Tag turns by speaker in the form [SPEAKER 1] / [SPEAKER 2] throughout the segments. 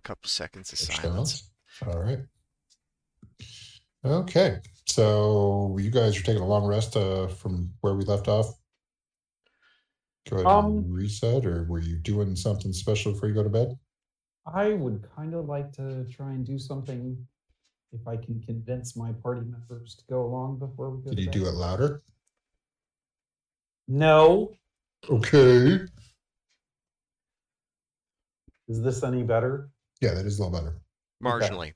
[SPEAKER 1] couple seconds of
[SPEAKER 2] Extra
[SPEAKER 1] silence.
[SPEAKER 2] All right. Okay, so you guys are taking a long rest uh, from where we left off. Go ahead
[SPEAKER 3] Um,
[SPEAKER 2] and reset, or were you doing something special before you go to bed?
[SPEAKER 3] I would kind of like to try and do something if I can convince my party members to go along before we go
[SPEAKER 2] Did
[SPEAKER 3] to
[SPEAKER 2] you
[SPEAKER 3] bed.
[SPEAKER 2] do it louder?
[SPEAKER 3] No.
[SPEAKER 2] Okay.
[SPEAKER 3] Is this any better?
[SPEAKER 2] Yeah, that is a little better.
[SPEAKER 1] Marginally.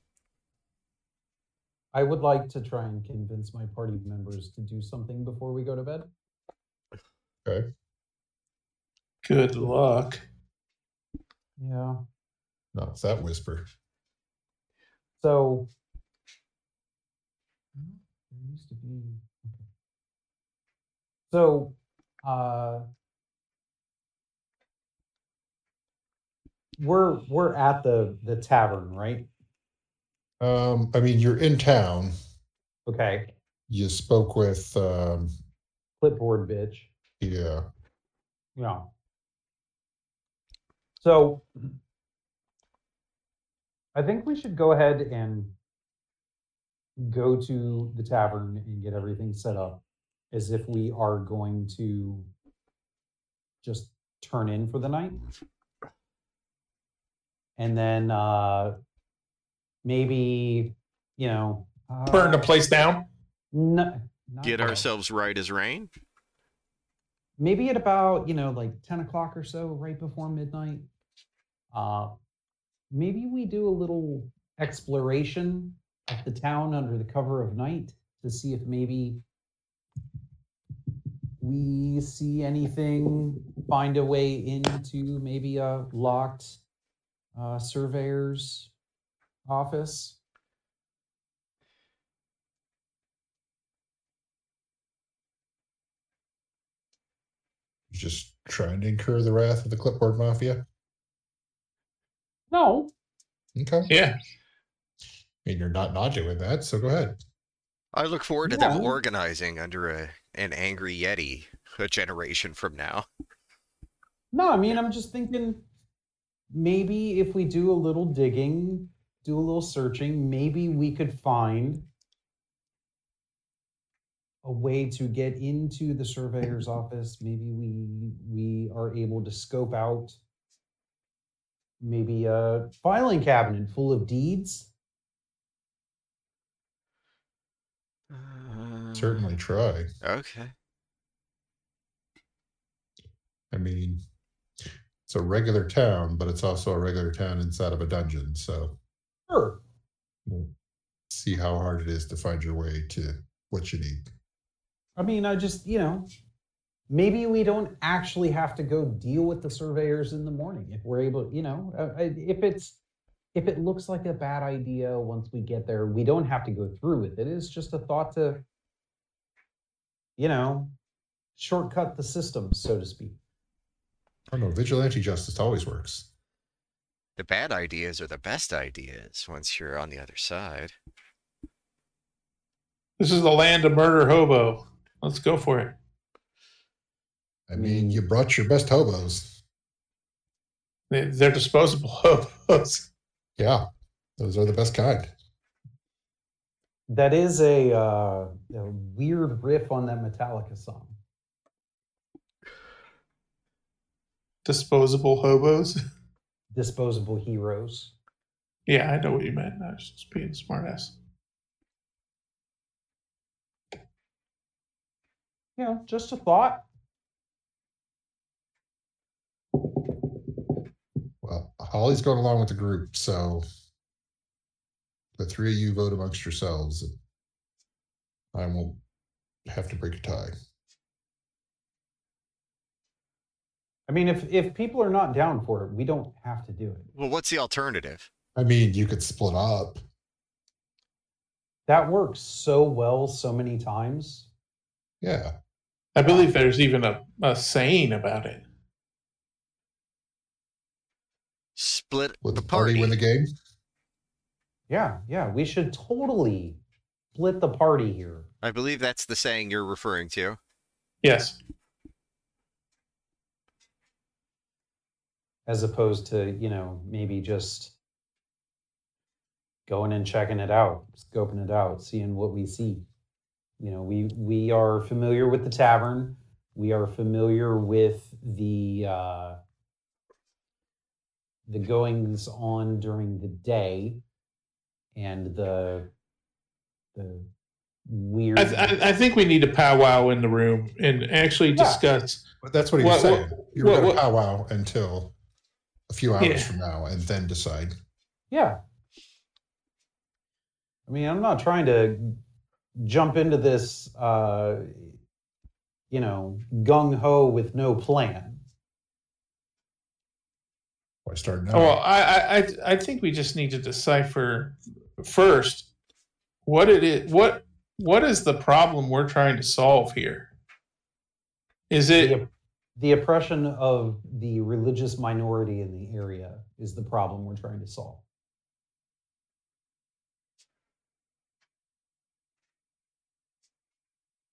[SPEAKER 3] I would like to try and convince my party members to do something before we go to bed.
[SPEAKER 2] Okay.
[SPEAKER 4] Good luck.
[SPEAKER 3] Yeah.
[SPEAKER 2] No, it's that whisper.
[SPEAKER 3] So there used to be okay. So uh we're we're at the the tavern, right?
[SPEAKER 2] Um, I mean, you're in town.
[SPEAKER 3] Okay.
[SPEAKER 2] You spoke with, um,
[SPEAKER 3] Clipboard bitch.
[SPEAKER 2] yeah,
[SPEAKER 3] Yeah. So I think we should go ahead and go to the tavern and get everything set up as if we are going to just turn in for the night. And then uh maybe, you know,
[SPEAKER 4] Burn the
[SPEAKER 3] uh,
[SPEAKER 4] place down.
[SPEAKER 3] no,
[SPEAKER 1] Get
[SPEAKER 3] yet
[SPEAKER 1] ourselves right as rain.
[SPEAKER 3] maybe at about you know like 10 o'clock or so right before midnight uh maybe we do a little exploration of the town under the cover of night to see if maybe we see anything find a way into maybe a locked uh, surveyor's office
[SPEAKER 2] just trying to incur the wrath of the clipboard mafia.
[SPEAKER 3] no
[SPEAKER 2] Okay.
[SPEAKER 4] Yeah.
[SPEAKER 2] I mean, you're not not doing that, so go ahead.
[SPEAKER 1] I look forward to them organizing under a an angry Yeti a generation from now.
[SPEAKER 3] No, I mean, I'm just thinking maybe if we do a little digging, do a little searching, maybe we could find a way to get into the surveyor's office. Maybe we we are able to scope out maybe a filing cabinet full of deeds.
[SPEAKER 2] Uh, Certainly try.
[SPEAKER 1] Okay.
[SPEAKER 2] I mean, it's a regular town, but it's also a regular town inside of a dungeon. So
[SPEAKER 3] Sure.
[SPEAKER 2] we'll see how hard it is to find your way to what you need.
[SPEAKER 3] I mean, I just, you know, maybe we don't actually have to go deal with the surveyors in the morning if we're able, you know, uh, if it's if it looks like a bad idea once we get there, we don't have to go through with it. It's just a thought to, you know, shortcut the system, so to speak.
[SPEAKER 2] I don't know. Vigilante justice always works.
[SPEAKER 1] The bad ideas are the best ideas once you're on the other side.
[SPEAKER 4] This is the land of murder hobo. Let's go for it.
[SPEAKER 2] I mean, you brought your best hobos.
[SPEAKER 4] They- They're disposable hobos.
[SPEAKER 2] Yeah, those are the best kind.
[SPEAKER 3] That is a, uh, a weird riff on that Metallica song.
[SPEAKER 4] Disposable hobos.
[SPEAKER 3] Disposable Heroes.
[SPEAKER 4] Yeah, I know what you meant. I was just being a smartass.
[SPEAKER 3] You know, just a thought.
[SPEAKER 2] Well, Holly's going along with the group, so the three of you vote amongst yourselves. and I won't have to break a tie.
[SPEAKER 3] I mean, if if people are not down for it, we don't have to do it.
[SPEAKER 1] Well, what's the alternative?
[SPEAKER 2] I mean, you could split up.
[SPEAKER 3] That works so well so many times.
[SPEAKER 2] Yeah.
[SPEAKER 4] I believe there's even a, a saying about it.
[SPEAKER 1] Split
[SPEAKER 2] Would
[SPEAKER 1] the
[SPEAKER 2] the party
[SPEAKER 1] party.
[SPEAKER 2] win the game?
[SPEAKER 3] Yeah, yeah, we should totally split the party here.
[SPEAKER 1] I believe that's the saying you're referring to.
[SPEAKER 4] Yes.
[SPEAKER 3] As opposed to, you know, maybe just going and checking it out, scoping it out, seeing what we see. You know, we we are familiar with the tavern. We are familiar with the uh, the goings on during the day and the the weird.
[SPEAKER 4] I, th- I, I think we need to powwow in the room and actually
[SPEAKER 3] Yeah.
[SPEAKER 4] discuss.
[SPEAKER 2] But that's what he was
[SPEAKER 4] What-
[SPEAKER 2] saying. you were
[SPEAKER 4] what-
[SPEAKER 2] going
[SPEAKER 4] what-
[SPEAKER 2] to powwow until a few hours
[SPEAKER 4] Yeah.
[SPEAKER 2] from now, and then decide.
[SPEAKER 3] Yeah. I mean, I'm not trying to jump into this, uh, you know, gung ho with no plan.
[SPEAKER 2] Why start now?
[SPEAKER 4] Well, I, I, I, I think we just need to decipher first what it is. What, what is the problem we're trying to solve here? Is it?
[SPEAKER 3] The, the oppression of the religious minority in the area is the problem we're trying to solve.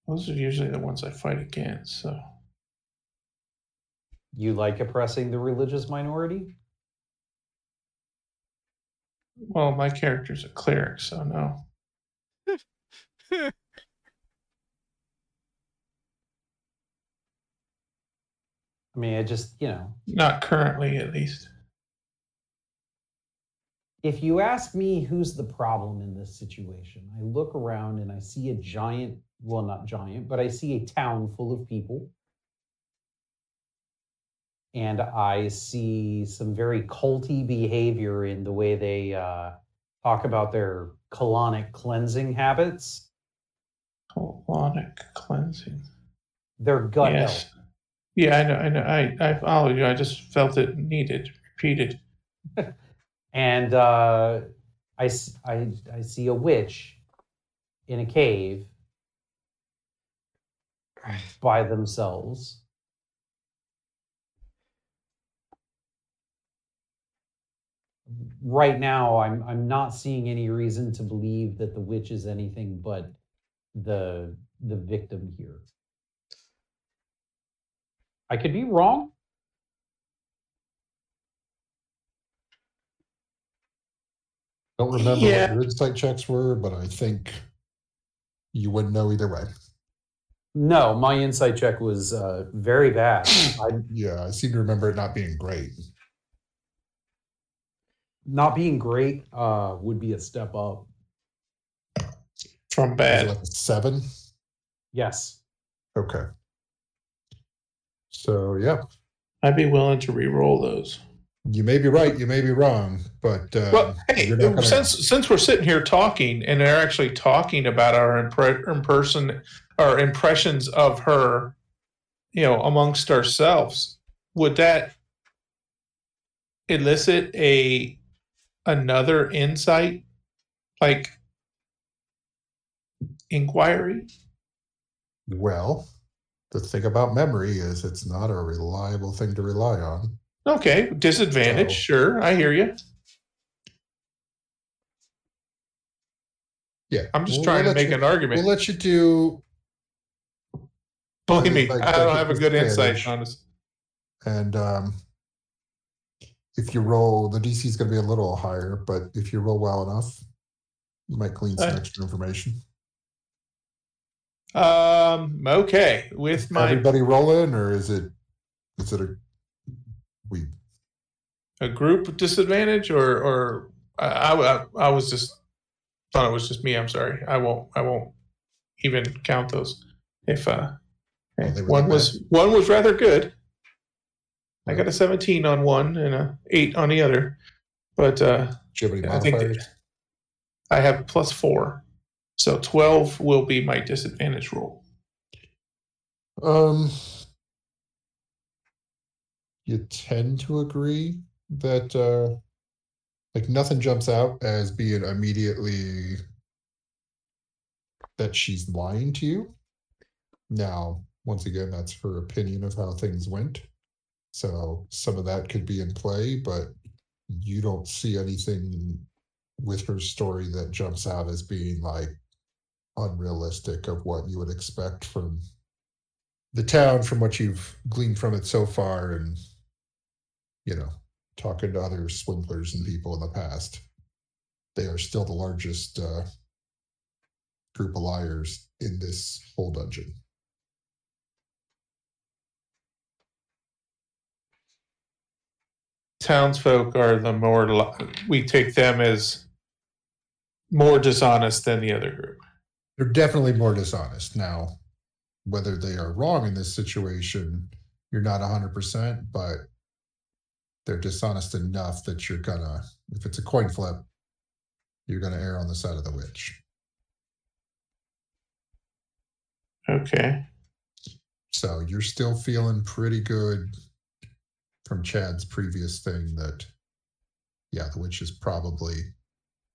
[SPEAKER 4] Those are usually the ones I fight against. So
[SPEAKER 3] You like oppressing the religious minority?
[SPEAKER 4] Well, my character's a cleric, so no.
[SPEAKER 3] I mean, I just, you know,
[SPEAKER 4] Not currently, at least.
[SPEAKER 3] if you ask me who's the problem in this situation, I look around and I see a giant, well, not giant, but I see a town full of people. And I see some very culty behavior in the way they uh, talk about their colonic cleansing habits,
[SPEAKER 4] Colonic cleansing.
[SPEAKER 3] their gut
[SPEAKER 4] yes.
[SPEAKER 3] health.
[SPEAKER 4] Yeah, I know. I know. I, I follow you. I just felt it needed repeated.
[SPEAKER 3] and uh, I, I, I see a witch in a cave by themselves. Right now, I'm I'm not seeing any reason to believe that the witch is anything but the the victim here. I could be wrong.
[SPEAKER 2] Don't remember
[SPEAKER 4] Yeah.
[SPEAKER 2] what your insight checks were, but I think you wouldn't know either way.
[SPEAKER 3] No, my insight check was uh, very bad. I,
[SPEAKER 2] Yeah, I seem to remember it not being great.
[SPEAKER 3] not being great uh, would be a step up.
[SPEAKER 4] From bad.
[SPEAKER 2] like seven?
[SPEAKER 3] Yes.
[SPEAKER 2] Okay. So yeah,
[SPEAKER 4] I'd be willing to re-roll those.
[SPEAKER 2] you may be right, you may be wrong, but uh,
[SPEAKER 4] Well, hey,
[SPEAKER 2] you're gonna-
[SPEAKER 4] since since we're sitting here talking and they're actually talking about our impre- imperson our impressions of her, you know, amongst ourselves, would that elicit a another insight, like inquiry?
[SPEAKER 2] well, the thing about memory is it's not a reliable thing to rely on.
[SPEAKER 4] Okay, disadvantage.
[SPEAKER 2] So-
[SPEAKER 4] Sure, I hear you.
[SPEAKER 2] Yeah,
[SPEAKER 4] I'm just
[SPEAKER 2] we'll-
[SPEAKER 4] trying to make
[SPEAKER 2] you-
[SPEAKER 4] an argument.
[SPEAKER 2] We'll let you do,
[SPEAKER 4] Believe me,
[SPEAKER 2] like,
[SPEAKER 4] I don't have a good insight on this.
[SPEAKER 2] and um, if you roll, the DC is going to be a little higher, but if you roll well enough, you might glean some
[SPEAKER 4] Uh,
[SPEAKER 2] extra information.
[SPEAKER 4] Um. Okay. With my
[SPEAKER 2] Everybody rolling, or is it is it a we?
[SPEAKER 4] a group disadvantage, or or I, I I was just thought it was just me. I'm sorry. I won't I won't even count those. If uh,
[SPEAKER 2] were
[SPEAKER 4] one was one was rather good. I got a 17 on one and a eight on the other, but uh,
[SPEAKER 2] Do you have any
[SPEAKER 4] I think I have plus four, so 12 will be my disadvantage roll.
[SPEAKER 2] Um, you tend to agree that uh, like nothing jumps out as being immediately that she's lying to you. Now, once again, that's her opinion of how things went. So some of that could be in play, but you don't see anything with her story that jumps out as being like unrealistic of what you would expect from the town from what you've gleaned from it so far and you know talking to other swindlers and people in the past they are still the largest uh, group of liars in this whole dungeon.
[SPEAKER 4] Townsfolk are the more we take them as more dishonest than the other group.
[SPEAKER 2] They're definitely more dishonest. Now, whether they are wrong in this situation, you're not 100%, but they're dishonest enough that you're gonna, if it's a coin flip, you're gonna err on the side of the witch.
[SPEAKER 4] Okay.
[SPEAKER 2] So you're still feeling pretty good from Chad's previous thing that, yeah, the witch is probably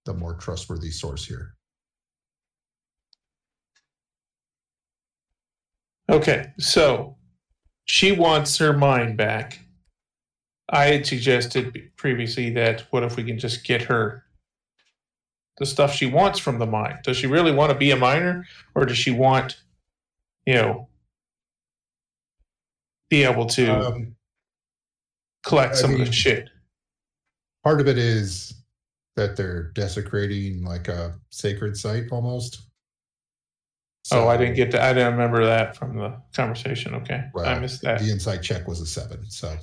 [SPEAKER 2] the more trustworthy source here.
[SPEAKER 4] Okay. So she wants her mind back. I had suggested previously that what if we can just get her the stuff she wants from the mine? Does she really want to be a miner or does she want, you know, be able to
[SPEAKER 2] Um,
[SPEAKER 4] collect
[SPEAKER 2] I
[SPEAKER 4] some of the shit?
[SPEAKER 2] part of it is that they're desecrating like a sacred site almost.
[SPEAKER 4] Oh, I didn't get to, I didn't remember that from the conversation. Okay. I missed that.
[SPEAKER 2] The insight check was a seven. So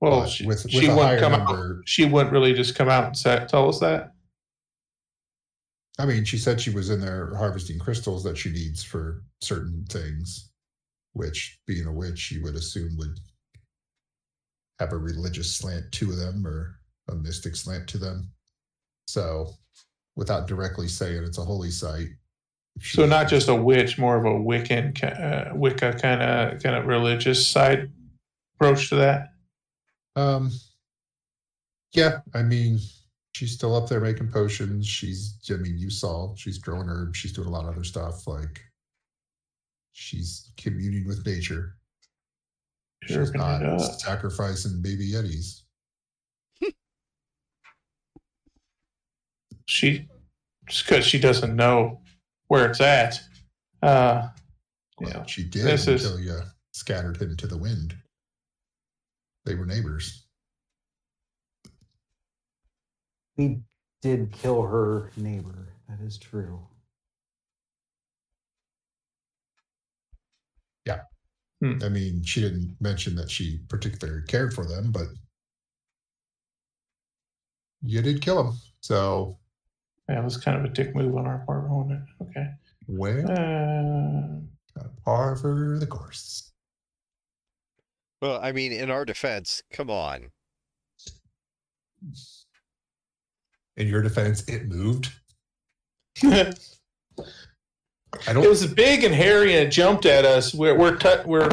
[SPEAKER 4] Well,
[SPEAKER 2] but
[SPEAKER 4] she,
[SPEAKER 2] with- with
[SPEAKER 4] she wouldn't come out.
[SPEAKER 2] number-
[SPEAKER 4] She wouldn't really just come out and say, tell us that.
[SPEAKER 2] I mean, she said she was in there harvesting crystals that she needs for certain things, which being a witch, you would assume would have a religious slant to them or a mystic slant to them. So, without directly saying it's a holy site.
[SPEAKER 4] So not just a witch, more of a Wiccan, uh, Wicca kind of kind of religious side approach to that.
[SPEAKER 2] Um, yeah, I mean, she's still up there making potions. She's, I mean, you saw she's growing herbs. She's doing a lot of other stuff. Like, she's communing with nature. She's
[SPEAKER 4] Chirping
[SPEAKER 2] not sacrificing baby yetis.
[SPEAKER 4] She just because she doesn't know where it's at. Uh,
[SPEAKER 2] Well,
[SPEAKER 4] Yeah.
[SPEAKER 2] she did
[SPEAKER 4] This is-
[SPEAKER 2] until you scattered him to the wind. They were neighbors.
[SPEAKER 3] We did kill her neighbor. That is true. Yeah.
[SPEAKER 2] I mean, she didn't mention that she particularly cared for them, but you did kill him. So,
[SPEAKER 4] that was kind of a dick move on our part, wasn't it? Okay.
[SPEAKER 2] where
[SPEAKER 4] Uh,
[SPEAKER 2] got par for the course.
[SPEAKER 1] Well, I mean, in our defense, come on.
[SPEAKER 2] In your defense, it moved.
[SPEAKER 4] it
[SPEAKER 2] I don't.
[SPEAKER 4] It was big and hairy and it jumped at us. We're we're tu- we're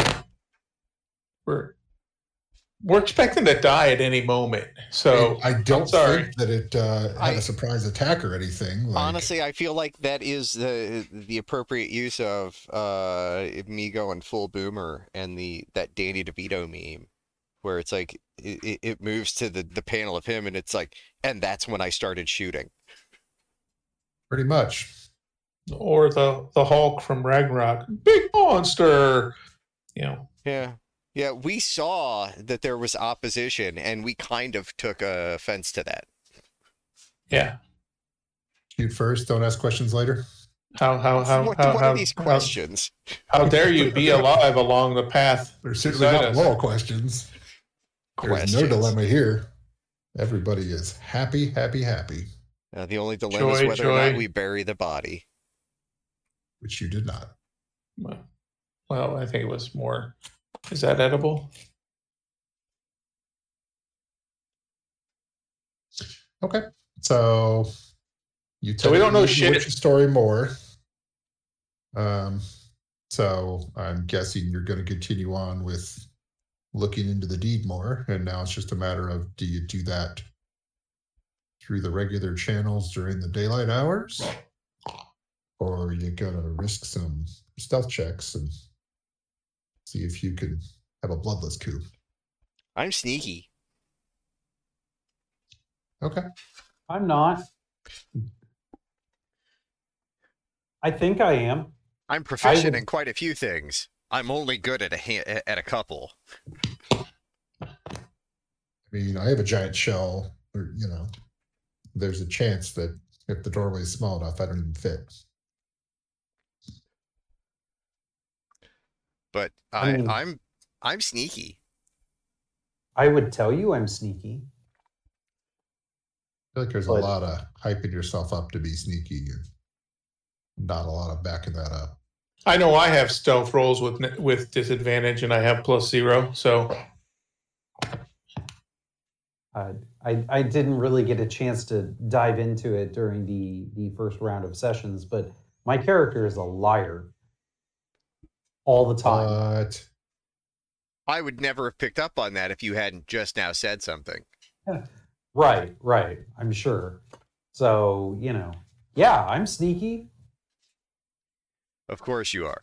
[SPEAKER 4] we're we're expecting to die at any moment. So
[SPEAKER 2] I don't think that it uh, had
[SPEAKER 1] I-
[SPEAKER 2] a surprise attack or anything. Like,
[SPEAKER 1] Honestly, I feel like that is the the appropriate use of uh me going full boomer and the that Danny DeVito meme, where it's like it, it- it moves to the the panel of him and it's like, and that's when I started shooting.
[SPEAKER 2] pretty much.
[SPEAKER 4] or the the Hulk from Ragnarok, big monster. You know,
[SPEAKER 1] Yeah. Yeah, we saw that there was opposition and we kind of took uh, offense to that.
[SPEAKER 4] yeah.
[SPEAKER 2] Shoot first. Don't ask questions later.
[SPEAKER 4] How how how
[SPEAKER 1] what
[SPEAKER 4] how,
[SPEAKER 1] what
[SPEAKER 4] how,
[SPEAKER 1] are these questions?
[SPEAKER 4] How, dare you be alive along the path?
[SPEAKER 2] There's certainly
[SPEAKER 4] beside
[SPEAKER 2] not
[SPEAKER 4] us?
[SPEAKER 2] moral questions. There's no dilemma here. Everybody is happy, happy, happy,
[SPEAKER 1] Uh, the only dilemma is
[SPEAKER 4] Joy,
[SPEAKER 1] whether or not we bury the body.
[SPEAKER 2] which you did not.
[SPEAKER 4] Well, Well, I think it was more. Is that edible?
[SPEAKER 2] Okay. So you tell
[SPEAKER 4] So we don't know shit.
[SPEAKER 2] story more. Um so I'm guessing you're gonna continue on with looking into the deed more, and now it's just a matter of do you do that through the regular channels during the daylight hours? Or are you gonna risk some stealth checks and see if you can have a bloodless coup?
[SPEAKER 1] I'm sneaky.
[SPEAKER 2] Okay.
[SPEAKER 3] I'm not. I think I am.
[SPEAKER 1] I'm proficient
[SPEAKER 3] would-
[SPEAKER 1] in quite a few things. I'm only good at a ha- at a couple.
[SPEAKER 2] I mean, I have a giant shell or you know, there's a chance that if the doorway is small enough, I don't even fit.
[SPEAKER 1] But
[SPEAKER 3] I
[SPEAKER 1] I,
[SPEAKER 3] mean-
[SPEAKER 1] I'm I'm sneaky.
[SPEAKER 3] I would tell you I'm sneaky.
[SPEAKER 2] I feel like there's
[SPEAKER 3] But-
[SPEAKER 2] a lot of hyping yourself up to be sneaky and not a lot of backing that up.
[SPEAKER 4] I know I have stealth rolls with with disadvantage, and I have plus zero. So
[SPEAKER 3] Uh, I I didn't really get a chance to dive into it during the the first round of sessions, but my character is a liar all the time.
[SPEAKER 2] But
[SPEAKER 1] I would never have picked up on that if you hadn't just now said something.
[SPEAKER 3] right, right. I'm sure. So you know, yeah, I'm sneaky.
[SPEAKER 1] Of course you are.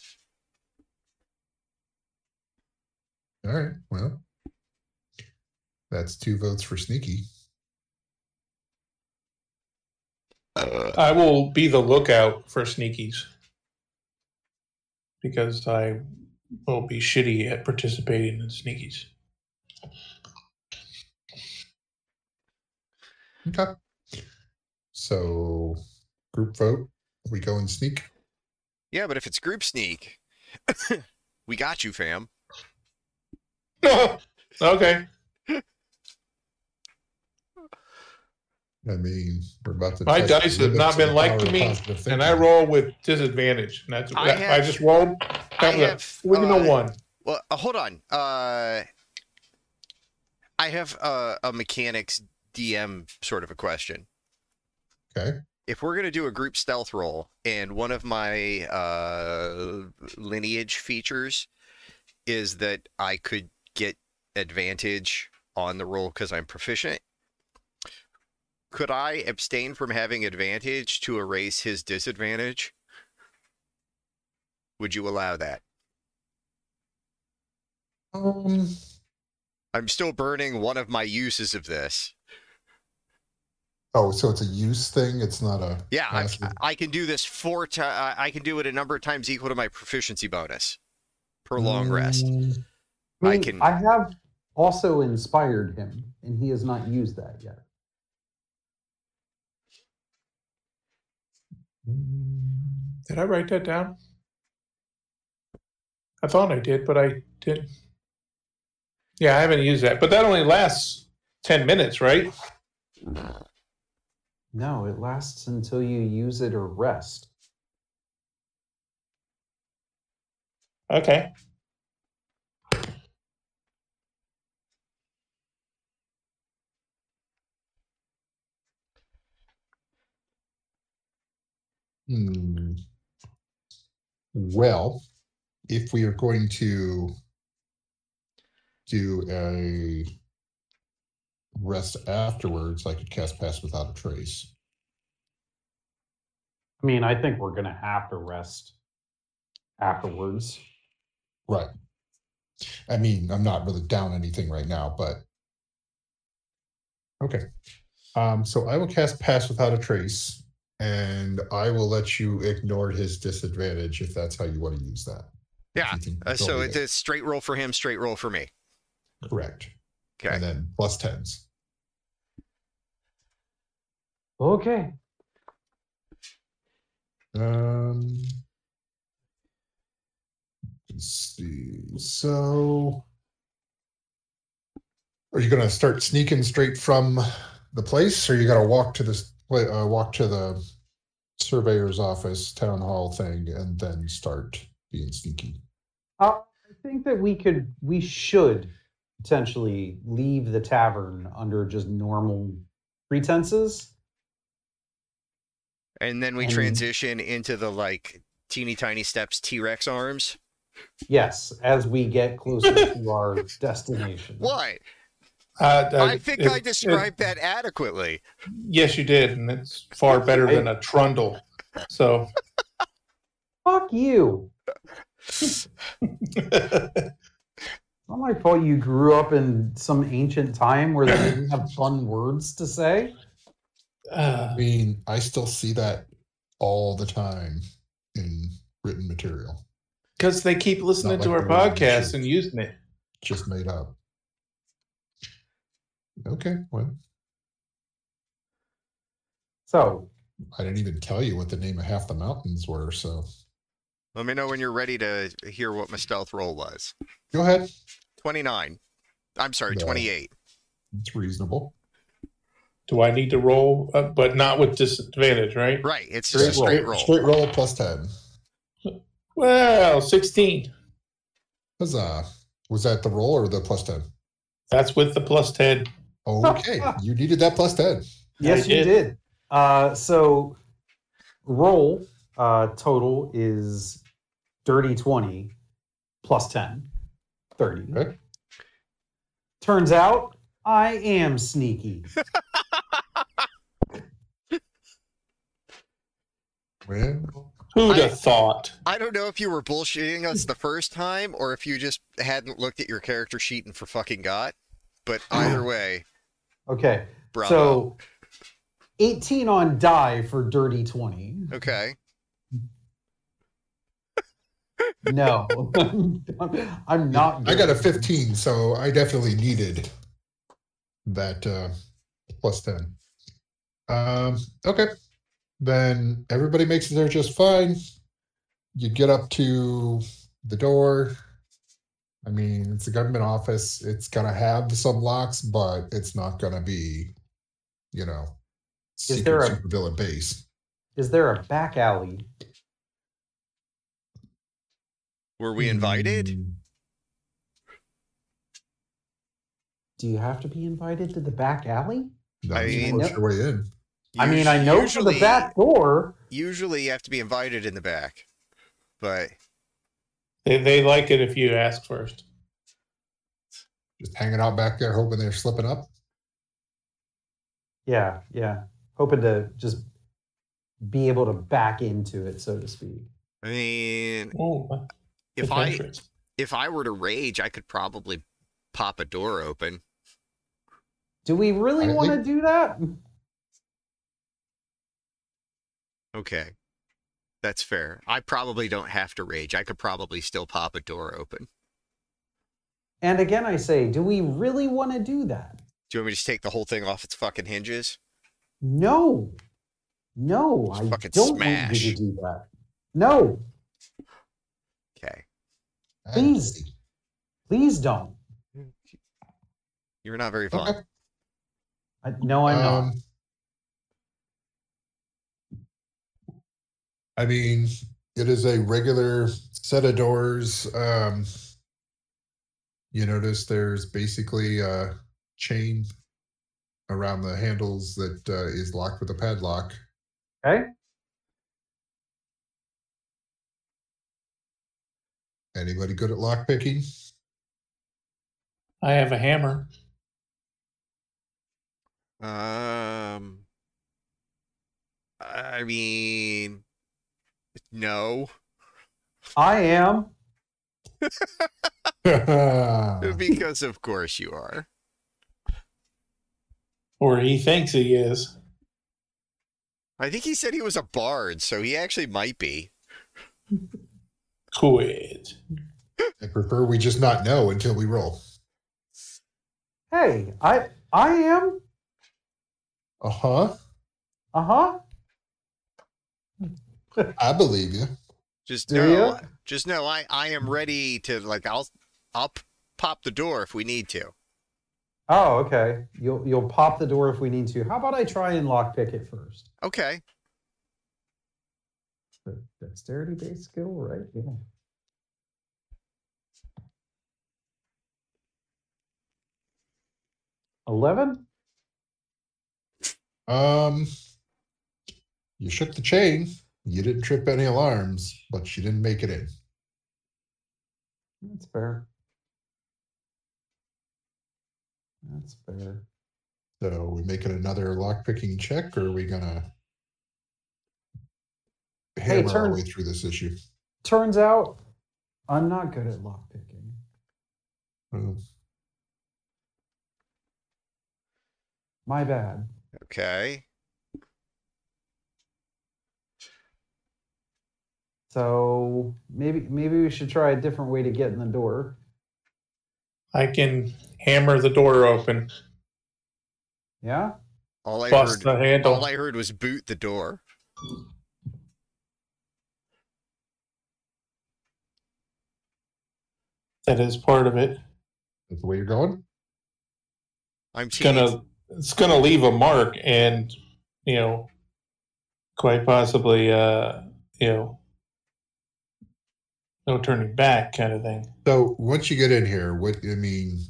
[SPEAKER 2] all right, well, that's two votes for sneaky.
[SPEAKER 4] I will be the lookout for sneakies because I will be shitty at participating in sneakies.
[SPEAKER 2] Okay. So, group vote. We go and sneak.
[SPEAKER 1] Yeah, but if it's group sneak, we got you, fam.
[SPEAKER 4] okay.
[SPEAKER 2] I mean, we're about to.
[SPEAKER 4] My
[SPEAKER 2] test the
[SPEAKER 4] dice have
[SPEAKER 2] limits
[SPEAKER 4] not
[SPEAKER 2] of
[SPEAKER 4] been
[SPEAKER 2] the
[SPEAKER 4] like
[SPEAKER 2] power
[SPEAKER 4] to
[SPEAKER 2] of
[SPEAKER 4] me,
[SPEAKER 2] positive
[SPEAKER 4] And I
[SPEAKER 2] thinking.
[SPEAKER 4] roll with disadvantage. And that's
[SPEAKER 1] I
[SPEAKER 4] I,
[SPEAKER 1] have-
[SPEAKER 4] just rolled.
[SPEAKER 1] I
[SPEAKER 4] That was a-
[SPEAKER 1] have,
[SPEAKER 4] we know
[SPEAKER 1] uh,
[SPEAKER 4] one.
[SPEAKER 1] Well, uh, hold on. Uh, I have uh, a mechanics DM sort of a question.
[SPEAKER 2] Okay.
[SPEAKER 1] If we're gonna do a group stealth roll, and one of my uh, lineage features is that I could get advantage on the roll because I'm proficient, could I abstain from having advantage to erase his disadvantage? Would you allow that?
[SPEAKER 2] Um,
[SPEAKER 1] I'm still burning one of my uses of this.
[SPEAKER 2] oh, so it's a use thing. It's not a.
[SPEAKER 1] Yeah, I,
[SPEAKER 2] passive?
[SPEAKER 1] I can do this four times. I can do it a number of times equal to my proficiency bonus per long rest.
[SPEAKER 2] Mm,
[SPEAKER 3] I,
[SPEAKER 1] I
[SPEAKER 3] mean,
[SPEAKER 1] can-
[SPEAKER 3] I have also inspired him, and he has not used that yet.
[SPEAKER 4] Mm, did I write that down? I thought I did, but I didn't. Yeah, I haven't used that. But that only lasts 10 minutes, right?
[SPEAKER 3] No, it lasts until you use it or rest.
[SPEAKER 4] Okay.
[SPEAKER 2] Hmm. Well, if we are going to do a rest afterwards, I could cast Pass Without a Trace.
[SPEAKER 3] I mean, I think we're going to have to rest afterwards.
[SPEAKER 2] Right. I mean, I'm not really down anything right now, but okay. Um, so I will cast Pass Without a Trace, and I will let you ignore his disadvantage if that's how you want to use that.
[SPEAKER 1] Yeah. Uh, so
[SPEAKER 2] only
[SPEAKER 1] it's a straight roll for him, straight roll for me.
[SPEAKER 2] correct.
[SPEAKER 1] Okay.
[SPEAKER 2] And then plus tens.
[SPEAKER 3] Okay.
[SPEAKER 2] Um, let's see. So, are you gonna start sneaking straight from the place, or you gotta walk to this pla- uh, walk to the surveyor's office, town hall thing, and then start being sneaky?
[SPEAKER 3] Uh, I think that we could, we should potentially leave the tavern under just normal pretenses.
[SPEAKER 1] And then we
[SPEAKER 3] And-
[SPEAKER 1] transition into the like teeny tiny steps T Rex arms.
[SPEAKER 3] Yes, as we get closer to our destination.
[SPEAKER 1] What?
[SPEAKER 4] Uh,
[SPEAKER 1] I think
[SPEAKER 4] it-
[SPEAKER 1] I
[SPEAKER 4] it-
[SPEAKER 1] described that adequately.
[SPEAKER 4] yes, you did. And it's far better than a trundle. So.
[SPEAKER 3] Fuck you. It's not my fault you grew up in some ancient time where they didn't have fun words to say.
[SPEAKER 4] uh,
[SPEAKER 2] I mean, I still see that all the time in written material,
[SPEAKER 4] Because they keep listening
[SPEAKER 2] Not
[SPEAKER 4] to
[SPEAKER 2] like
[SPEAKER 4] our podcast and using it.
[SPEAKER 2] just made up. Okay, well,
[SPEAKER 3] So
[SPEAKER 2] I didn't even tell you what the name of half the mountains were, so
[SPEAKER 1] Let me know when you're ready to hear what my stealth roll was.
[SPEAKER 2] go ahead.
[SPEAKER 1] 29. I'm sorry,
[SPEAKER 2] No.
[SPEAKER 1] 28.
[SPEAKER 2] It's reasonable.
[SPEAKER 4] Do I need to roll, uh, but not with disadvantage, right?
[SPEAKER 1] Right. It's just a
[SPEAKER 3] Straight
[SPEAKER 1] straight roll.
[SPEAKER 2] Straight roll plus ten.
[SPEAKER 4] Well, sixteen.
[SPEAKER 2] Huzzah! Was that the roll or the plus ten?
[SPEAKER 4] That's with the plus ten.
[SPEAKER 2] Okay, you needed that plus ten.
[SPEAKER 3] yes,
[SPEAKER 4] I
[SPEAKER 3] you
[SPEAKER 4] did.
[SPEAKER 3] did. Uh, so roll uh, total is dirty twenty plus 10, 30.
[SPEAKER 2] Okay.
[SPEAKER 3] Turns out I am sneaky.
[SPEAKER 2] Well,
[SPEAKER 4] Who'd
[SPEAKER 1] I-
[SPEAKER 4] have thought?
[SPEAKER 1] I don't know if you were bullshitting us the first time or if you just hadn't looked at your character sheet and for fucking got. But either way,
[SPEAKER 3] Okay.
[SPEAKER 1] bravo.
[SPEAKER 3] So 18 on die for dirty 20.
[SPEAKER 1] okay.
[SPEAKER 3] No. I'm not.
[SPEAKER 2] I got a 15, so I definitely needed that uh, plus 10. Um, okay. Then everybody makes it there just fine. You get up to the door. I mean, it's a government office. It's going to have some locks, but it's not going to be, you know,
[SPEAKER 3] Is there
[SPEAKER 2] secret
[SPEAKER 3] a-
[SPEAKER 2] supervillain base.
[SPEAKER 3] Is there a back alley?
[SPEAKER 1] Were we invited?
[SPEAKER 2] Mm,
[SPEAKER 3] Do you have to be invited to the back alley?
[SPEAKER 2] No,
[SPEAKER 1] I mean-
[SPEAKER 2] push your way in.
[SPEAKER 3] I mean, I know for the back door.
[SPEAKER 1] Usually you have to be invited in the back. But
[SPEAKER 4] They, they like it if you ask first.
[SPEAKER 2] Just hanging out back there, hoping they're slipping up.
[SPEAKER 3] Yeah, yeah. Hoping to just be able to back into it, so to speak.
[SPEAKER 1] I mean,
[SPEAKER 4] Oh,
[SPEAKER 1] if I if I were to rage, I could probably pop a door open.
[SPEAKER 3] Do we really want to
[SPEAKER 2] think-
[SPEAKER 3] do that?
[SPEAKER 1] Okay. That's fair. I probably don't have to rage. I could probably still pop a door open.
[SPEAKER 3] And again, I say, do we really want to do that?
[SPEAKER 1] Do you want me to just take the whole thing off its fucking hinges?
[SPEAKER 3] No, no,
[SPEAKER 1] Just
[SPEAKER 3] I
[SPEAKER 1] fucking
[SPEAKER 3] don't want you to do that. No,
[SPEAKER 1] Okay.
[SPEAKER 3] Please. please don't.
[SPEAKER 1] You're not very fun.
[SPEAKER 2] Okay.
[SPEAKER 3] I, no, I'm not.
[SPEAKER 2] Um, I mean, it is a regular set of doors. Um, you notice there's basically a chain around the handles that uh, is locked with a padlock.
[SPEAKER 3] Okay.
[SPEAKER 2] Anybody good at lock picking?
[SPEAKER 4] I have a hammer.
[SPEAKER 1] Um, I mean, no,
[SPEAKER 3] I am.
[SPEAKER 1] because of course you are.
[SPEAKER 4] Or he thinks he is.
[SPEAKER 1] I think he said he was a bard, so he actually might be.
[SPEAKER 4] Quit.
[SPEAKER 2] I prefer we just not know until we roll.
[SPEAKER 3] Hey, I I am.
[SPEAKER 2] Uh huh.
[SPEAKER 3] Uh huh.
[SPEAKER 2] I believe you.
[SPEAKER 1] Just
[SPEAKER 3] Do
[SPEAKER 1] know,
[SPEAKER 3] ya?
[SPEAKER 1] just know, I I am ready to like I'll I'll pop the door if we need to.
[SPEAKER 3] Oh, okay. You'll you'll pop the door if we need to. How about I try and lockpick it first?
[SPEAKER 1] Okay.
[SPEAKER 3] The dexterity based skill, right? Yeah. Eleven.
[SPEAKER 2] Um, you shook the chain. You didn't trip any alarms, but you didn't make it in.
[SPEAKER 3] That's fair. That's fair.
[SPEAKER 2] So we making another lock picking check, or are we gonna
[SPEAKER 3] Hey,
[SPEAKER 2] hammer our way through this issue?
[SPEAKER 3] Turns out I'm not good at lockpicking.
[SPEAKER 2] Oh, hmm.
[SPEAKER 3] My bad.
[SPEAKER 1] Okay.
[SPEAKER 3] So maybe maybe we should try a different way to get in the door.
[SPEAKER 4] I can hammer the door open.
[SPEAKER 3] Yeah?
[SPEAKER 1] All I
[SPEAKER 4] Bust
[SPEAKER 1] heard,
[SPEAKER 4] the handle.
[SPEAKER 1] all I heard was boot the door.
[SPEAKER 4] that is part of it.
[SPEAKER 2] That's the way you're going.
[SPEAKER 1] I'm
[SPEAKER 4] It's gonna it's gonna leave a mark, and you know, quite possibly, uh, you know, no turning back, kind of thing.
[SPEAKER 2] So once you get in here, what I mean,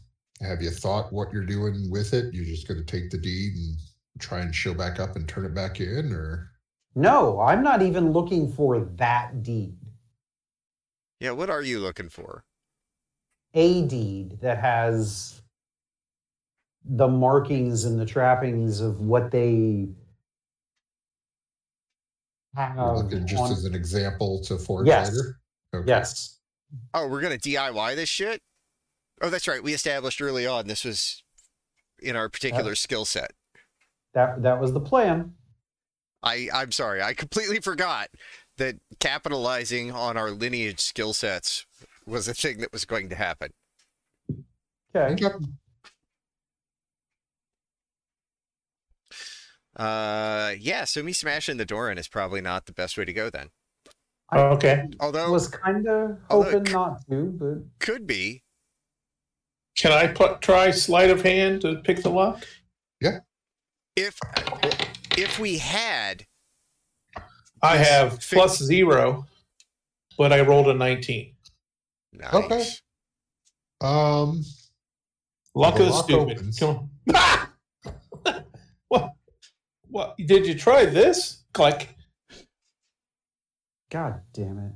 [SPEAKER 2] have you thought what you're doing with it? You're just going to take the deed and try and show back up and turn it back in, or
[SPEAKER 3] No, I'm not even looking for that deed.
[SPEAKER 1] Yeah, what are you looking for?
[SPEAKER 3] A deed that has the markings and the trappings of what they have.
[SPEAKER 2] you're looking just
[SPEAKER 3] on-
[SPEAKER 2] as an example to forge
[SPEAKER 3] Yes.
[SPEAKER 2] later? Okay.
[SPEAKER 3] yes.
[SPEAKER 1] Oh, we're gonna DIY this shit. Oh, that's right. We established early on this was in our particular skill set.
[SPEAKER 3] That that was the plan.
[SPEAKER 1] I I'm sorry. I completely forgot that capitalizing on our lineage skill sets was a thing that was going to happen.
[SPEAKER 3] Okay.
[SPEAKER 2] Okay.
[SPEAKER 1] Uh, yeah. So me smashing the door in is probably not the best way to go then.
[SPEAKER 3] I-
[SPEAKER 4] Okay.
[SPEAKER 3] I
[SPEAKER 1] Although
[SPEAKER 3] was kind of
[SPEAKER 1] Although
[SPEAKER 3] hoping
[SPEAKER 1] c-
[SPEAKER 3] not to, but
[SPEAKER 1] could be.
[SPEAKER 4] Can I put try sleight of hand to pick the lock? Yeah.
[SPEAKER 1] If if we had
[SPEAKER 4] I have
[SPEAKER 1] Fi-
[SPEAKER 4] plus zero, but I rolled a nineteen.
[SPEAKER 1] nice.
[SPEAKER 2] Okay. Um,
[SPEAKER 4] Luck of
[SPEAKER 2] The
[SPEAKER 4] is stupid.
[SPEAKER 2] opens.
[SPEAKER 4] Come on. what? What? Did you try this? Click.
[SPEAKER 3] God damn it.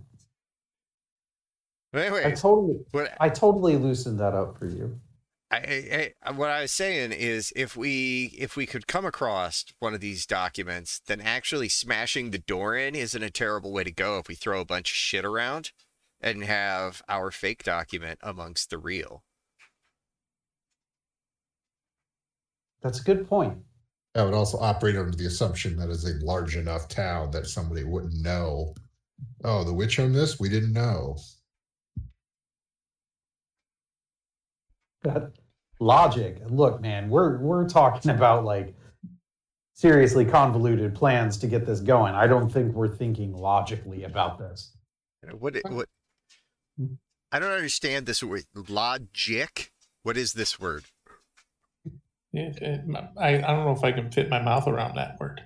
[SPEAKER 3] I
[SPEAKER 1] Anyway,
[SPEAKER 3] totally
[SPEAKER 1] what
[SPEAKER 3] I totally loosened that up for you.
[SPEAKER 1] I, I, uh, what I was saying is, if we if we could come across one of these documents, then actually smashing the door in isn't a terrible way to go. If we throw a bunch of shit around and have our fake document amongst the real.
[SPEAKER 3] That's a good point.
[SPEAKER 2] I would also operate under the assumption that is a large enough town that somebody wouldn't know. Oh, the witch on this? We didn't know.
[SPEAKER 3] That logic. Look, man, we're we're talking about like seriously convoluted plans to get this going. I don't think we're thinking logically about this.
[SPEAKER 1] What what? I don't understand this word. Logic. What is this word?
[SPEAKER 4] I, I don't know if I can fit my mouth around that word.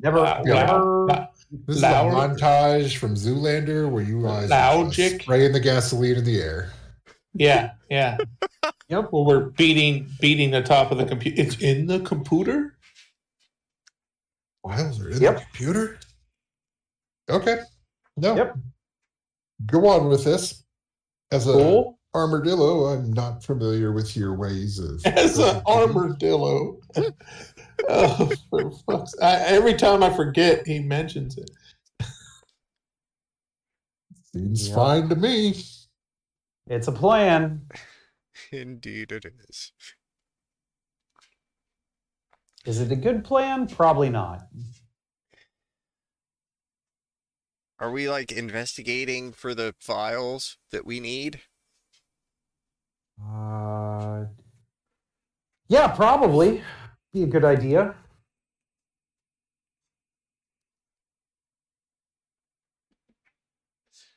[SPEAKER 3] Never,
[SPEAKER 4] Uh,
[SPEAKER 3] never.
[SPEAKER 4] la-
[SPEAKER 2] This
[SPEAKER 4] Loud-
[SPEAKER 2] is a montage from Zoolander where you guys are just
[SPEAKER 4] Logic.
[SPEAKER 2] spraying the gasoline in the air.
[SPEAKER 4] yeah, yeah.
[SPEAKER 3] Yep.
[SPEAKER 4] Well, we're beating beating the top of the computer. It's in the computer.
[SPEAKER 2] Files are in
[SPEAKER 3] Yep.
[SPEAKER 2] the computer. Okay. No.
[SPEAKER 3] Yep.
[SPEAKER 2] Go on with this. As a
[SPEAKER 4] Cool.
[SPEAKER 2] armadillo, I'm not familiar with your ways of.
[SPEAKER 4] As an armadillo. oh, for I, every time I forget, he mentions it.
[SPEAKER 2] Seems
[SPEAKER 3] Yeah.
[SPEAKER 2] fine to me.
[SPEAKER 3] It's a plan.
[SPEAKER 1] Indeed, it is.
[SPEAKER 3] Is it a good plan? Probably not.
[SPEAKER 1] Are we like investigating for the files that we need?
[SPEAKER 3] Uh, yeah, probably be a good idea.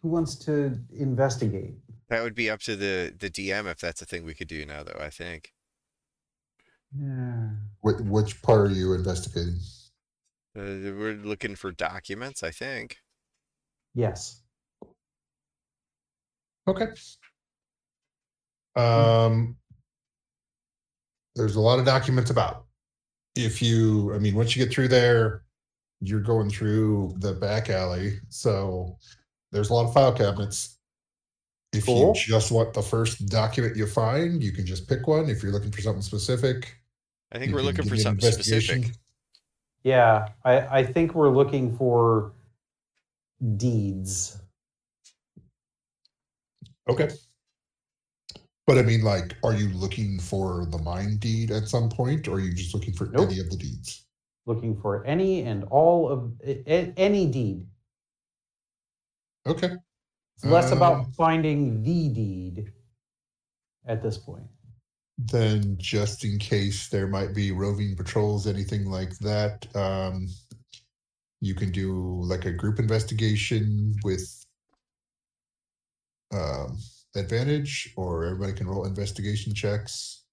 [SPEAKER 3] Who wants to investigate?
[SPEAKER 1] That would be up to the the DM if that's a thing we could do now, though. I think.
[SPEAKER 3] Yeah.
[SPEAKER 2] Wh- which part are you investigating?
[SPEAKER 1] Uh, we're looking for documents, I think.
[SPEAKER 3] Yes.
[SPEAKER 2] Okay. Um, there's a lot of documents about. If you, I mean, once you get through there, you're going through the back alley. So there's a lot of file cabinets. If
[SPEAKER 3] Cool.
[SPEAKER 2] you just want the first document you find, you can just pick one. If you're looking for something specific,
[SPEAKER 1] I think we're looking for something specific.
[SPEAKER 3] Yeah, I, I think we're looking for deeds.
[SPEAKER 2] Okay. But I mean, like, are you looking for the mine deed at some point, or are you just looking for
[SPEAKER 3] Nope.
[SPEAKER 2] any of the deeds?
[SPEAKER 3] Looking for any and all of any deed.
[SPEAKER 2] Okay.
[SPEAKER 3] It's less
[SPEAKER 2] Um,
[SPEAKER 3] about finding the deed at this point.
[SPEAKER 2] then just in case there might be roving patrols, anything like that, um, you can do like a group investigation with um, advantage, or everybody can roll investigation checks.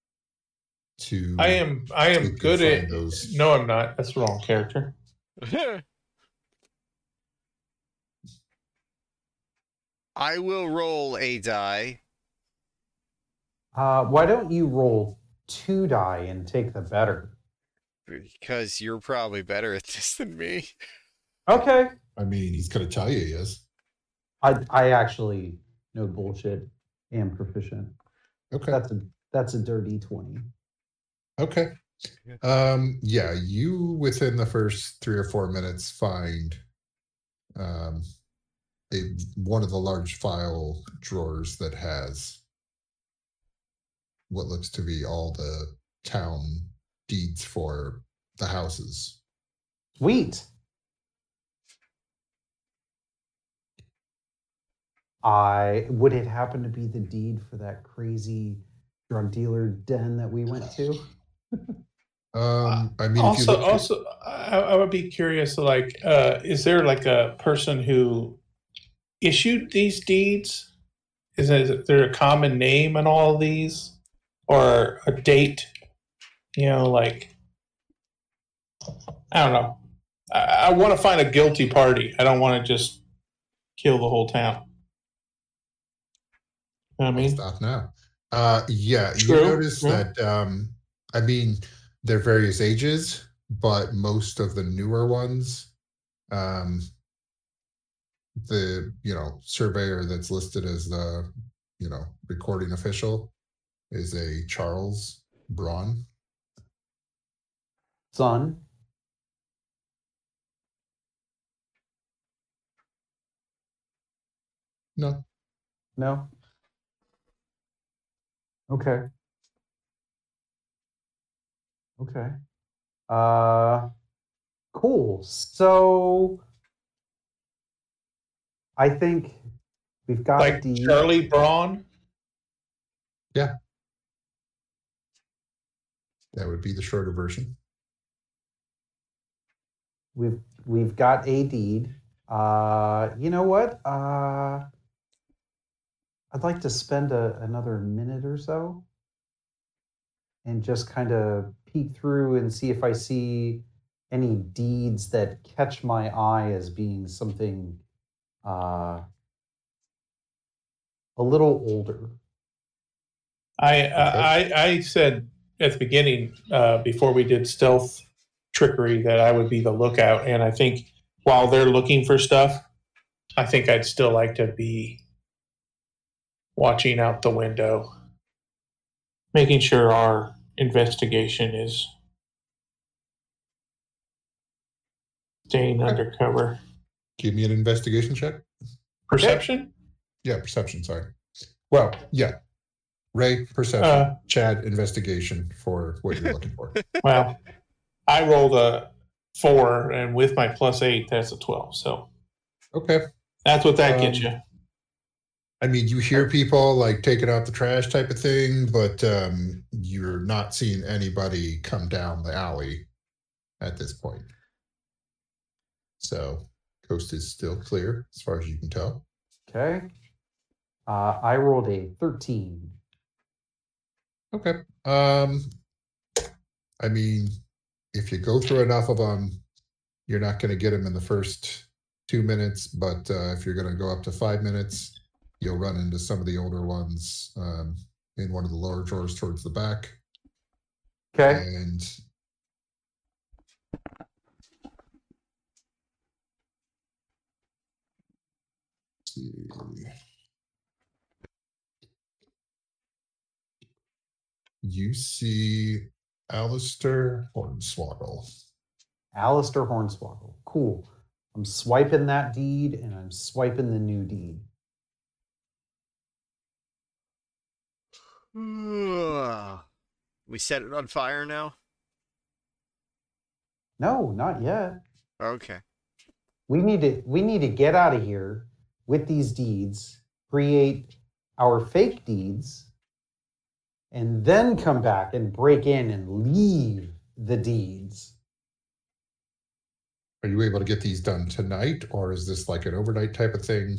[SPEAKER 2] To
[SPEAKER 4] I am I am good at
[SPEAKER 2] those.
[SPEAKER 4] No, I'm not. That's the wrong character.
[SPEAKER 1] I will roll a die.
[SPEAKER 3] Uh, why don't you roll two die and take the better?
[SPEAKER 1] Because you're probably better at this than me.
[SPEAKER 3] Okay.
[SPEAKER 2] I mean, he's gonna tell you yes.
[SPEAKER 3] I I actually no bullshit am proficient.
[SPEAKER 2] Okay.
[SPEAKER 3] That's a that's a dirty twenty.
[SPEAKER 2] Okay. Um, yeah, you within the first three or four minutes find um a one of the large file drawers that has what looks to be all the town deeds for the houses.
[SPEAKER 3] Sweet. I would it happen to be the deed for that crazy drug dealer den that we went to?
[SPEAKER 2] Um, I mean, if you
[SPEAKER 4] also,
[SPEAKER 2] at-
[SPEAKER 4] also, I, I would be curious. Like, uh, is there like a person who issued these deeds? Is, there- is there a common name in all of these, or a date? You know, like I don't know. I, I want to find a guilty party. I don't want to just kill the whole town. You know what I mean,
[SPEAKER 2] stop now. Uh, yeah,
[SPEAKER 4] True,
[SPEAKER 2] you notice
[SPEAKER 4] true.
[SPEAKER 2] that. Um, I mean, they're various ages, but most of the newer ones, um, the you know surveyor that's listed as the you know recording official is a Charles Braun.
[SPEAKER 3] Son.
[SPEAKER 2] No,
[SPEAKER 3] No. Okay. Okay. Uh cool. So I think we've got
[SPEAKER 4] like
[SPEAKER 3] the
[SPEAKER 4] Charlie Braun. Yeah.
[SPEAKER 2] That would be the shorter version.
[SPEAKER 3] we've we've got a deed. Uh you know what? Uh I'd like to spend a, another minute or so and just kind of peek through and see if I see any deeds that catch my eye as being something uh, a little older.
[SPEAKER 4] I, I I said at the beginning uh, before we did stealth trickery that I would be the lookout, and I think while they're looking for stuff, I think I'd still like to be watching out the window, making sure our investigation is staying undercover.
[SPEAKER 2] Give me an investigation check.
[SPEAKER 4] Perception?
[SPEAKER 2] Yeah, perception. Sorry. Well, yeah. Ray, perception.
[SPEAKER 4] Uh,
[SPEAKER 2] Chad, investigation for what you're looking for.
[SPEAKER 4] well, I rolled a four, and with my plus eight, that's a twelve. So
[SPEAKER 2] Okay.
[SPEAKER 4] that's what that gets
[SPEAKER 2] Um,
[SPEAKER 4] you.
[SPEAKER 2] I mean, you hear people like taking out the trash type of thing, but um, you're not seeing anybody come down the alley at this point. So, coast is still clear as far as you can tell.
[SPEAKER 3] Okay. Uh, I rolled a 13.
[SPEAKER 2] Okay. Um, I mean, if you go through enough of them, you're not going to get them in the first two minutes. But uh, if you're going to go up to five minutes, you'll run into some of the older ones um, in one of the lower drawers towards the back.
[SPEAKER 3] Okay.
[SPEAKER 2] And. You see Alistair Hornswoggle.
[SPEAKER 3] Alistair Hornswoggle. Cool. I'm swiping that deed and I'm swiping the new deed.
[SPEAKER 1] We set it on fire now?
[SPEAKER 3] No, not yet.
[SPEAKER 1] Okay.
[SPEAKER 3] We need to we need to get out of here with these deeds, create our fake deeds, and then come back and break in and leave the deeds.
[SPEAKER 2] Are you able to get these done tonight, or is this like an overnight type of thing?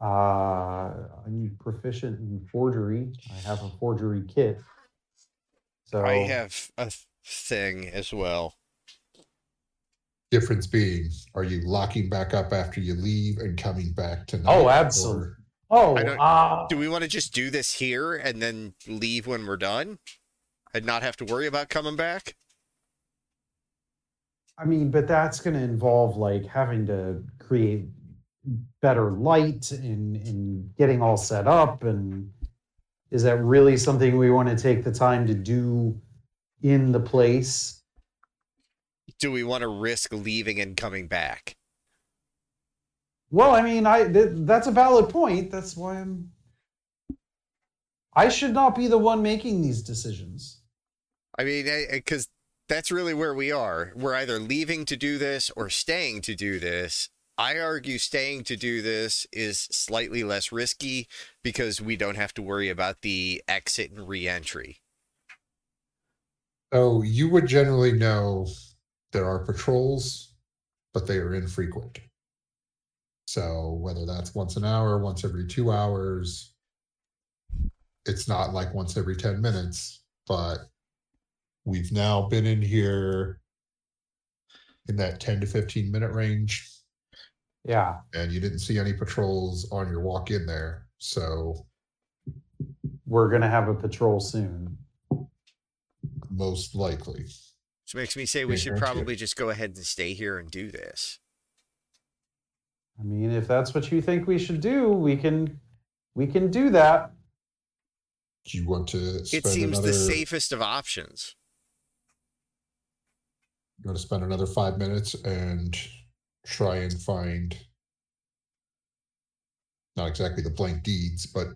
[SPEAKER 3] Uh, I'm proficient in forgery. I have a forgery kit. So
[SPEAKER 1] I have a thing as well.
[SPEAKER 2] Difference being, are you locking back up after you leave and coming back tonight?
[SPEAKER 3] Oh,
[SPEAKER 2] or-
[SPEAKER 3] absolutely. Oh,
[SPEAKER 1] don't-
[SPEAKER 3] uh,
[SPEAKER 1] Do we want to just do this here and then leave when we're done, and not have to worry about coming back?
[SPEAKER 3] I mean, but that's going to involve like having to create better light and and getting all set up. And is that really something we want to take the time to do in the place?
[SPEAKER 1] Do we want to risk leaving and coming back?
[SPEAKER 3] Well, I mean, I th- that's a valid point. That's why I'm. I should not be the one making these decisions.
[SPEAKER 1] I mean, because that's really where we are. We're either leaving to do this or staying to do this. I argue staying to do this is slightly less risky because we don't have to worry about the exit and re-entry.
[SPEAKER 2] So you would generally know there are patrols, but they are infrequent. So whether that's once an hour, once every two hours, it's not like once every 10 minutes, but we've now been in here in that 10 to 15 minute range,
[SPEAKER 3] Yeah.
[SPEAKER 2] and you didn't see any patrols on your walk in there. So
[SPEAKER 3] We're going to have a patrol soon.
[SPEAKER 2] most likely.
[SPEAKER 1] Which makes me say we
[SPEAKER 2] Yeah,
[SPEAKER 1] should
[SPEAKER 2] thank you.
[SPEAKER 1] probably just go ahead and stay here and do this.
[SPEAKER 3] I mean, if that's what you think we should do, we can we can do that.
[SPEAKER 2] Do you want to spend
[SPEAKER 1] It seems
[SPEAKER 2] another
[SPEAKER 1] the safest of options.
[SPEAKER 2] you want to spend another five minutes and try and find not exactly the blank deeds, but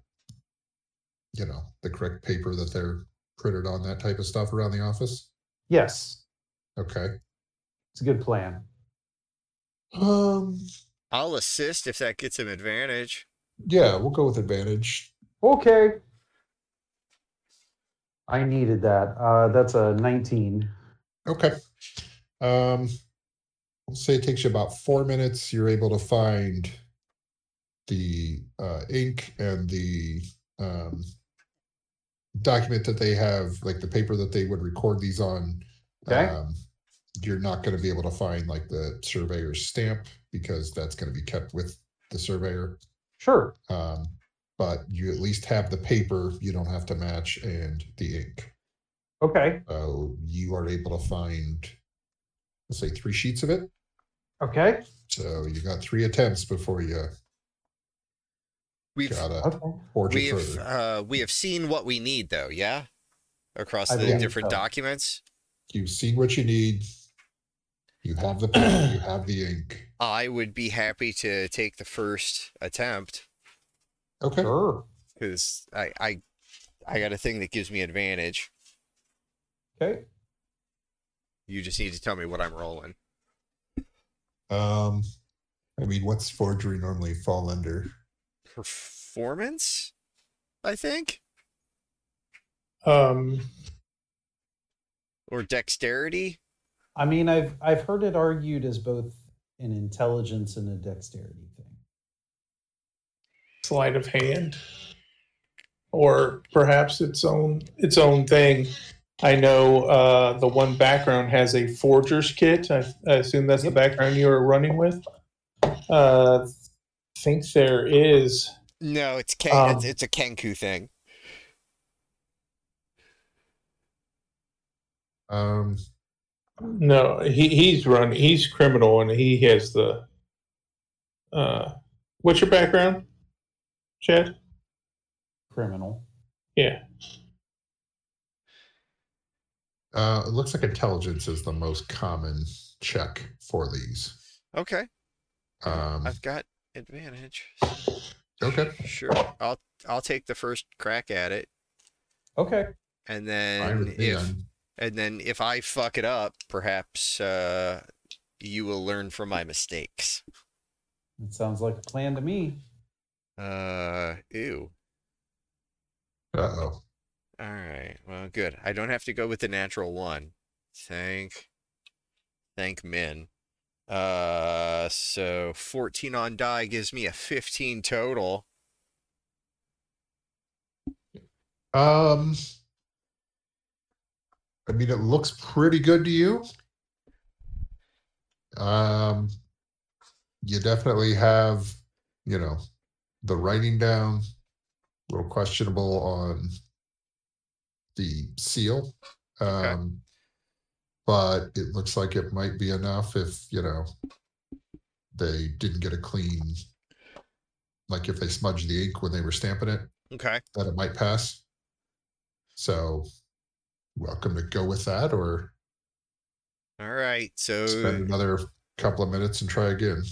[SPEAKER 2] you know, the correct paper that they're printed on, that type of stuff around the office.
[SPEAKER 3] Yes,
[SPEAKER 2] Okay.
[SPEAKER 3] it's a good plan.
[SPEAKER 2] Um
[SPEAKER 1] I'll assist if that gets him advantage.
[SPEAKER 2] yeah, we'll go with advantage.
[SPEAKER 3] Okay. I needed that. Uh, that's a 19.
[SPEAKER 2] Okay. Um we'll say it takes you about four minutes. You're able to find the uh, ink and the um, document that they have, like the paper that they would record these on.
[SPEAKER 3] Okay.
[SPEAKER 2] Um, you're not going to be able to find like the surveyor's stamp because that's going to be kept with the surveyor.
[SPEAKER 3] Sure.
[SPEAKER 2] Um, but you at least have the paper you don't have to match and the ink.
[SPEAKER 3] Okay.
[SPEAKER 2] So you are able to find, let's say, three sheets of it.
[SPEAKER 3] Okay.
[SPEAKER 2] So you got three attempts before you
[SPEAKER 1] We've
[SPEAKER 2] gotta
[SPEAKER 3] Okay.
[SPEAKER 2] forge
[SPEAKER 1] we
[SPEAKER 2] it
[SPEAKER 1] have
[SPEAKER 2] further.
[SPEAKER 1] uh, we have seen what we need though, yeah, across
[SPEAKER 3] I
[SPEAKER 1] the
[SPEAKER 3] believe
[SPEAKER 1] different
[SPEAKER 3] so.
[SPEAKER 1] documents.
[SPEAKER 2] You've seen what you need. You have the pen. you have the ink.
[SPEAKER 1] I would be happy to take the first attempt
[SPEAKER 2] Okay.
[SPEAKER 3] Sure.
[SPEAKER 1] because I, I I got a thing that gives me advantage.
[SPEAKER 3] Okay.
[SPEAKER 1] You just need to tell me what I'm rolling.
[SPEAKER 2] Um, I mean, what's forgery normally fall under?
[SPEAKER 1] Performance, I think,
[SPEAKER 4] Um,
[SPEAKER 1] or dexterity.
[SPEAKER 3] I mean, I've I've heard it argued as both an intelligence and a dexterity thing.
[SPEAKER 4] sleight of hand, or perhaps its own its own thing. I know uh, the one background has a forger's kit. I, I assume that's the background you were running with. Uh, think there is.
[SPEAKER 1] No, it's Ken,
[SPEAKER 4] Um,
[SPEAKER 1] it's, it's a Kenku thing.
[SPEAKER 2] Um,
[SPEAKER 4] No, he he's run. He's criminal, and he has the. Uh, what's your background, Chad?
[SPEAKER 3] Criminal.
[SPEAKER 4] Yeah.
[SPEAKER 2] Uh, it looks like intelligence is the most common check for these.
[SPEAKER 1] Okay,
[SPEAKER 2] Um,
[SPEAKER 1] I've got advantage.
[SPEAKER 2] okay.
[SPEAKER 1] Sure, I'll I'll take the first crack at it,
[SPEAKER 3] Okay.
[SPEAKER 1] and then if
[SPEAKER 2] then.
[SPEAKER 1] and then if I fuck it up, perhaps uh, you will learn from my mistakes.
[SPEAKER 3] It sounds like a plan to me.
[SPEAKER 1] Uh, ew.
[SPEAKER 2] Uh-oh.
[SPEAKER 1] All right. Well, good. I don't have to go with the natural one. Thank, thank Min. Uh, so 14 on die gives me a 15 total.
[SPEAKER 2] Um, I mean, it looks pretty good to you. Um, you definitely have, you know, the writing down, a little questionable on the seal. Um, but it looks like it might be enough if, you know, they didn't get a clean, like if they smudged the ink when they were stamping it,
[SPEAKER 1] Okay.
[SPEAKER 2] that it might pass. So welcome to go with that or
[SPEAKER 1] All right. So
[SPEAKER 2] spend another couple of minutes and try again.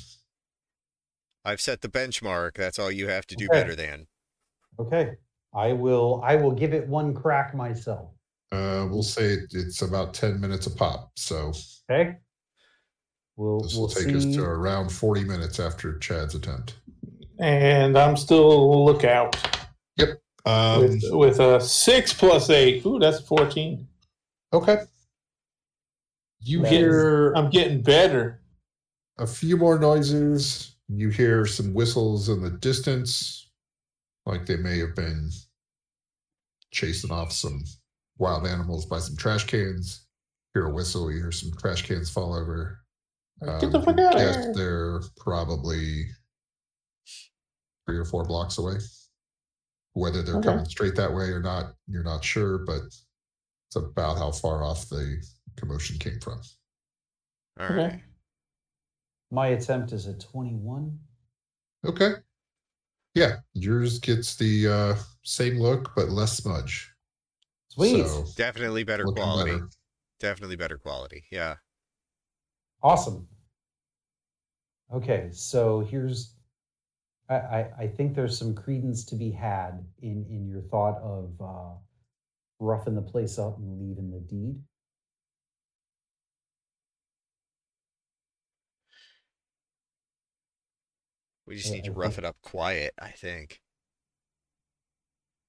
[SPEAKER 1] I've set the benchmark. That's all you have to do
[SPEAKER 3] Okay.
[SPEAKER 1] better than.
[SPEAKER 3] Okay. I will I will give it one crack myself.
[SPEAKER 2] Uh, we'll say it- it's about 10 minutes a pop. So
[SPEAKER 3] Okay. We'll
[SPEAKER 2] this
[SPEAKER 3] we'll
[SPEAKER 2] will take
[SPEAKER 3] see.
[SPEAKER 2] us to around 40 minutes after Chad's attempt.
[SPEAKER 4] And I'm still lookout
[SPEAKER 2] Um,
[SPEAKER 4] with with a six plus eight. Ooh, that's fourteen.
[SPEAKER 2] okay. You
[SPEAKER 3] That is-
[SPEAKER 2] hear
[SPEAKER 4] I'm getting better.
[SPEAKER 2] a few more noises. You hear some whistles in the distance, like they may have been chasing off some wild animals by some trash cans. Hear a whistle, you hear some trash cans fall over.
[SPEAKER 4] Get the
[SPEAKER 2] Um,
[SPEAKER 4] fuck out of
[SPEAKER 2] yes,
[SPEAKER 4] here.
[SPEAKER 2] they're probably three or four blocks away. Whether they're
[SPEAKER 4] Okay.
[SPEAKER 2] coming straight that way or not, you're not sure, but it's about how far off the commotion came from.
[SPEAKER 1] All
[SPEAKER 4] Okay.
[SPEAKER 3] My attempt is a 21.
[SPEAKER 2] Okay. Yeah, yours gets the uh, same look but less smudge.
[SPEAKER 3] Sweet.
[SPEAKER 2] So,
[SPEAKER 1] Definitely better quality.
[SPEAKER 2] better.
[SPEAKER 1] Definitely better quality. Yeah.
[SPEAKER 3] Awesome. Okay, so here's I, I, I think there's some credence to be had in in your thought of uh, roughing the place up and leaving the deed.
[SPEAKER 1] We just
[SPEAKER 3] Yeah,
[SPEAKER 1] need to rough
[SPEAKER 3] think-
[SPEAKER 1] it up quiet, I think.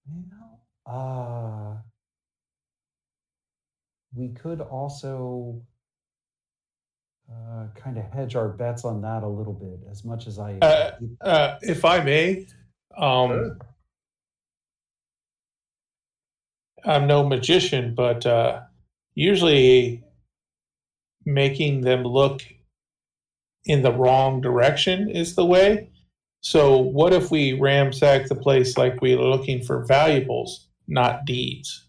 [SPEAKER 3] You know, uh, we could also uh, kind of hedge our bets on that a little bit, as much as I.
[SPEAKER 4] Uh, Uh, if I may, um,
[SPEAKER 2] Sure.
[SPEAKER 4] I'm no magician, but uh, usually making them look in the wrong direction is the way. So, what if we ramsack the place like we are looking for valuables, not deeds?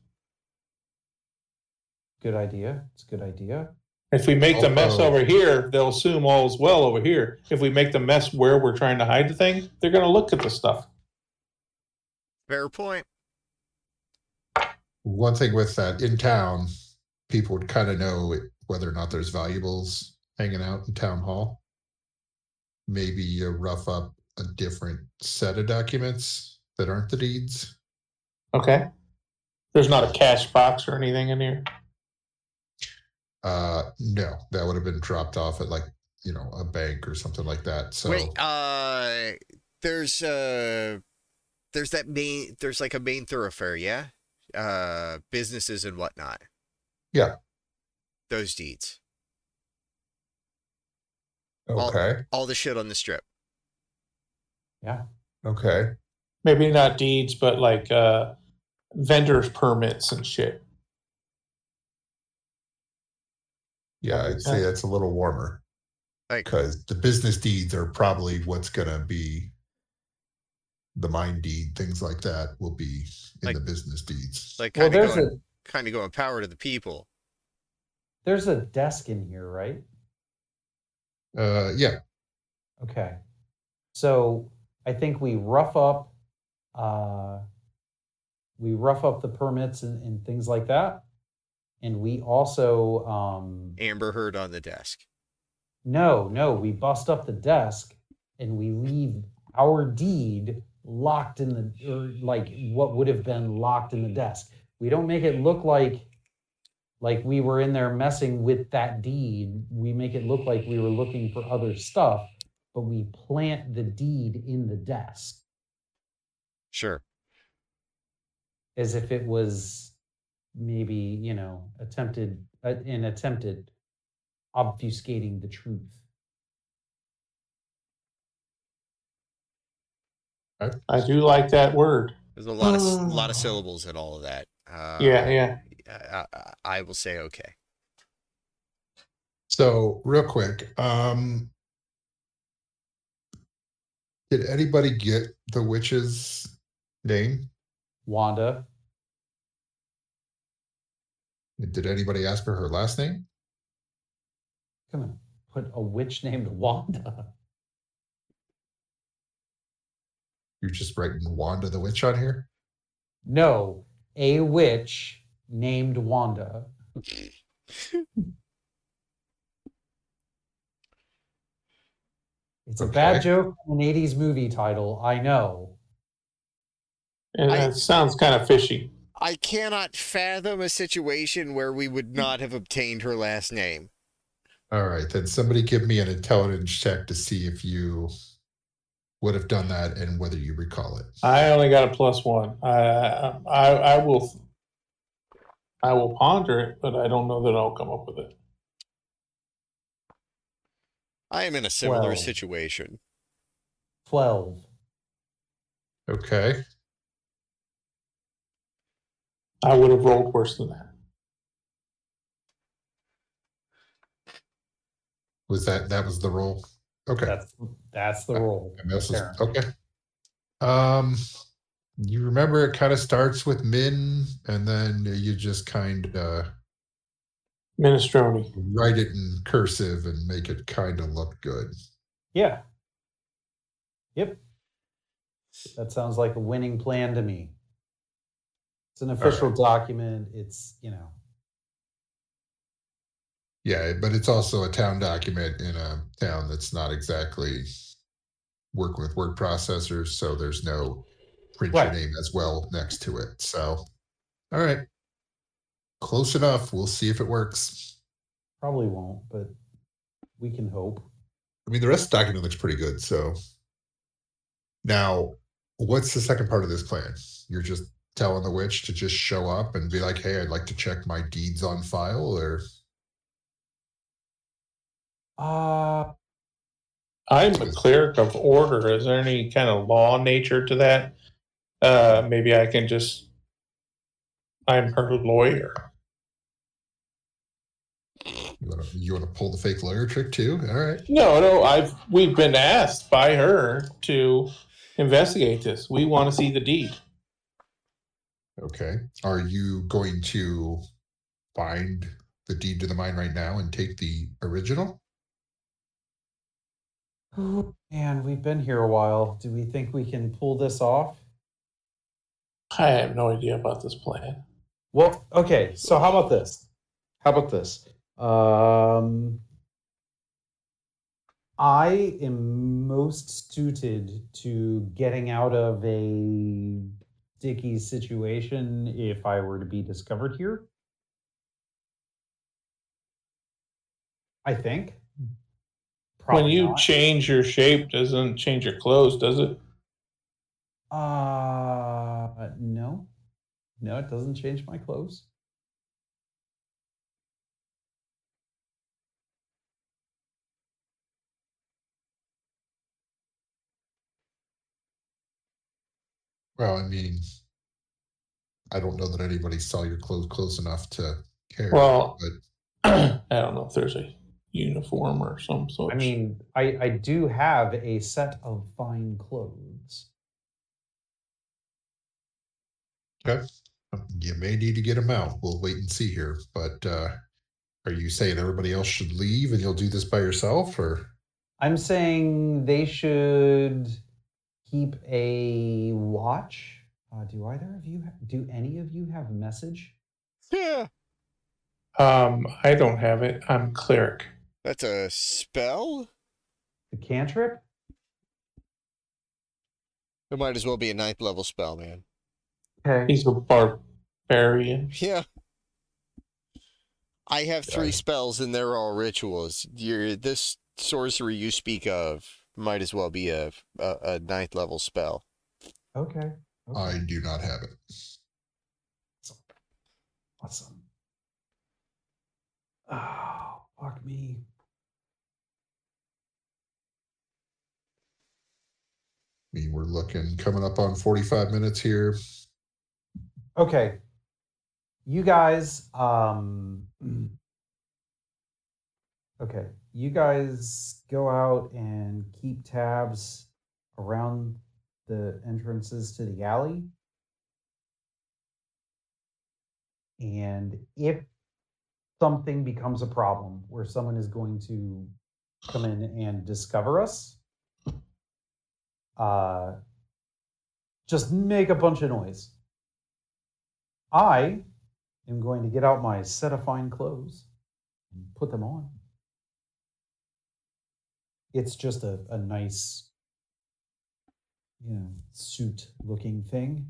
[SPEAKER 3] good idea. It's a good idea.
[SPEAKER 4] If we make the oh, mess
[SPEAKER 2] oh.
[SPEAKER 4] over here, they'll assume all is well over here. If we make the mess where we're trying to hide the thing, they're going to look at the stuff.
[SPEAKER 1] Fair point.
[SPEAKER 2] One thing with that in town, people would kind of know whether or not there's valuables hanging out in town hall. Maybe you rough up a different set of documents that aren't the deeds.
[SPEAKER 4] Okay. There's not a cash box or anything in here.
[SPEAKER 2] Uh, no, that would have been dropped off at like you know a bank or something like that. So
[SPEAKER 1] Wait, uh there's uh there's that main there's like a main thoroughfare, yeah? Uh businesses and whatnot.
[SPEAKER 2] Yeah.
[SPEAKER 1] Those deeds. all-
[SPEAKER 2] okay,
[SPEAKER 1] All the shit on the strip.
[SPEAKER 3] Yeah.
[SPEAKER 2] okay,
[SPEAKER 4] Maybe not deeds, but like uh, vendors permits and shit.
[SPEAKER 2] yeah, I'd say that's a little warmer. Because the business deeds are probably what's going to be the mine deed things like that will be in
[SPEAKER 1] Like-
[SPEAKER 2] the business deeds
[SPEAKER 1] like
[SPEAKER 3] Well,
[SPEAKER 1] of
[SPEAKER 3] there's
[SPEAKER 1] going
[SPEAKER 3] a
[SPEAKER 1] kind of going power to the people.
[SPEAKER 3] there's a desk in here, right?
[SPEAKER 2] uh yeah
[SPEAKER 3] Okay. So I think we rough up uh we rough up the permits and, and things like that. And we also um
[SPEAKER 1] Amber Heard on the desk.
[SPEAKER 3] no, no, we bust up the desk and we leave our deed locked in the or like what would have been locked in the desk. We don't make it look like like we were in there messing with that deed. We make it look like we were looking for other stuff, but we plant the deed in the desk.
[SPEAKER 1] Sure.
[SPEAKER 3] as if it was maybe you know attempted uh, an attempted obfuscating the truth.
[SPEAKER 4] I do like that word.
[SPEAKER 1] There's a lot of s- lot of syllables in all of that. Uh,
[SPEAKER 4] yeah, yeah.
[SPEAKER 1] I, I, I will say okay.
[SPEAKER 2] So, real quick, um, did anybody get the witch's name?
[SPEAKER 3] Wanda,
[SPEAKER 2] Did anybody ask for her last name?
[SPEAKER 3] come on, put a witch named Wanda.
[SPEAKER 2] You're just writing Wanda the witch on here?
[SPEAKER 3] No, a witch named Wanda. It's a bad joke from an 80s movie title, I know.
[SPEAKER 4] And
[SPEAKER 1] I-
[SPEAKER 4] that sounds kind of fishy.
[SPEAKER 1] I cannot fathom a situation where we would not have obtained her last name.
[SPEAKER 2] All right, then somebody give me an intelligence check to see if you would have done that and whether you recall it.
[SPEAKER 4] I only got a plus one. I, I, I will, I will ponder it, but I don't know that I'll come up with it.
[SPEAKER 1] I am in a similar
[SPEAKER 3] Well.
[SPEAKER 1] situation.
[SPEAKER 3] 12.
[SPEAKER 2] Okay.
[SPEAKER 4] I would have rolled worse than that.
[SPEAKER 2] Was that that was the roll? Okay.
[SPEAKER 3] That's that's the role.
[SPEAKER 2] And this is- okay. Um, you remember it kind of starts with Min, and then you just kind of
[SPEAKER 4] Minestrone.
[SPEAKER 2] write it in cursive and make it kind of look good.
[SPEAKER 3] Yeah. Yep. That sounds like a winning plan to me. It's an official document. It's, you know,
[SPEAKER 2] Yeah, but it's also a town document in a town that's not exactly working with word processors, so there's no print your name as well next to it. So, all right, close enough. We'll see if it works.
[SPEAKER 3] probably won't, but we can hope.
[SPEAKER 2] I mean, the rest of the document looks pretty good. So, now, what's the second part of this plan? You're just telling the witch to just show up and be like, "Hey, I'd like to check my deeds on file," or
[SPEAKER 3] Uh,
[SPEAKER 4] I'm a cleric of order. Is there any kind of law nature to that? Uh, maybe I can just. I'm her lawyer.
[SPEAKER 2] You want to you want to pull the fake lawyer trick too? All right.
[SPEAKER 4] No, no. I've we've been asked by her to investigate this. We want to see the deed.
[SPEAKER 2] Okay. Are you going to find the deed to the mine right now and take the original?
[SPEAKER 3] Oh, man, we've been here a while. Do we think we can pull this off?
[SPEAKER 4] I have no idea about this plan.
[SPEAKER 3] Well, okay. So how about this? How about this? Um, I am most suited to getting out of a sticky situation if I were to be discovered here. I think.
[SPEAKER 4] when you
[SPEAKER 3] not.
[SPEAKER 4] change your shape, doesn't change your clothes, does it?
[SPEAKER 3] Uh, no. No, it doesn't change my clothes.
[SPEAKER 2] Well, I mean, I don't know that anybody saw your clothes close enough to care.
[SPEAKER 4] Well,
[SPEAKER 2] but
[SPEAKER 4] I don't know if there's a uniform or some sort.
[SPEAKER 3] I mean, I, I do have a set of fine clothes. Okay.
[SPEAKER 2] You may need to get them out. We'll wait and see here. But uh, are you saying everybody else should leave and you'll do this by yourself, or
[SPEAKER 3] I'm saying they should keep a watch. Uh, do either of you, ha- do any of you have message?
[SPEAKER 1] Yeah.
[SPEAKER 4] um, I don't have it. I'm cleric.
[SPEAKER 1] That's a spell?
[SPEAKER 3] The cantrip?
[SPEAKER 1] It might as well be a ninth level spell, man.
[SPEAKER 3] Okay.
[SPEAKER 4] He's a barbarian.
[SPEAKER 1] Yeah. I have three
[SPEAKER 2] Yeah.
[SPEAKER 1] spells and they're all rituals. Your this sorcery you speak of might as well be a a, a ninth level spell.
[SPEAKER 3] Okay. okay.
[SPEAKER 2] I do not have it.
[SPEAKER 3] Awesome. Oh, fuck me.
[SPEAKER 2] I mean, we're looking coming up on 45 minutes here.
[SPEAKER 3] Okay. You guys, um, okay. You guys go out and keep tabs around the entrances to the alley. And if something becomes a problem where someone is going to come in and discover us, uh, just make a bunch of noise. I am going to get out my set of fine clothes and put them on. It's just a, a nice, you know, suit looking thing.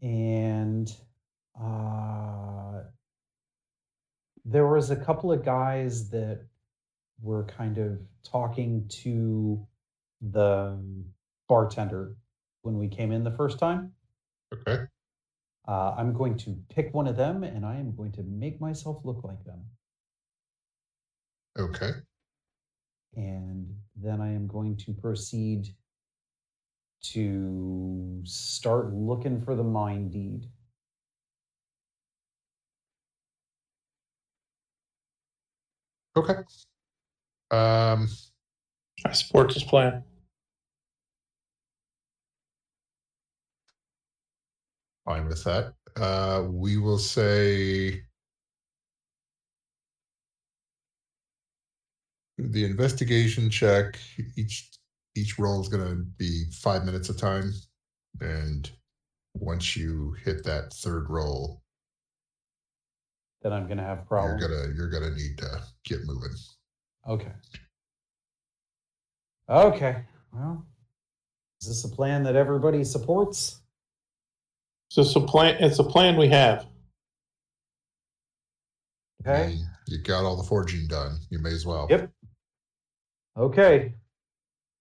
[SPEAKER 3] And uh, there was a couple of guys that were kind of talking to the bartender when we came in the first time.
[SPEAKER 2] Okay.
[SPEAKER 3] Uh, I'm going to pick one of them and I am going to make myself look like them.
[SPEAKER 2] Okay.
[SPEAKER 3] And then I am going to proceed to start looking for the mine deed.
[SPEAKER 2] Okay. Um,
[SPEAKER 4] I support this plan.
[SPEAKER 2] fine with that. Uh, we will say the investigation check. Each each roll is going to be five minutes of time, and once you hit that third roll,
[SPEAKER 3] Then I'm going to have problems.
[SPEAKER 2] you're
[SPEAKER 3] problems.
[SPEAKER 2] gonna you're gonna need to get moving.
[SPEAKER 3] Okay. Okay. Well, is this a plan that everybody supports?
[SPEAKER 4] So it's a plan. It's a plan we have.
[SPEAKER 3] Okay.
[SPEAKER 2] You- You got all the forging done. You may as well.
[SPEAKER 3] Yep. Okay.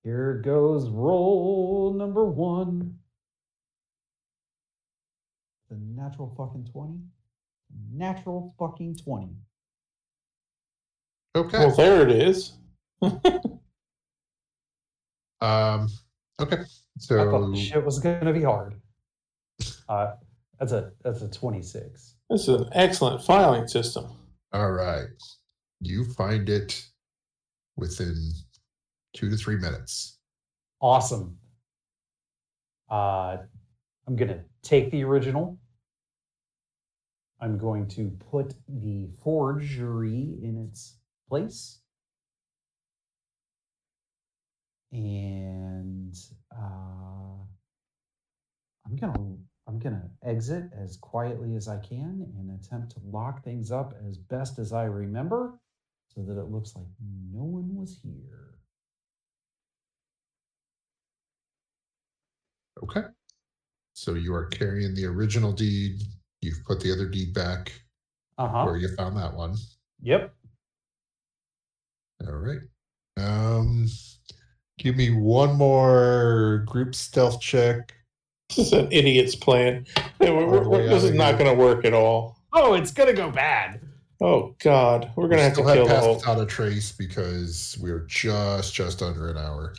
[SPEAKER 3] Here goes roll number one. The natural fucking 20. Natural fucking 20.
[SPEAKER 2] Okay.
[SPEAKER 4] Well, there it is.
[SPEAKER 2] Um. Okay.
[SPEAKER 3] So I thought
[SPEAKER 2] So
[SPEAKER 3] this shit was gonna be hard. Uh that's a that's a 26.
[SPEAKER 4] This is an excellent filing system.
[SPEAKER 2] all right, you find it within two to three minutes.
[SPEAKER 3] Awesome. Uh I'm gonna take the original. I'm going to put the forgery in its place. And uh, I'm gonna I'm gonna exit as quietly as I can and attempt to lock things up as best as I remember so that it looks like no one was here.
[SPEAKER 2] Okay. So you are carrying the original deed. You've put the other deed back
[SPEAKER 3] Uh-huh.
[SPEAKER 2] where you found that one.
[SPEAKER 3] Yep.
[SPEAKER 2] All right. Um, give me one more group stealth check.
[SPEAKER 4] This is an idiot's plan. Yeah, we're- we're- this is not going to work at all.
[SPEAKER 3] Oh, it's gonna go bad.
[SPEAKER 4] Oh God, we're going to
[SPEAKER 2] We
[SPEAKER 4] have to
[SPEAKER 2] still
[SPEAKER 4] kill the
[SPEAKER 2] passed
[SPEAKER 4] whole.
[SPEAKER 2] without a trace because we're just just under an hour.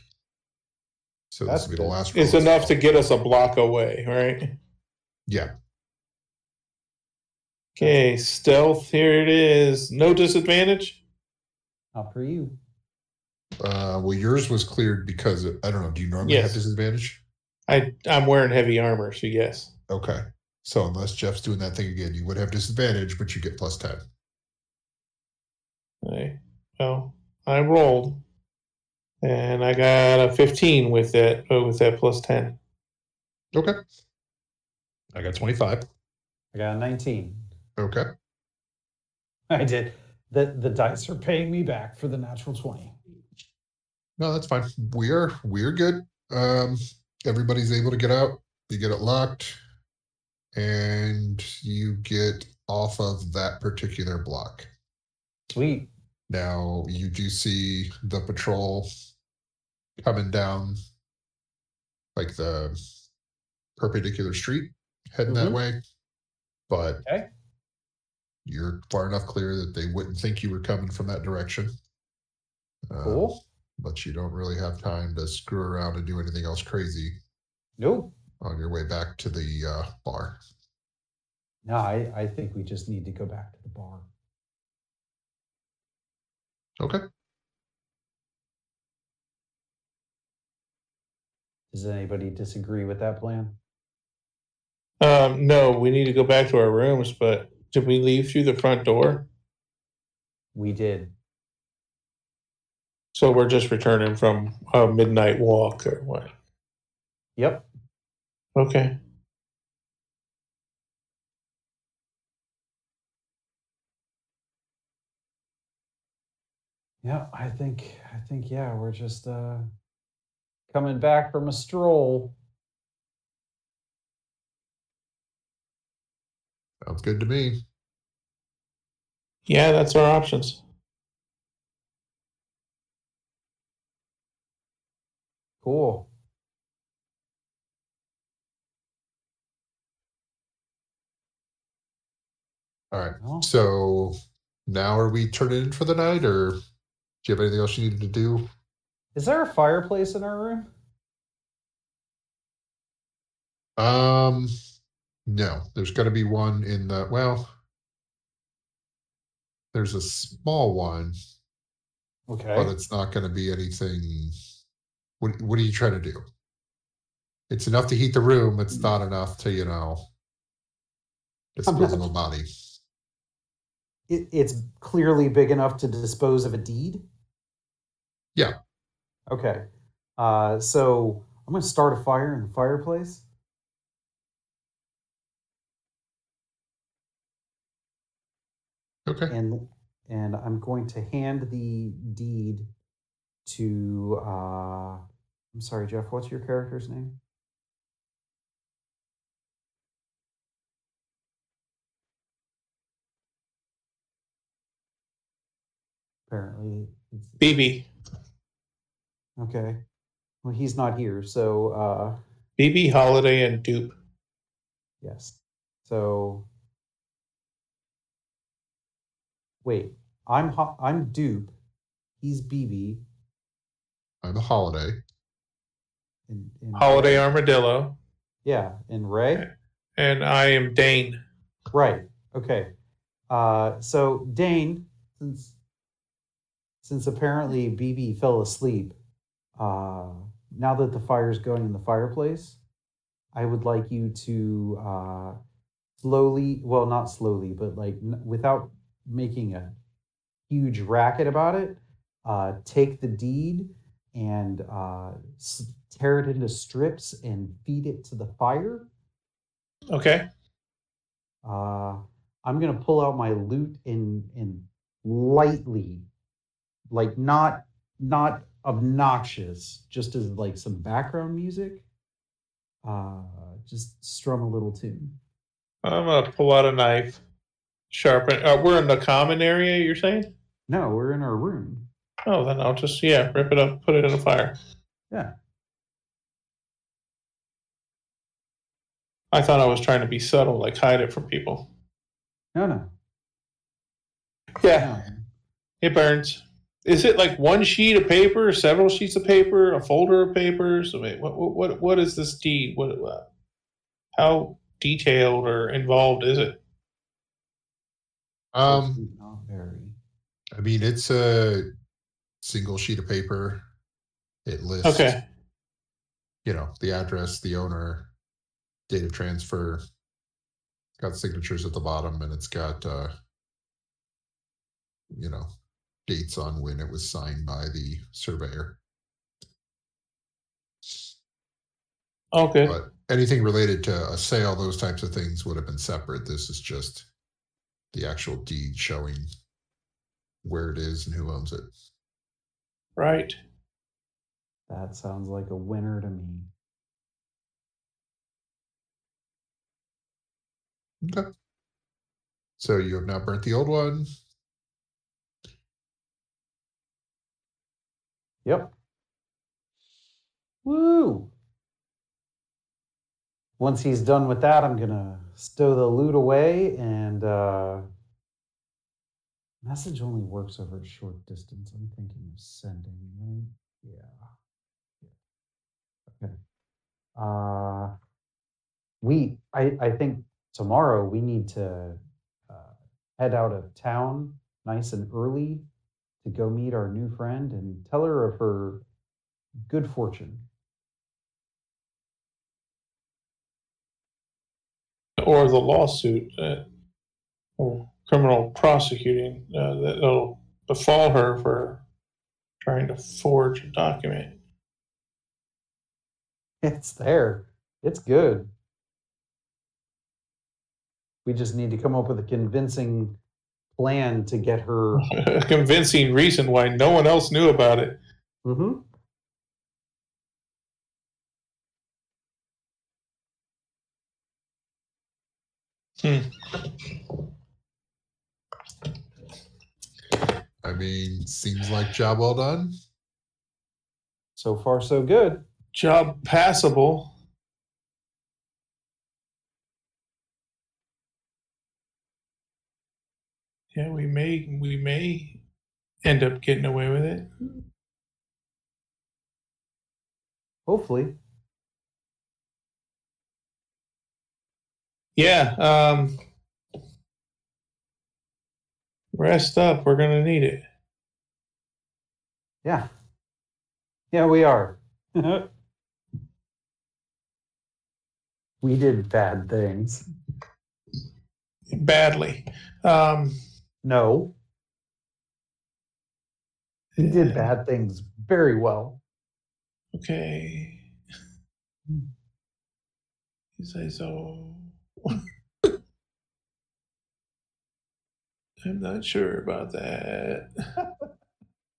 [SPEAKER 2] So
[SPEAKER 3] That's
[SPEAKER 2] this will be the last.
[SPEAKER 4] It's
[SPEAKER 2] roll.
[SPEAKER 4] enough to get us a block away, right?
[SPEAKER 2] Yeah.
[SPEAKER 4] Okay, stealth. Here it is. No disadvantage.
[SPEAKER 3] Not for you.
[SPEAKER 2] Uh, well, yours was cleared because of, I don't know. Do you normally
[SPEAKER 4] Yes.
[SPEAKER 2] have disadvantage?
[SPEAKER 4] I I'm wearing heavy armor, so yes.
[SPEAKER 2] Okay. So unless Jeff's doing that thing again, you would have disadvantage, but you get plus ten.
[SPEAKER 4] I, well, I rolled, and I got a 15 with that. Oh, with that plus 10.
[SPEAKER 2] Okay. I got twenty-five.
[SPEAKER 3] I got a 19.
[SPEAKER 2] Okay.
[SPEAKER 3] I did. The the dice are paying me back for the natural 20.
[SPEAKER 2] No, that's fine. We're we're good. Um, everybody's able to get out. You get it locked, and you get off of that particular block.
[SPEAKER 3] Sweet.
[SPEAKER 2] Now you do see the patrol coming down like the perpendicular street, heading that
[SPEAKER 3] Mhm.
[SPEAKER 2] way. But
[SPEAKER 3] Okay.
[SPEAKER 2] you're far enough clear that they wouldn't think you were coming from that direction. Uh,
[SPEAKER 3] Cool.
[SPEAKER 2] But you don't really have time to screw around and do anything else crazy
[SPEAKER 3] Nope.
[SPEAKER 2] on your way back to the uh, bar.
[SPEAKER 3] No, I, I think we just need to go back to the bar.
[SPEAKER 2] Okay.
[SPEAKER 3] Does anybody disagree with that plan?
[SPEAKER 4] Um, no, we need to go back to our rooms, but did we leave through the front door?
[SPEAKER 3] We did.
[SPEAKER 4] So we're just returning from a midnight walk or what?
[SPEAKER 3] Yep.
[SPEAKER 4] Okay.
[SPEAKER 3] Yeah, I think I think yeah, we're just uh coming back from a stroll.
[SPEAKER 2] Sounds good to me.
[SPEAKER 4] Yeah, that's our options.
[SPEAKER 3] Cool.
[SPEAKER 2] All right. So now are we turning in for the night or do you have anything else you needed to do?
[SPEAKER 3] is there a fireplace in our room?
[SPEAKER 2] Um, no, there's going to be one in the, well, there's a small one,
[SPEAKER 3] Okay.
[SPEAKER 2] but it's not going to be anything. What, what are you trying to do? It's enough to heat the room. It's not enough to, you know, dispose of a body.
[SPEAKER 3] It, it's clearly big enough to dispose of a deed.
[SPEAKER 2] Yeah.
[SPEAKER 3] Okay. Uh, so I'm going to start a fire in the fireplace.
[SPEAKER 2] Okay.
[SPEAKER 3] and and I'm going to hand the deed to uh I'm sorry, Jeff, what's your character's name? Apparently it's,
[SPEAKER 4] BB.
[SPEAKER 3] Okay. Well he's not here, so uh
[SPEAKER 4] BB, Holiday, and Dupe.
[SPEAKER 3] yes. So wait, I'm Ho- I'm Dupe, he's BB,
[SPEAKER 2] I'm a holiday.
[SPEAKER 3] and, and
[SPEAKER 4] Holiday Armadillo.
[SPEAKER 3] Yeah, and Ray.
[SPEAKER 4] And I am Dane.
[SPEAKER 3] Right. Okay. Uh, so Dane, since since apparently BB fell asleep, uh, now that the fire is going in the fireplace, I would like you to uh, slowly, well, not slowly, but like n- without making a huge racket about it, uh, take the deed and uh, s- tear it into strips and feed it to the fire.
[SPEAKER 4] Okay.
[SPEAKER 3] Uh, I'm gonna pull out my lute and and lightly, like not not obnoxious, just as like some background music. Uh, just strum a little tune.
[SPEAKER 4] I'm to pull out a knife. Sharpen. Uh, we're in the common area, you're saying?
[SPEAKER 3] No, we're in our room.
[SPEAKER 4] Oh, then I'll just, yeah, rip it up, put it in the fire.
[SPEAKER 3] Yeah.
[SPEAKER 4] I thought I was trying to be subtle, like hide it from people.
[SPEAKER 3] No, no,
[SPEAKER 4] Yeah,
[SPEAKER 3] no.
[SPEAKER 4] it burns. Is it like one sheet of paper, several sheets of paper, a folder of papers? I mean, what what what, what is this deed? What, what how detailed or involved is it?
[SPEAKER 2] Um,
[SPEAKER 3] not very.
[SPEAKER 2] I mean, it's a single sheet of paper. It lists,
[SPEAKER 4] Okay,
[SPEAKER 2] you know, the address, the owner, date of transfer. It's got signatures at the bottom and it's got, uh, you know, dates on when it was signed by the surveyor.
[SPEAKER 4] Oh, okay.
[SPEAKER 2] But anything related to a sale, those types of things would have been separate. This is just the actual deed showing where it is and who owns it.
[SPEAKER 4] Right.
[SPEAKER 3] That sounds like a winner to me.
[SPEAKER 2] Okay. So you have now burnt the old one.
[SPEAKER 3] Yep. Woo! Once he's done with that, I'm gonna stow the lute away and uh, Message only works over a short distance. I'm thinking of sending, right? Yeah. yeah. Okay. Uh, we, I, I think tomorrow we need to uh, head out of town nice and early to go meet our new friend and tell her of her good fortune.
[SPEAKER 4] or the lawsuit uh, or criminal prosecuting uh, that'll befall her for trying to forge a document.
[SPEAKER 3] It's there. It's good. We just need to come up with a convincing plan to get her.
[SPEAKER 4] a convincing reason why no one else knew about it.
[SPEAKER 3] Mm-hmm.
[SPEAKER 2] I mean, seems like job well done.
[SPEAKER 3] So far, so good.
[SPEAKER 4] Job passable. Yeah, we may we may end up getting away with it.
[SPEAKER 3] Hopefully.
[SPEAKER 4] Yeah. Um, rest up. We're gonna need it.
[SPEAKER 3] Yeah. Yeah, we are. we did bad things.
[SPEAKER 4] badly. Um,
[SPEAKER 3] No, we did bad things very well.
[SPEAKER 4] Okay. You say so. I'm not sure about that.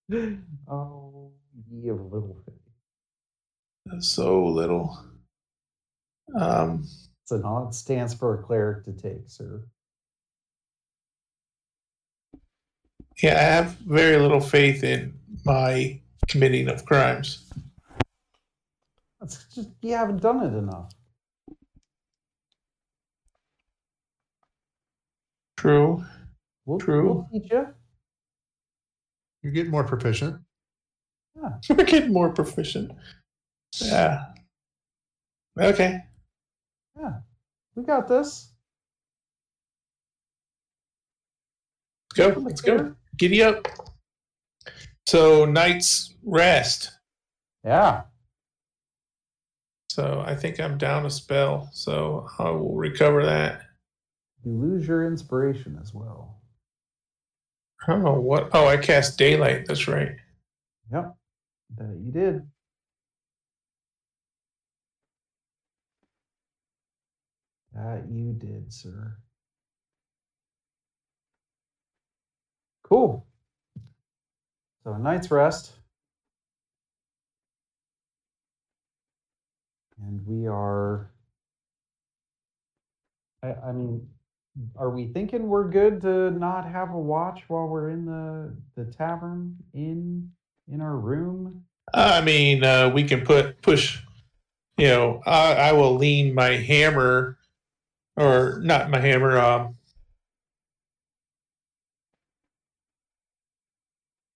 [SPEAKER 3] oh, ye of little faith.
[SPEAKER 4] So little. Um,
[SPEAKER 3] It's an odd stance for a cleric to take, sir.
[SPEAKER 4] Yeah, I have very little faith in my committing of crimes.
[SPEAKER 3] That's just you haven't done it enough.
[SPEAKER 4] True.
[SPEAKER 3] We'll,
[SPEAKER 4] True.
[SPEAKER 3] We'll teach you.
[SPEAKER 2] You're getting more proficient. Yeah.
[SPEAKER 4] We're getting more proficient. Yeah. Okay. Yeah.
[SPEAKER 3] We got this.
[SPEAKER 4] Let's go. Let's go. Giddy up. So night's rest.
[SPEAKER 3] Yeah.
[SPEAKER 4] So I think I'm down a spell. So I will recover that.
[SPEAKER 3] You lose your inspiration as well.
[SPEAKER 4] I don't know what. Oh, I cast daylight. That's right.
[SPEAKER 3] Yep. That you did. That you did, sir. Cool. So a night's rest. And we are I, I mean, are we thinking we're good to not have a watch while we're in the the tavern in in our room?
[SPEAKER 4] I mean, uh, we can put push. You know, I, I will lean my hammer, or not my hammer. Um,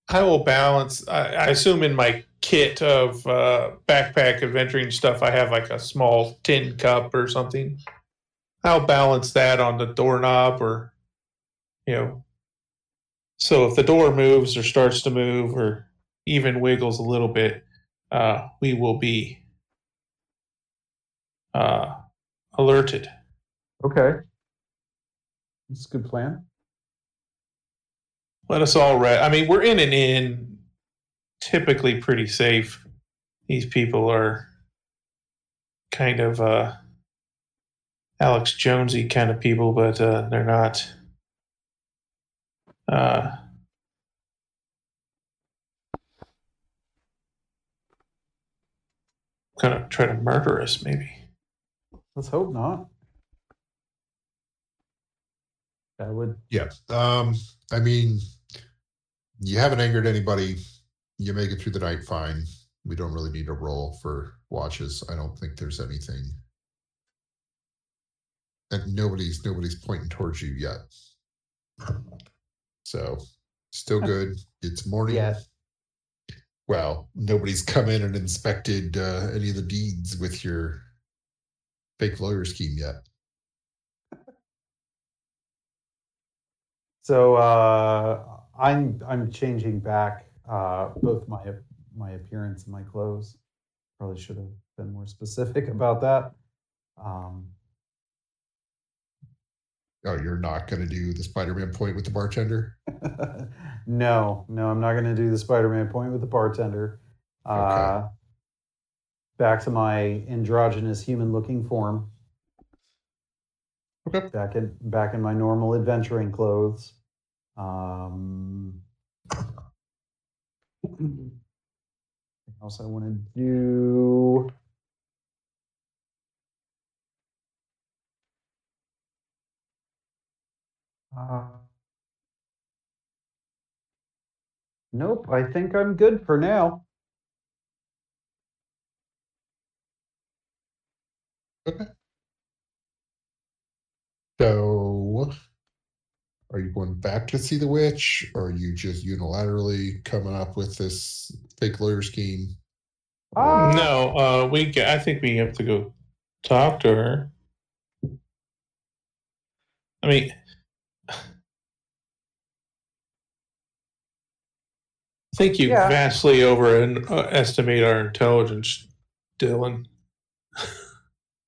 [SPEAKER 4] I will balance. I, I assume in my kit of uh, backpack adventuring stuff, I have like a small tin cup or something. I'll balance that on the doorknob, or you know. So if the door moves or starts to move or even wiggles a little bit, uh, we will be uh, alerted.
[SPEAKER 3] Okay. That's a good plan.
[SPEAKER 4] Let us all rest. I mean, we're in an inn, typically pretty safe. These people are kind of uh, Alex Jonesy kind of people, but uh, they're not. Uh, kind of try to murder us, maybe.
[SPEAKER 3] Let's hope not. That would
[SPEAKER 2] Yeah. Um, I mean, you haven't angered anybody. You make it through the night fine. We don't really need a roll for watches. I don't think there's anything. And nobody's nobody's pointing towards you yet. So Still good. It's morning.
[SPEAKER 3] Yes.
[SPEAKER 2] Well, nobody's come in and inspected uh, any of the deeds with your fake lawyer scheme yet.
[SPEAKER 3] So uh, I'm I'm changing back uh, both my my appearance and my clothes. Probably should have been more specific about that. Um,
[SPEAKER 2] Oh, you're not going to do the Spider-Man point with the bartender?
[SPEAKER 3] no, no, I'm not going to do the Spider-Man point with the bartender. Uh, Back to my androgynous human-looking form.
[SPEAKER 2] Okay.
[SPEAKER 3] Back in back in my normal adventuring clothes. Um, anything else I want to do? Uh, nope, I think I'm good for now. Okay.
[SPEAKER 2] So, are you going back to see the witch, or are you just unilaterally coming up with this fake lawyer scheme?
[SPEAKER 3] Ah,
[SPEAKER 4] No, uh, we. ga- I think we have to go talk to her. I mean, I think you
[SPEAKER 3] Yeah.
[SPEAKER 4] vastly overestimate our intelligence, Dylan.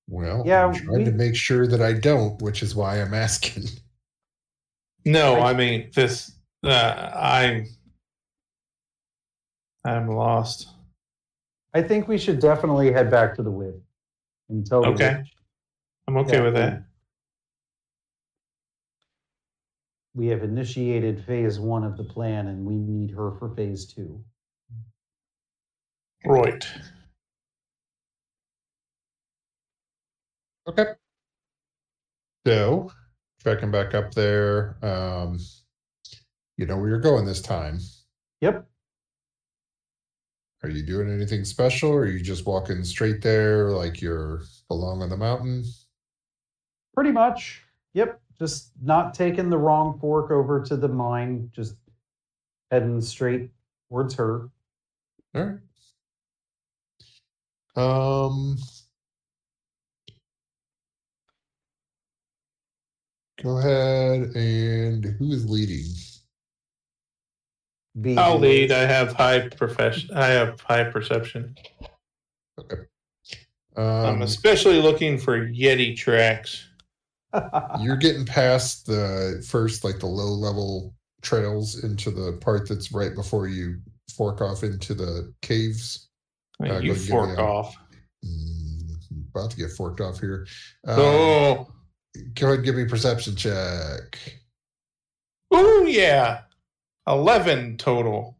[SPEAKER 2] Well,
[SPEAKER 3] Yeah,
[SPEAKER 2] I'm trying to make sure that I don't, which is why I'm asking.
[SPEAKER 4] No,
[SPEAKER 3] I-
[SPEAKER 4] I mean this. Uh, I'm. I'm lost.
[SPEAKER 3] I think we should definitely head back to the wig and tell the
[SPEAKER 4] Okay.
[SPEAKER 3] witch
[SPEAKER 4] I'm okay with
[SPEAKER 3] we-
[SPEAKER 4] that.
[SPEAKER 3] We have initiated phase one of the plan, and we need her for phase two.
[SPEAKER 4] Right.
[SPEAKER 2] Okay. So, checking back up there, um, you know where you're going this time.
[SPEAKER 3] Yep.
[SPEAKER 2] Are you doing anything special, or are you just walking straight there like you're along on the mountain?
[SPEAKER 3] Pretty much. Yep. Just not taking the wrong fork over to the mine, just heading straight towards her.
[SPEAKER 2] All right. Um. Go ahead and who is leading?
[SPEAKER 3] Be
[SPEAKER 4] I'll lead. I have high profession. I have high perception. Okay. I'm
[SPEAKER 2] Um,
[SPEAKER 4] especially looking for Yeti tracks.
[SPEAKER 2] you're getting past the first, like the low level trails into the part that's right before you fork off into the caves.
[SPEAKER 4] Like,
[SPEAKER 2] Uh,
[SPEAKER 4] you
[SPEAKER 2] go give me
[SPEAKER 4] fork off.
[SPEAKER 2] Mm, about to get forked off here. Um,
[SPEAKER 4] oh,
[SPEAKER 2] Go ahead and give me a perception check.
[SPEAKER 4] oh yeah, eleven total.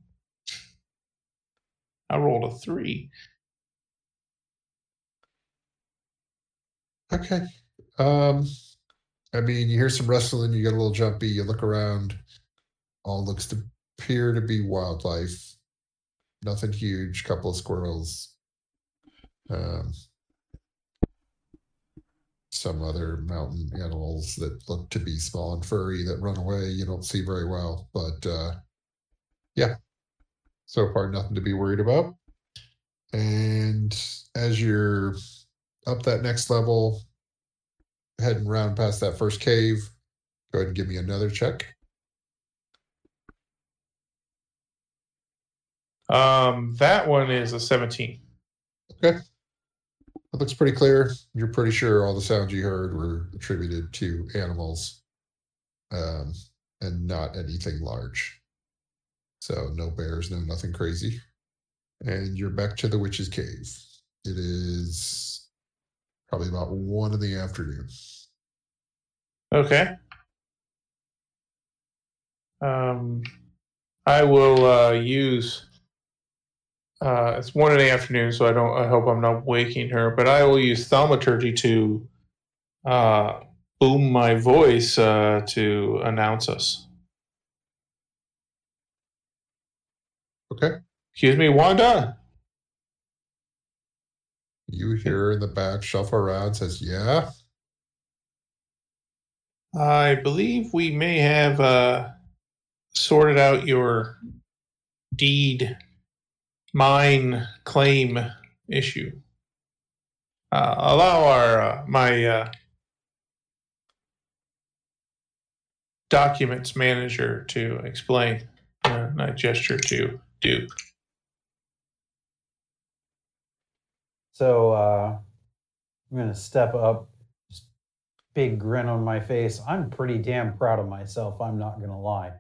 [SPEAKER 4] I rolled a three.
[SPEAKER 2] Okay. Um, I mean, you hear some rustling, you get a little jumpy, you look around. All looks to appear to be wildlife. Nothing huge, couple of squirrels. Um, some other mountain animals that look to be small and furry that run away. You don't see very well, but uh, yeah, so far nothing to be worried about. And as you're up that next level, heading round past that first cave, go ahead and give me another check.
[SPEAKER 4] Um, that one is a seventeen.
[SPEAKER 2] It looks pretty clear. You're pretty sure all the sounds you heard were attributed to animals um, and not anything large. So, no bears, no nothing crazy. And you're back to the witch's cave. It is probably about one in the afternoon.
[SPEAKER 4] Okay. Um, I will uh, use. Uh, it's one in the afternoon, so I don't. I hope I'm not waking her. But I will use thaumaturgy to uh, boom my voice uh, to announce us.
[SPEAKER 2] Okay.
[SPEAKER 4] Excuse me, Wanda.
[SPEAKER 2] You hear in the back shuffle around, says, Yeah.
[SPEAKER 4] I believe we may have uh, sorted out your deed mine claim issue. Uh, allow our uh, my uh, documents manager to explain. Uh, and I gesture to Duke.
[SPEAKER 3] So uh, I'm gonna step up, big grin on my face. I'm pretty damn proud of myself. I'm not gonna lie.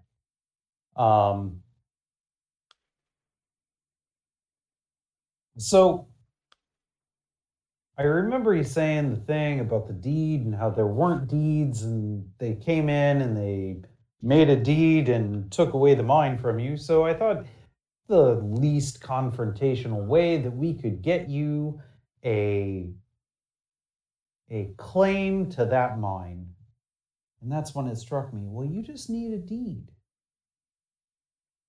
[SPEAKER 3] Um, so I remember you saying the thing about the deed and how there weren't deeds, and they came in and they made a deed and took away the mine from you. So I thought the least confrontational way that we could get you a a claim to that mine. And that's when it struck me. Well, you just need a deed.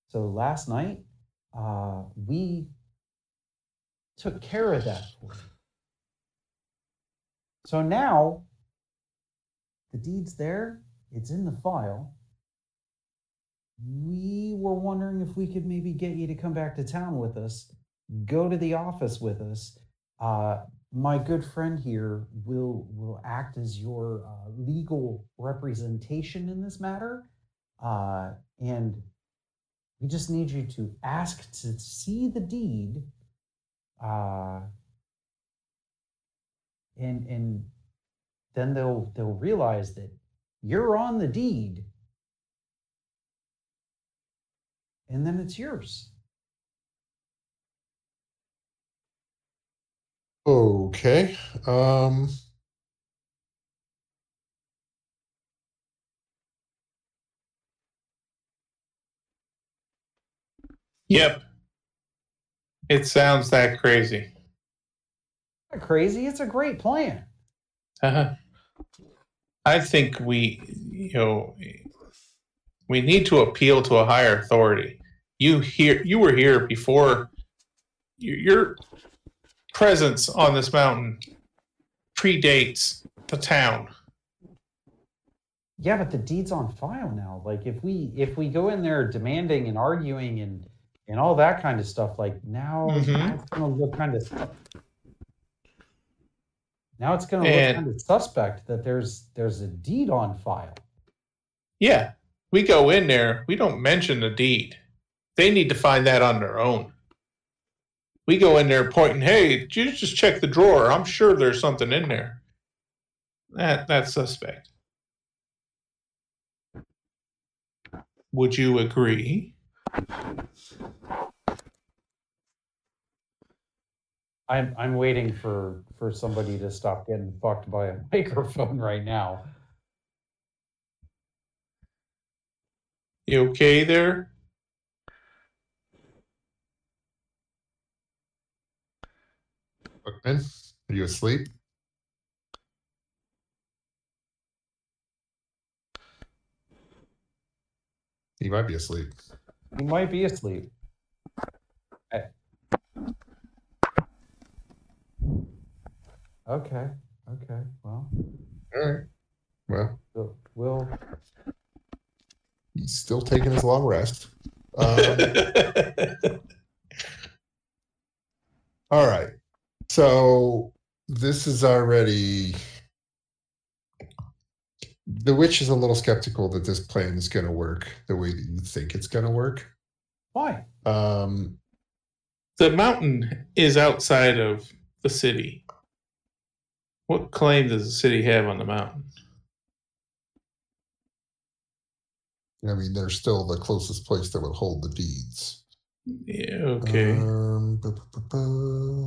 [SPEAKER 3] So last night, uh, we took care of that for. So now the deed's there, it's in the file. We were wondering if we could maybe get you to come back to town with us, go to the office with us. Uh, my good friend here will will act as your uh, legal representation in this matter, uh, and we just need you to ask to see the deed uh, and and then they'll they'll realize that you're on the deed and then it's yours
[SPEAKER 2] Okay. Um
[SPEAKER 4] Yep. It sounds that crazy.
[SPEAKER 3] Not crazy it's a great plan
[SPEAKER 4] Uh-huh. I think we, you know, we need to appeal to a higher authority. You here, you were here before. Your, your presence on this mountain predates the town.
[SPEAKER 3] yeah but the deed's on file now like if we if we go in there demanding and arguing and and all that kind of stuff like now
[SPEAKER 4] Mhm.
[SPEAKER 3] it's gonna look kind of now it's gonna
[SPEAKER 4] And-
[SPEAKER 3] look kind of suspect that there's there's a deed on file
[SPEAKER 4] Yeah, we go in there. We don't mention the deed. They need to find that on their own. We go in there pointing, "Hey, you just check the drawer? I'm sure there's something in there." That that's suspect. Would you agree?
[SPEAKER 3] I'm I'm waiting for for somebody to stop getting fucked by a microphone right now.
[SPEAKER 4] You okay there?
[SPEAKER 2] Bookman, are you asleep? He might be asleep.
[SPEAKER 3] You might be asleep. Eh. Okay. Okay. Well,
[SPEAKER 2] All right. Well,
[SPEAKER 3] we'll, we'll
[SPEAKER 2] he's still taking his long rest. Um, all right. So this is already. The witch is a little skeptical that this plan is going to work the way that you think it's going to work.
[SPEAKER 3] why?
[SPEAKER 2] Um,
[SPEAKER 4] the mountain is outside of the city. What claim does the city have on the mountain?
[SPEAKER 2] I mean, they're still the closest place that would hold the deeds.
[SPEAKER 4] Yeah, okay.
[SPEAKER 2] Um,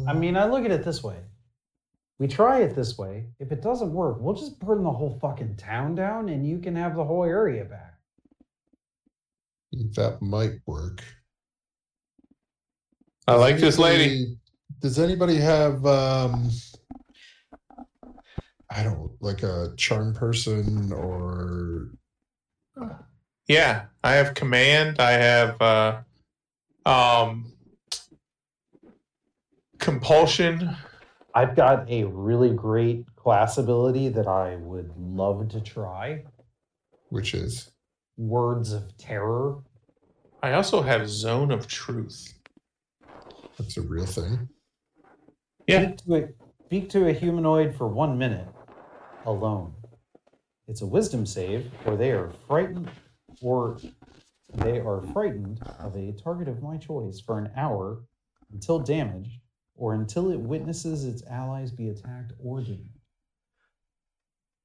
[SPEAKER 3] I mean, I look at it this way. We try it this way. If it doesn't work, we'll just burn the whole fucking town down and you can have the whole area back.
[SPEAKER 2] that might work.
[SPEAKER 4] I
[SPEAKER 2] Does
[SPEAKER 4] like this lady.
[SPEAKER 2] Does anybody have um I don't like a charm person or
[SPEAKER 4] Yeah, I have command. I have uh, um, compulsion.
[SPEAKER 3] I've got a really great class ability that I would love to try.
[SPEAKER 2] which is
[SPEAKER 3] Words of Terror.
[SPEAKER 4] I also have Zone of Truth.
[SPEAKER 2] That's a real thing.
[SPEAKER 4] Yeah.
[SPEAKER 3] Speak to, a, speak to a humanoid for one minute alone. It's a wisdom save, or they are frightened, or they are frightened of a target of my choice for an hour until damaged, or until it witnesses its allies be attacked or damaged.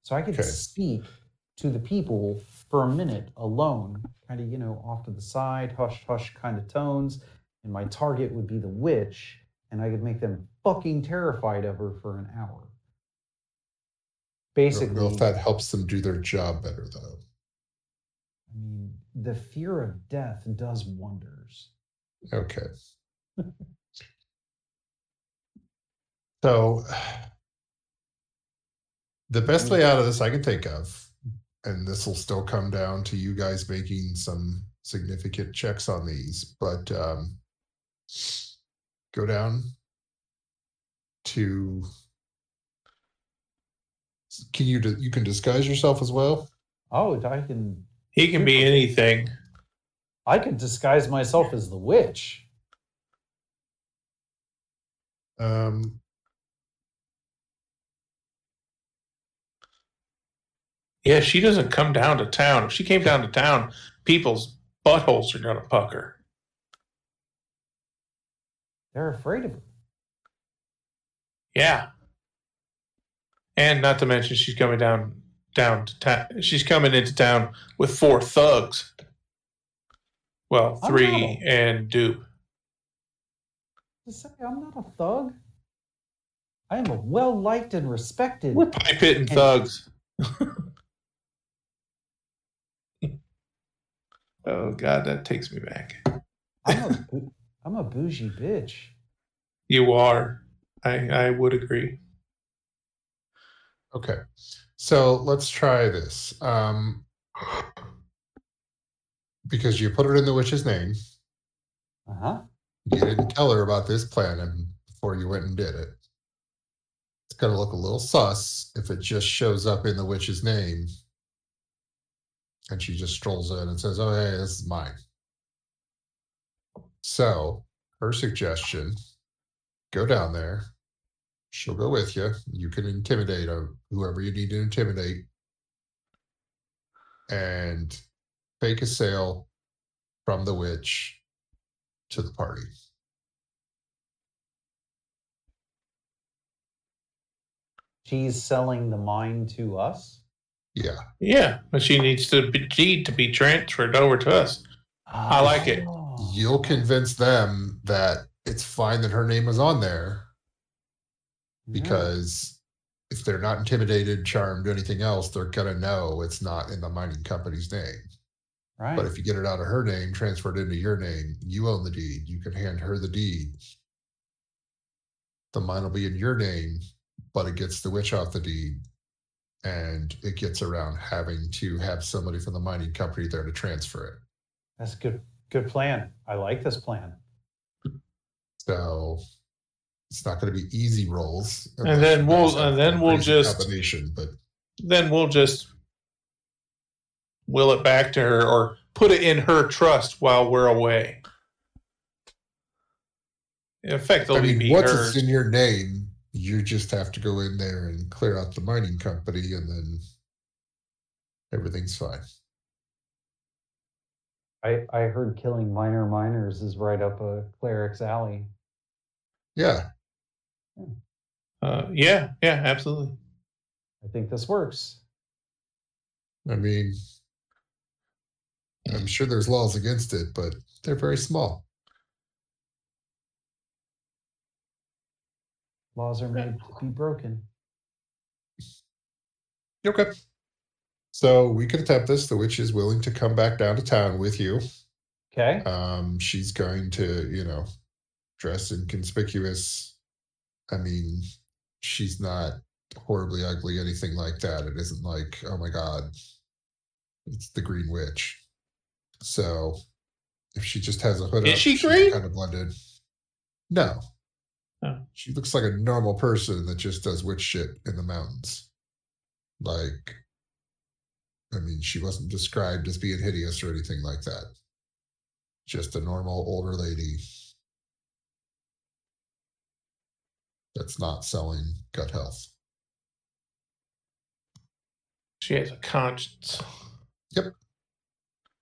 [SPEAKER 3] So I could
[SPEAKER 2] Okay.
[SPEAKER 3] speak to the people for a minute alone, kind of, you know, off to the side, hush hush kind of tones, and my target would be the witch, and I could make them fucking terrified of her for an hour.
[SPEAKER 2] I don't
[SPEAKER 3] Basically,
[SPEAKER 2] know if that helps them do their job better, though.
[SPEAKER 3] I mean, the fear of death does wonders.
[SPEAKER 2] Okay. so, the best way out of this I can think of, and this will still come down to you guys making some significant checks on these, but um, go down to. Can you you can disguise yourself as well?
[SPEAKER 3] Oh, I can
[SPEAKER 4] He can be anything.
[SPEAKER 3] I can disguise myself as the witch.
[SPEAKER 2] Um,
[SPEAKER 4] Yeah, she doesn't come down to town. If she came down to town, people's buttholes are gonna pucker.
[SPEAKER 3] They're afraid of her.
[SPEAKER 4] Yeah. And not to mention she's coming down down to town. She's coming into town with four thugs. Well, three
[SPEAKER 3] no.
[SPEAKER 4] and dupe.
[SPEAKER 3] Just say I'm not a thug. I am a well liked and respected.
[SPEAKER 4] We're pipe hitting thugs. oh god, that takes me back.
[SPEAKER 3] I'm a bou- I'm a bougie bitch.
[SPEAKER 4] You are. I I would agree.
[SPEAKER 2] Okay. So let's try this. Um, because you put it in the witch's name,
[SPEAKER 3] Uh huh.
[SPEAKER 2] you didn't tell her about this plan before you went and did it. It's going to look a little sus if it just shows up in the witch's name and she just strolls in and says, Oh, hey, this is mine. So, her suggestion go down there. She'll go with you. You can intimidate whoever you need to intimidate and fake a sale from the witch to the party.
[SPEAKER 3] She's selling the mine to us.
[SPEAKER 2] Yeah.
[SPEAKER 4] Yeah, but she needs to be deed to be transferred over to us. I like it.
[SPEAKER 3] Oh.
[SPEAKER 2] You'll convince them that it's fine that her name is on there
[SPEAKER 3] Yeah.
[SPEAKER 2] because if they're not intimidated, charmed, or anything else, they're going to know it's not in the mining company's name.
[SPEAKER 3] right.
[SPEAKER 2] But if you get it out of her name, transferred into your name, you own the deed. You can hand her the deed. The mine will be in your name, but it gets the witch off the deed. And it gets around having to have somebody from the mining company there to transfer it.
[SPEAKER 3] That's a good. Good plan. I like this plan.
[SPEAKER 2] So it's not going to be easy rolls.
[SPEAKER 4] And then we'll- and then we'll just-
[SPEAKER 2] combination. But
[SPEAKER 4] Then we'll just will it back to her or put it in her trust while we're away. Effectively,
[SPEAKER 2] I mean,
[SPEAKER 4] be
[SPEAKER 2] once
[SPEAKER 4] hers.
[SPEAKER 2] it's in your name, you just have to go in there and clear out the mining company, and then everything's fine.
[SPEAKER 3] I I heard killing minor miners is right up a cleric's alley.
[SPEAKER 2] Yeah,
[SPEAKER 4] Uh, yeah, yeah, absolutely.
[SPEAKER 3] I think this works.
[SPEAKER 2] I mean, I'm sure there's laws against it, but they're very small.
[SPEAKER 3] Laws are made to be broken.
[SPEAKER 2] Okay. So we could attempt this. The witch is willing to come back down to town with you.
[SPEAKER 3] Okay.
[SPEAKER 2] Um, she's going to, you know, dress in conspicuous. I mean, she's not horribly ugly, anything like that. It isn't like, oh my god, it's the Green Witch. So if she just has a hood
[SPEAKER 4] Is
[SPEAKER 2] up,
[SPEAKER 4] she
[SPEAKER 2] she's
[SPEAKER 4] green?
[SPEAKER 2] kind of blended. No.
[SPEAKER 4] Oh.
[SPEAKER 2] She looks like a normal person that just does witch shit in the mountains. Like, I mean, she wasn't described as being hideous or anything like that. Just a normal older lady. That's not selling gut health.
[SPEAKER 4] She has a conscience. Yep.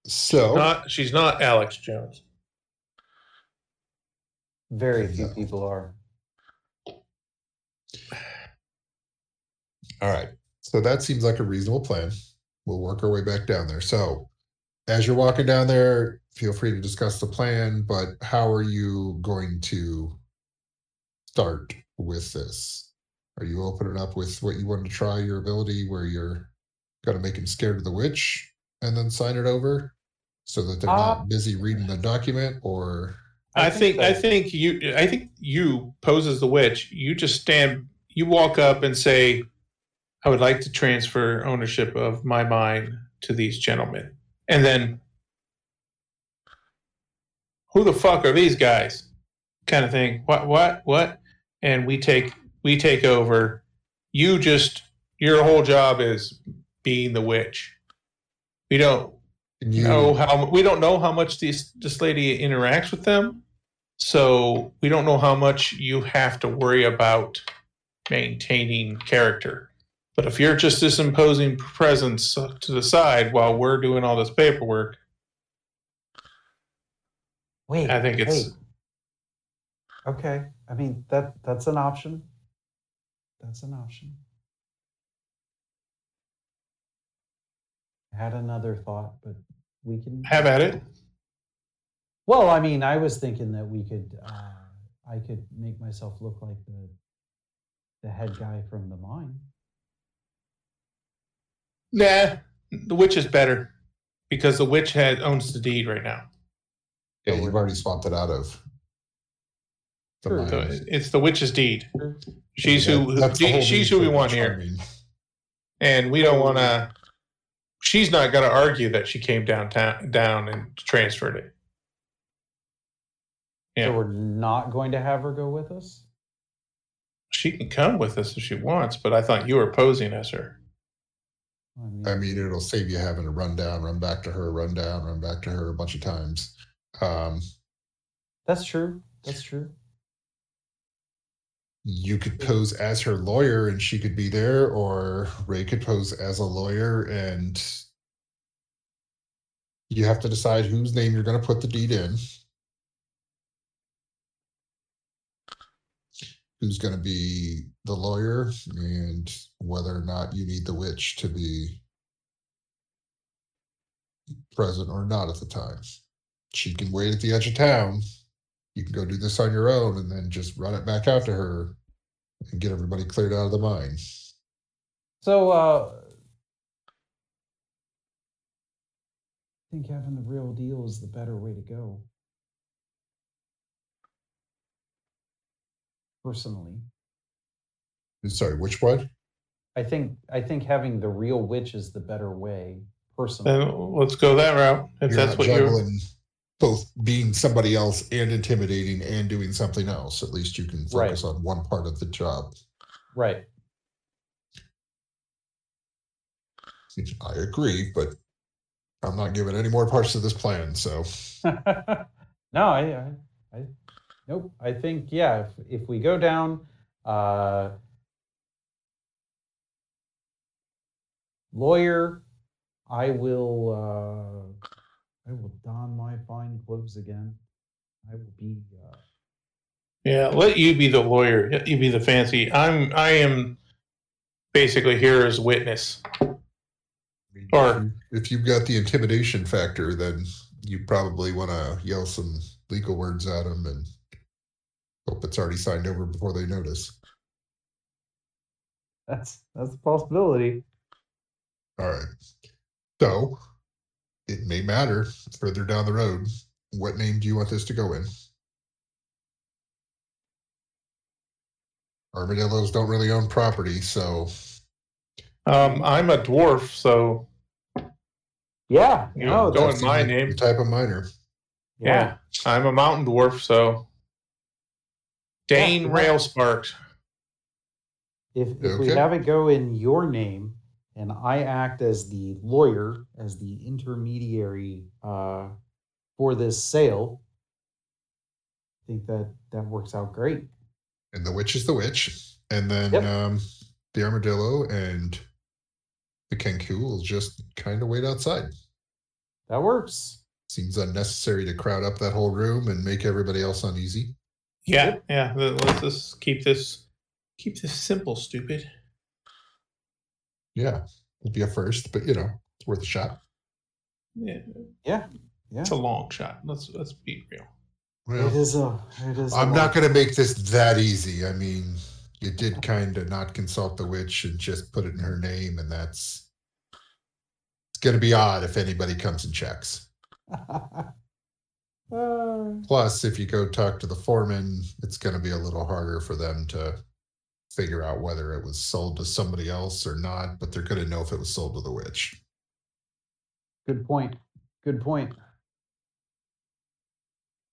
[SPEAKER 2] So
[SPEAKER 4] Not she's not Alex Jones.
[SPEAKER 3] Very few
[SPEAKER 2] No.
[SPEAKER 3] people are.
[SPEAKER 2] All right. So that seems like a reasonable plan. We'll work our way back down there. So as you're walking down there, feel free to discuss the plan, but how are you going to start with this? Are you opening up with what you want to try your ability where you're going to make him scared of the witch and then sign it over so that they're
[SPEAKER 3] Uh,
[SPEAKER 2] not busy reading the document or
[SPEAKER 4] I, think, I think you I think you pose as the witch. You just stand you walk up and say, I would like to transfer ownership of my mind to these gentlemen. And then who the fuck are these guys? Kind of thing. What what what? And we take we take over. You just your whole job is being the witch. We don't
[SPEAKER 2] you
[SPEAKER 4] know how we don't know how much this this lady interacts with them so we don't know how much you have to worry about maintaining character but if you're just this imposing presence to the side while we're doing all this paperwork
[SPEAKER 3] Wait,
[SPEAKER 4] i think it's
[SPEAKER 3] wait. Okay, I mean that that's an option. That's an option. I had another thought, but we can
[SPEAKER 4] have at it
[SPEAKER 3] Well, I mean, I was thinking that we could, uh, I could make myself look like the the head guy from the mine.
[SPEAKER 4] Nah the witch is better because the witch had owns the deed right now
[SPEAKER 2] yeah, you've already swapped it out of the
[SPEAKER 3] Sure.
[SPEAKER 4] so it's the witch's deed she's
[SPEAKER 2] That-
[SPEAKER 4] who
[SPEAKER 2] that's the
[SPEAKER 4] she's who we
[SPEAKER 2] for
[SPEAKER 4] want here and we don't want to she's not going to argue that she came downtown down and transferred it Yeah.
[SPEAKER 3] So we're not going to have her go with us.
[SPEAKER 4] she can come with us if she wants but i thought you were posing as her
[SPEAKER 3] I mean,
[SPEAKER 2] I mean, it'll save you having to run down, run back to her, run down, run back to her a bunch of times. Um,
[SPEAKER 3] that's true. That's true.
[SPEAKER 2] you could pose as her lawyer and she could be there, or Ray could pose as a lawyer and you have to decide whose name you're going to put the deed in. Who's going to be the lawyer and whether or not you need the witch to be present or not at the time. She can wait at the edge of town. You can go do this on your own and then just run it back out to her and get everybody cleared out of the mine.
[SPEAKER 3] So, uh, I think having the real deal is the better way to go. Personally,
[SPEAKER 2] Sorry, which one?
[SPEAKER 3] I think I think having the real witch is the better way. Personally,
[SPEAKER 4] then let's go that route if
[SPEAKER 2] You're
[SPEAKER 4] that's
[SPEAKER 2] not
[SPEAKER 4] what you're
[SPEAKER 2] both being somebody else and intimidating and doing something else. At least you can
[SPEAKER 3] Right.
[SPEAKER 2] focus on one part of the job.
[SPEAKER 3] right?
[SPEAKER 2] I agree, but I'm not giving any more parts to this plan. So
[SPEAKER 3] no, I, I, I, nope. I think yeah. If if we go down, uh, lawyer, I will. Uh, I will don my fine clothes again. I will be. Uh,
[SPEAKER 4] yeah let you be the lawyer let you be the fancy i'm i am basically here as witness Or-
[SPEAKER 2] if you've got the intimidation factor, then you probably want to yell some legal words at them and hope it's already signed over before they notice.
[SPEAKER 3] that's that's a possibility.
[SPEAKER 2] All right. So it may matter further down the road. What name do you want this to go in? Armadillos don't really own property, so
[SPEAKER 4] um i'm a dwarf so
[SPEAKER 3] Yeah.
[SPEAKER 4] You know, go in my name
[SPEAKER 2] type of miner.
[SPEAKER 4] yeah i'm a mountain dwarf so dane
[SPEAKER 3] Yeah.
[SPEAKER 4] rail sparks
[SPEAKER 3] If, if we have it go in your name and I act as the lawyer, as the intermediary uh, for this sale. I think that that works out great.
[SPEAKER 2] And the witch is the witch. And then
[SPEAKER 3] Yep.
[SPEAKER 2] um, the armadillo and the Kenku will just kind of wait outside.
[SPEAKER 3] That works.
[SPEAKER 2] Seems unnecessary to crowd up that whole room and make everybody else uneasy.
[SPEAKER 4] Yeah, yeah. Let's just keep this keep this simple, stupid.
[SPEAKER 2] Yeah, it'll be a first, but you know, it's worth a shot.
[SPEAKER 4] Yeah,
[SPEAKER 3] Yeah. Yeah.
[SPEAKER 4] it's a long shot. Let's let's be real.
[SPEAKER 3] It
[SPEAKER 2] Well,
[SPEAKER 3] is a it is a
[SPEAKER 2] I'm
[SPEAKER 3] lot.
[SPEAKER 2] not going to make this that easy. I mean, you did kind of not consult the witch and just put it in her name, and that's it's going to be odd if anybody comes and checks. Plus, if you go talk to the foreman, it's going to be a little harder for them to figure out whether it was sold to somebody else or not, but they're going to know if it was sold to the witch.
[SPEAKER 3] good point. Good point.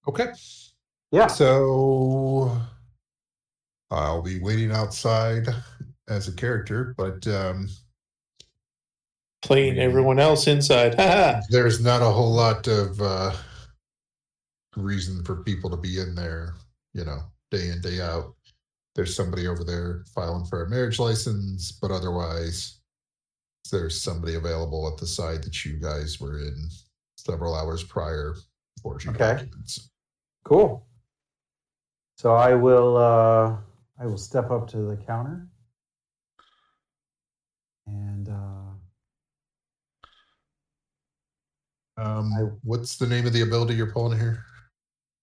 [SPEAKER 2] Okay.
[SPEAKER 3] Yeah.
[SPEAKER 2] So I'll be waiting outside as a character, but um,
[SPEAKER 4] Playing everyone else inside.
[SPEAKER 2] There's not a whole lot of uh, reason for people to be in there, you know, day in, day out. There's somebody over there filing for a marriage license, but otherwise, there's somebody available at the side that you guys were in several hours prior for your
[SPEAKER 3] Okay.
[SPEAKER 2] documents.
[SPEAKER 3] Cool. So I will uh I will step up to the counter and uh
[SPEAKER 2] Um,
[SPEAKER 3] I-
[SPEAKER 2] what's the name of the ability you're pulling here?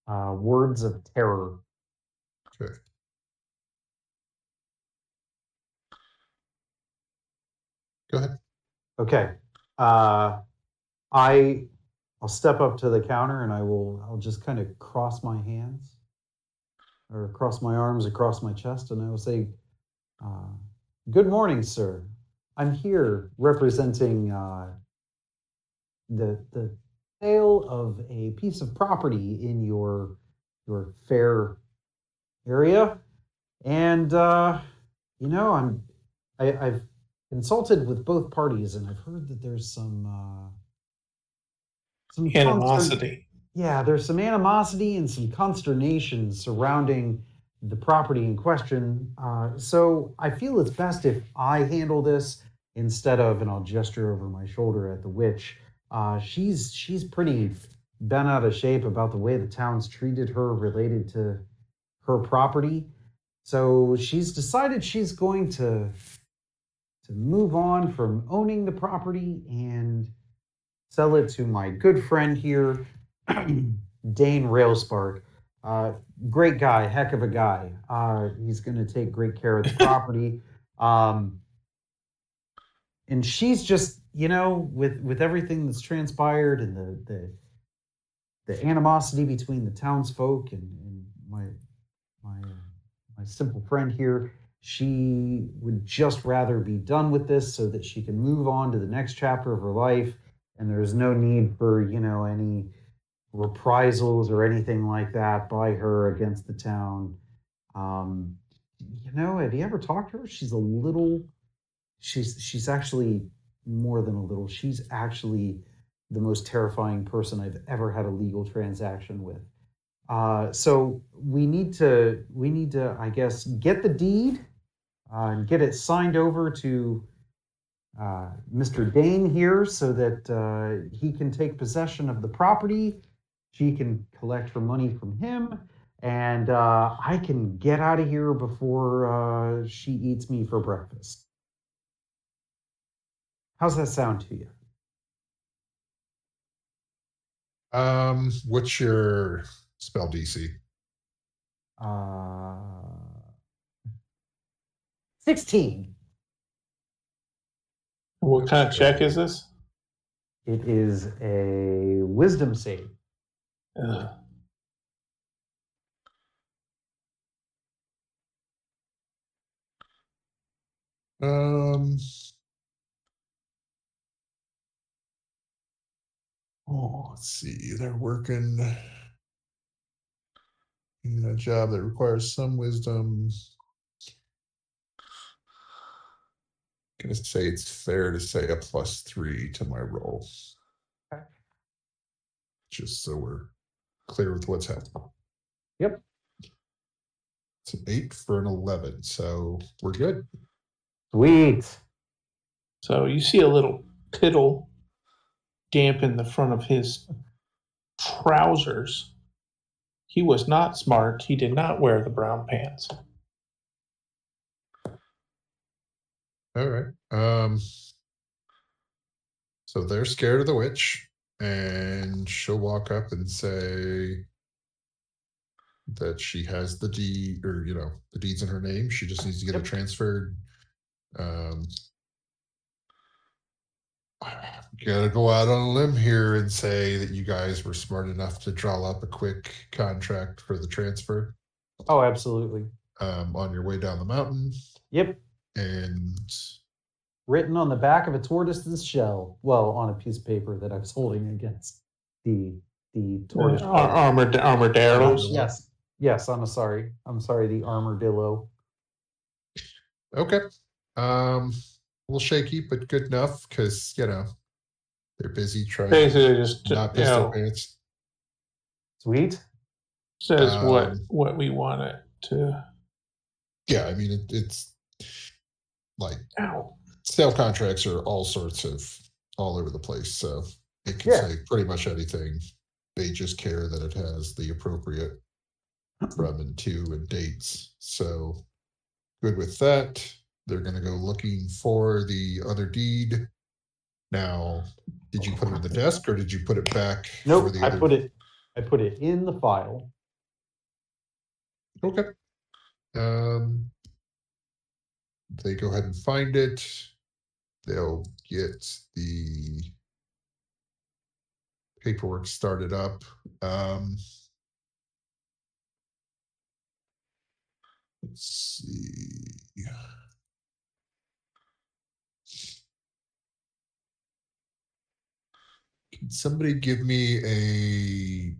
[SPEAKER 3] uh words of terror.
[SPEAKER 2] Okay. Go ahead.
[SPEAKER 3] Okay. Uh I I'll step up to the counter and I will I'll just kind of cross my hands or cross my arms across my chest and I will say uh, good morning sir I'm here representing uh, the the sale of a piece of property in your your fair area and uh, you know I'm I, I've consulted with both parties and I've heard that there's some uh, some
[SPEAKER 4] Animosity.
[SPEAKER 3] yeah, there's some animosity and some consternation surrounding the property in question. Uh, so I feel it's best if I handle this instead of, and I'll gesture over my shoulder at the witch. Uh, she's she's pretty bent out of shape about the way the town's treated her related to her property. So she's decided she's going to to move on from owning the property and sell it to my good friend here, Dane Railspark. Uh, great guy, heck of a guy. Uh, he's going to take great care of the property. Um, and she's just, you know, with with everything that's transpired and the the the animosity between the townsfolk and, and my my uh, my simple friend here, she would just rather be done with this so that she can move on to the next chapter of her life and there's no need for you know any reprisals or anything like that by her against the town. Um you know have you ever talked to her? She's a little she's she's actually more than a little. She's actually the most terrifying person i've ever had a legal transaction with. Uh so we need to we need to i guess get the deed and get it signed over to uh, Mr. Dane here so that uh, he can take possession of the property. She can collect her money from him, and uh, I can get out of here before uh, she eats me for breakfast. How's that sound to you?
[SPEAKER 2] Um, what's your spell DC?
[SPEAKER 3] Uh, 16.
[SPEAKER 4] What kind of check is this?
[SPEAKER 3] It is a wisdom save.
[SPEAKER 4] Ugh.
[SPEAKER 2] Um, oh, let's see. They're working in a job that requires some wisdom. Gonna say it's fair to say a plus three to my roll.
[SPEAKER 3] Okay.
[SPEAKER 2] just so we're clear with what's happening.
[SPEAKER 3] Yep.
[SPEAKER 2] It's an eight for an 11, so we're good.
[SPEAKER 3] Sweet.
[SPEAKER 4] So you see a little piddle dampen the front of his trousers. He was not smart. He did not wear the brown pants.
[SPEAKER 2] All right. Um, so they're scared of the witch, and she'll walk up and say that she has the deed, or you know, the deeds in her name. She just needs to get it
[SPEAKER 3] Yep.
[SPEAKER 2] transferred. Um, gotta go out on a limb here and say that you guys were smart enough to draw up a quick contract for the transfer
[SPEAKER 3] Oh, absolutely.
[SPEAKER 2] um, on your way down the mountain,
[SPEAKER 3] Yep.
[SPEAKER 2] And
[SPEAKER 3] Written on the back of a tortoise's shell. Well, on a piece of paper that I was holding against the the tortoise.
[SPEAKER 4] Ar- armored armadillos.
[SPEAKER 3] Yes. Yes, I'm sorry. I'm sorry, the armadillo.
[SPEAKER 2] Okay. Um, a little shaky, but good enough because you know they're busy trying to
[SPEAKER 4] Basically, just
[SPEAKER 2] not
[SPEAKER 4] you
[SPEAKER 2] piss their pants.
[SPEAKER 3] Sweet.
[SPEAKER 4] says what
[SPEAKER 2] Um,
[SPEAKER 4] what we want it to.
[SPEAKER 2] Yeah, I mean it, it's like
[SPEAKER 4] Ow.
[SPEAKER 2] sale contracts are all sorts of all over the place, so it can
[SPEAKER 3] Yeah.
[SPEAKER 2] say pretty much anything. They just care that it has the appropriate from and to and dates. So good with that. They're gonna go looking for the other deed. Now, did you put it in the desk or did you put it back?
[SPEAKER 3] Nope. I put it I put it in the file.
[SPEAKER 2] Okay. Um, they go ahead and find it. They'll get the paperwork started up. Um, let's see. Can somebody give me a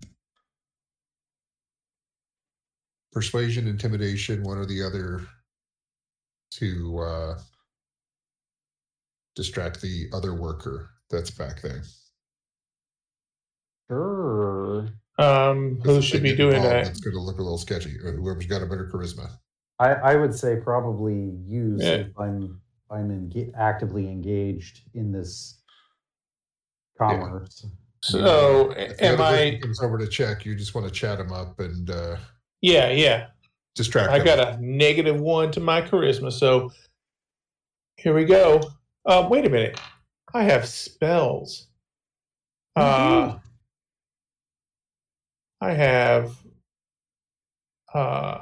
[SPEAKER 2] persuasion, intimidation, one or the other to uh distract the other worker that's back there.
[SPEAKER 3] Sure.
[SPEAKER 4] Um, who
[SPEAKER 2] If
[SPEAKER 4] should be doing that?
[SPEAKER 2] It's gonna look a little sketchy, whoever's got a better charisma.
[SPEAKER 3] I, I would say probably use
[SPEAKER 4] Yeah.
[SPEAKER 3] if I'm I'm enga- actively engaged in this commerce.
[SPEAKER 4] So,
[SPEAKER 2] If the
[SPEAKER 4] am
[SPEAKER 2] other person
[SPEAKER 4] I?
[SPEAKER 2] Comes over to check, you just want to chat him up and uh
[SPEAKER 4] Yeah, yeah.
[SPEAKER 2] Distract
[SPEAKER 4] I got a negative one to my charisma. So here we go. Uh, wait a minute. I have spells. Uh, I have uh,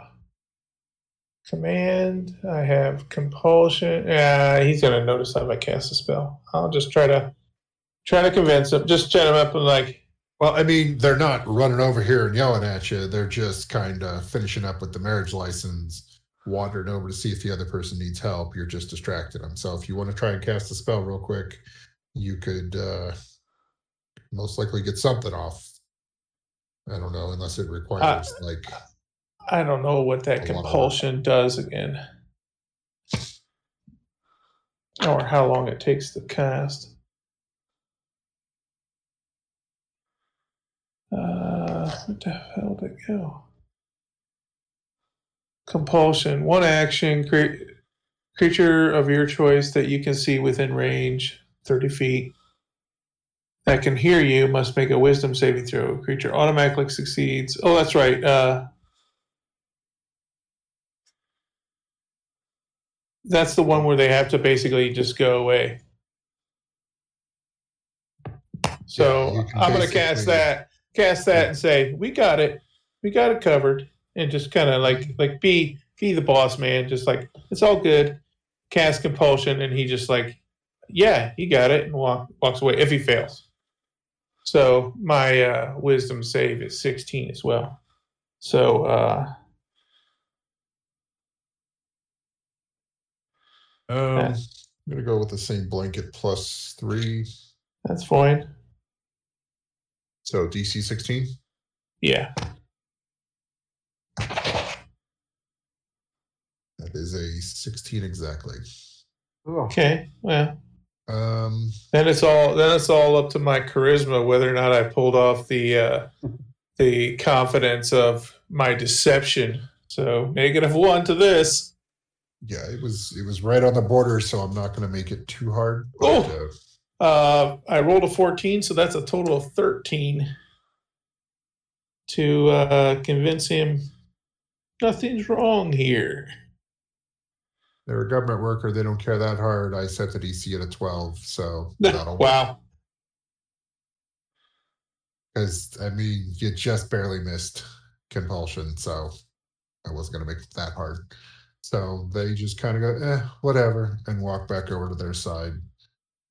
[SPEAKER 4] command. I have compulsion. Yeah, he's gonna notice if I cast a spell. I'll just try to try to convince him. Just chat him up and like,
[SPEAKER 2] Well, I mean, they're not running over here and yelling at you. They're just kind of finishing up with the marriage license, wandering over to see if the other person needs help. You're just distracting them. So if you want to try and cast a spell real quick, you could uh, most likely get something off. I don't know, unless it requires like
[SPEAKER 4] I don't know what that
[SPEAKER 2] A lot of work.
[SPEAKER 4] compulsion does again, or how long it takes to cast. Uh, what the hell did it go? Compulsion. One action. Cre- creature of your choice that you can see within range, 30 feet, that can hear you must make a wisdom saving throw. Creature automatically succeeds. Oh, that's right. Uh, that's the one where they have to basically just go away. So
[SPEAKER 2] can
[SPEAKER 4] I'm going to cast that, cast that, and say, "We got it, we got it covered," and just kind of like like be be the boss man, just like it's all good. Cast compulsion, and he just like, yeah, he got it, and walk, walks away if he fails. So my uh, wisdom save is 16 as well. So uh,
[SPEAKER 2] um, I'm gonna go with the same blanket plus three.
[SPEAKER 4] that's fine.
[SPEAKER 2] So DC 16.
[SPEAKER 4] Yeah.
[SPEAKER 2] That is a 16 exactly.
[SPEAKER 4] Okay. Well,
[SPEAKER 2] Um,
[SPEAKER 4] Then it's all then it's all up to my charisma whether or not I pulled off the uh, the confidence of my deception. So negative one to this.
[SPEAKER 2] yeah, it was it was right on the border, so I'm not going to make it too hard.
[SPEAKER 4] Oh.
[SPEAKER 2] uh,
[SPEAKER 4] Uh, I rolled a 14, so that's a total of 13 to uh, convince him nothing's wrong here.
[SPEAKER 2] they're a government worker; they don't care that hard. I set the DC at a 12, so that'll
[SPEAKER 4] wow.
[SPEAKER 2] Because I mean, you just barely missed compulsion, so I wasn't going to make it that hard. So they just kind of go, eh, whatever, and walk back over to their side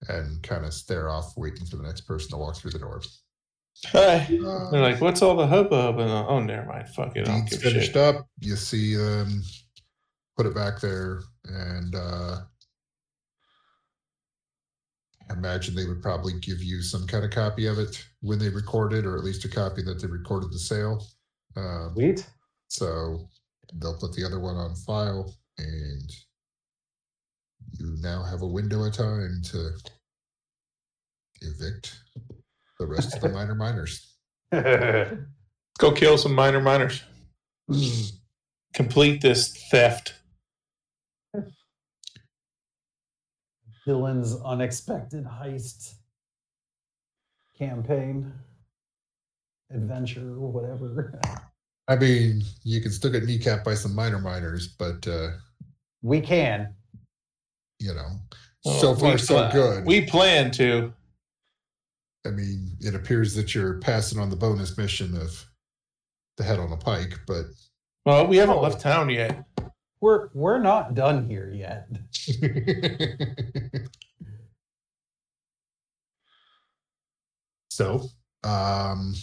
[SPEAKER 2] and kind of stare off, waiting for the next person to walk through the door.
[SPEAKER 4] Hi.
[SPEAKER 2] Uh,
[SPEAKER 4] They're like, what's all the hubbub? And oh, never mind. Fuck it. I don't
[SPEAKER 2] deeds
[SPEAKER 4] give
[SPEAKER 2] finished
[SPEAKER 4] shit.
[SPEAKER 2] up. You see them put it back there, and uh, I imagine they would probably give you some kind of copy of it when they record it, or at least a copy that they recorded the sale. Um,
[SPEAKER 3] Sweet.
[SPEAKER 2] So they'll put the other one on file and you now have a window of time to evict the rest of the minor miners.
[SPEAKER 4] Go kill some minor miners. Complete this theft.
[SPEAKER 3] Dylan's unexpected heist campaign, adventure, whatever.
[SPEAKER 2] I mean, you can still get kneecapped by some minor miners, but uh,
[SPEAKER 3] We can.
[SPEAKER 2] You know,
[SPEAKER 4] Oh,
[SPEAKER 2] so far so good.
[SPEAKER 4] We plan to.
[SPEAKER 2] I mean, it appears that you're passing on the bonus mission of the head on a pike, but
[SPEAKER 4] Well, we haven't
[SPEAKER 3] Oh.
[SPEAKER 4] left town yet.
[SPEAKER 3] We're we're not done here yet.
[SPEAKER 2] so, um,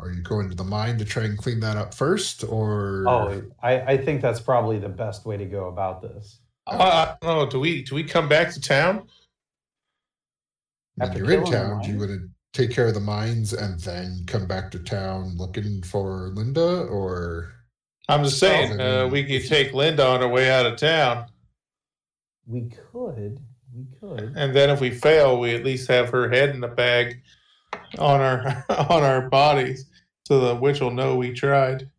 [SPEAKER 2] are you going to the mine to try and clean that up first, or
[SPEAKER 3] Oh, I, I think that's probably the best way to go about this.
[SPEAKER 4] Uh, I don't know. Do we do we come back to town?
[SPEAKER 2] when you're in town? Do you want to take care of the mines and then come back to town looking for Linda, or
[SPEAKER 4] I'm just saying
[SPEAKER 2] Oh,
[SPEAKER 4] uh, we could take Linda on our way out of town,
[SPEAKER 3] We could. We could.
[SPEAKER 4] and then if we fail, we at least have her head in the bag on our on our bodies, so the witch will know we tried.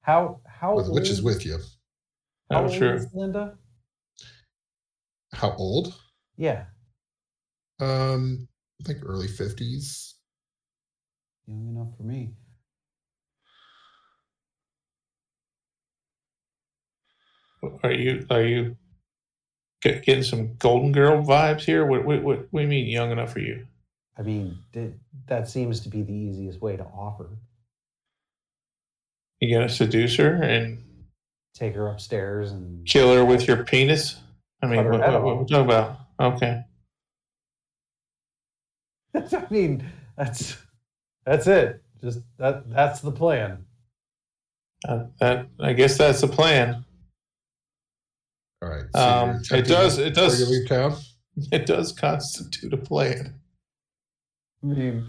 [SPEAKER 3] How how
[SPEAKER 2] well, the witch is with you?
[SPEAKER 3] How
[SPEAKER 4] I'm
[SPEAKER 3] old
[SPEAKER 4] sure.
[SPEAKER 3] is Linda?
[SPEAKER 2] How old?
[SPEAKER 3] Yeah,
[SPEAKER 2] Um, I think early fifties.
[SPEAKER 3] young enough for me.
[SPEAKER 4] Are you are you getting some Golden Girl vibes here? What what what, what do you mean young enough for you?
[SPEAKER 3] I mean, that seems to be the easiest way to offer.
[SPEAKER 4] You gonna seduce her and
[SPEAKER 3] Take her upstairs and
[SPEAKER 4] kill her with your penis? I mean,
[SPEAKER 3] Cut her
[SPEAKER 4] what, what, what we talking about? Okay.
[SPEAKER 3] I mean, that's that's it. Just that that's the plan.
[SPEAKER 4] Uh, that I guess that's the plan.
[SPEAKER 2] All right. so
[SPEAKER 4] Um, it does. It does.
[SPEAKER 2] You leave town.
[SPEAKER 4] It does constitute a plan.
[SPEAKER 3] I mean,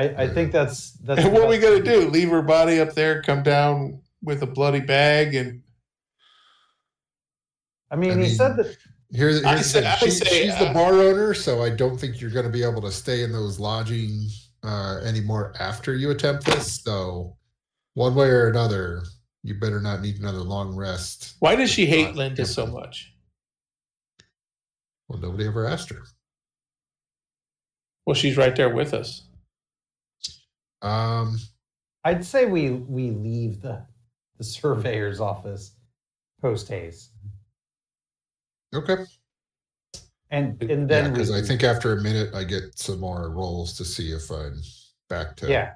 [SPEAKER 3] I I think that's that's
[SPEAKER 4] And what we
[SPEAKER 3] best-
[SPEAKER 4] gonna do? Leave her body up there? Come down with a bloody bag and
[SPEAKER 3] I mean,
[SPEAKER 2] I
[SPEAKER 3] he
[SPEAKER 2] mean,
[SPEAKER 3] said that
[SPEAKER 2] Here, here's
[SPEAKER 4] I
[SPEAKER 2] the thing.
[SPEAKER 4] I
[SPEAKER 2] She-
[SPEAKER 4] say,
[SPEAKER 2] she's the
[SPEAKER 4] uh,
[SPEAKER 2] bar owner, so I don't think you're going to be able to stay in those lodging uh, anymore after you attempt this. So, one way or another, you better not need another long rest.
[SPEAKER 4] why does she hate Linda so
[SPEAKER 2] yeah.
[SPEAKER 4] much?
[SPEAKER 2] Well, nobody ever asked her.
[SPEAKER 4] Well, she's right there with us.
[SPEAKER 2] Um,
[SPEAKER 3] I'd say we we leave the the surveyor's office post haste,
[SPEAKER 2] okay.
[SPEAKER 3] and and then
[SPEAKER 2] because
[SPEAKER 3] we,
[SPEAKER 2] I think after a minute, I get some more rolls to see if I'm back to.
[SPEAKER 3] yeah.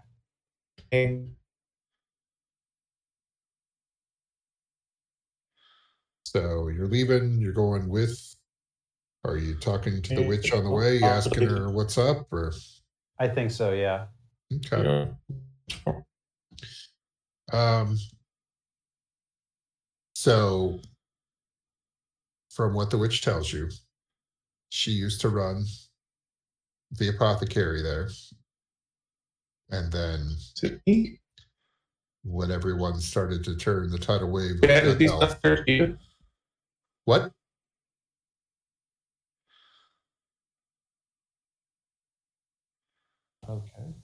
[SPEAKER 2] So you're leaving. You're going with. Are you talking to the witch on the way, asking her what's up, or
[SPEAKER 3] I think so. Yeah.
[SPEAKER 2] Okay?
[SPEAKER 4] Yeah.
[SPEAKER 2] Um, so, from what the witch tells you, she used to run the apothecary there. And then when everyone started to turn the tidal wave,
[SPEAKER 4] Yeah,
[SPEAKER 2] health-
[SPEAKER 4] not fair to you.
[SPEAKER 2] what?
[SPEAKER 3] Okay.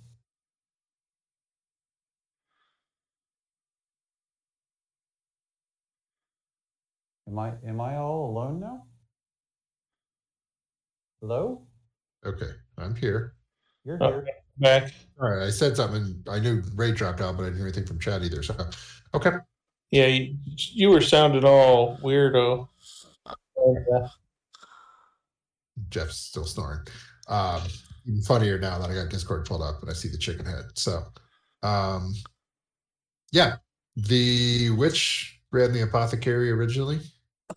[SPEAKER 3] Am I am I all alone now? Hello?
[SPEAKER 2] Okay, I'm here.
[SPEAKER 3] You're
[SPEAKER 4] Oh.
[SPEAKER 3] here.
[SPEAKER 4] Back.
[SPEAKER 2] All right, I said something. I knew Ray dropped out, but I didn't hear anything from Chad either. So, okay.
[SPEAKER 4] Yeah, you, you were sounding all weirdo.
[SPEAKER 2] Jeff's still snoring. Um, even funnier now that I got Discord pulled up and I see the chicken head. So, um, yeah, the witch ran the apothecary originally.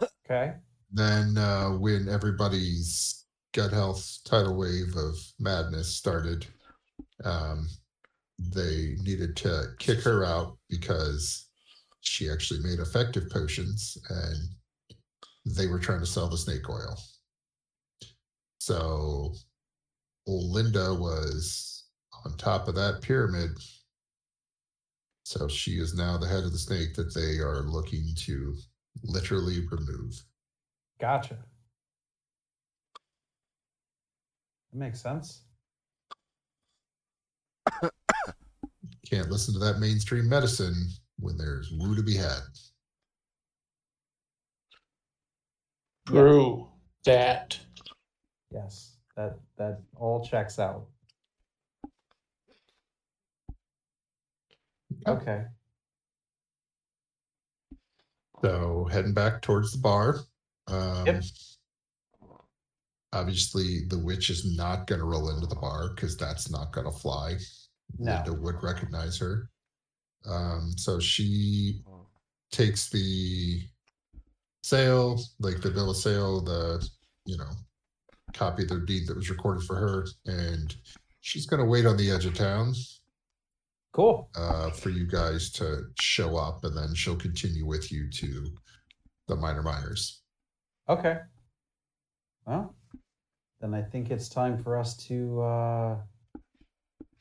[SPEAKER 3] Okay.
[SPEAKER 2] Then, uh, when everybody's gut health tidal wave of madness started, um, they needed to kick her out because she actually made effective potions and they were trying to sell the snake oil. So Linda was on top of that pyramid. So she is now the head of the snake that they are looking to literally remove.
[SPEAKER 3] Gotcha. That makes sense.
[SPEAKER 2] Can't listen to that mainstream medicine when there's woo to be had.
[SPEAKER 4] True that.
[SPEAKER 3] Yes. That that all checks out. Okay.
[SPEAKER 2] So heading back towards the bar. Um,
[SPEAKER 3] Yep.
[SPEAKER 2] Obviously, the witch is not going to roll into the bar because that's not going to fly.
[SPEAKER 3] No.
[SPEAKER 2] Linda would recognize her. Um, so she takes the sale, like the bill of sale, the you know copy of the deed that was recorded for her, and she's going to wait on the edge of town
[SPEAKER 3] Cool.
[SPEAKER 2] uh, for you guys to show up, and then she'll continue with you to the minor miners.
[SPEAKER 3] Okay. Well, then I think it's time for us to uh,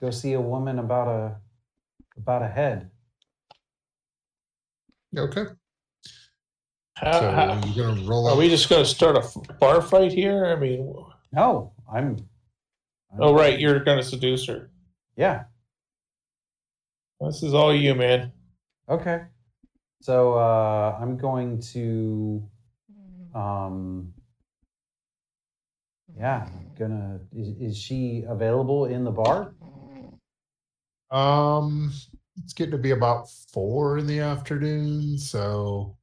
[SPEAKER 3] go see a woman about a about a head.
[SPEAKER 2] Okay.
[SPEAKER 4] How,
[SPEAKER 2] So
[SPEAKER 4] how-
[SPEAKER 2] you're gonna roll
[SPEAKER 4] are we just going to start a bar fight here? I mean,
[SPEAKER 3] No, I'm. I'm
[SPEAKER 4] oh, right. You're going to seduce her.
[SPEAKER 3] Yeah.
[SPEAKER 4] This is all you, man.
[SPEAKER 3] Okay. So uh, I'm going to. Um. Yeah, gonna. Is, is she available in the bar?
[SPEAKER 2] Um, it's getting to be about four in the afternoon, so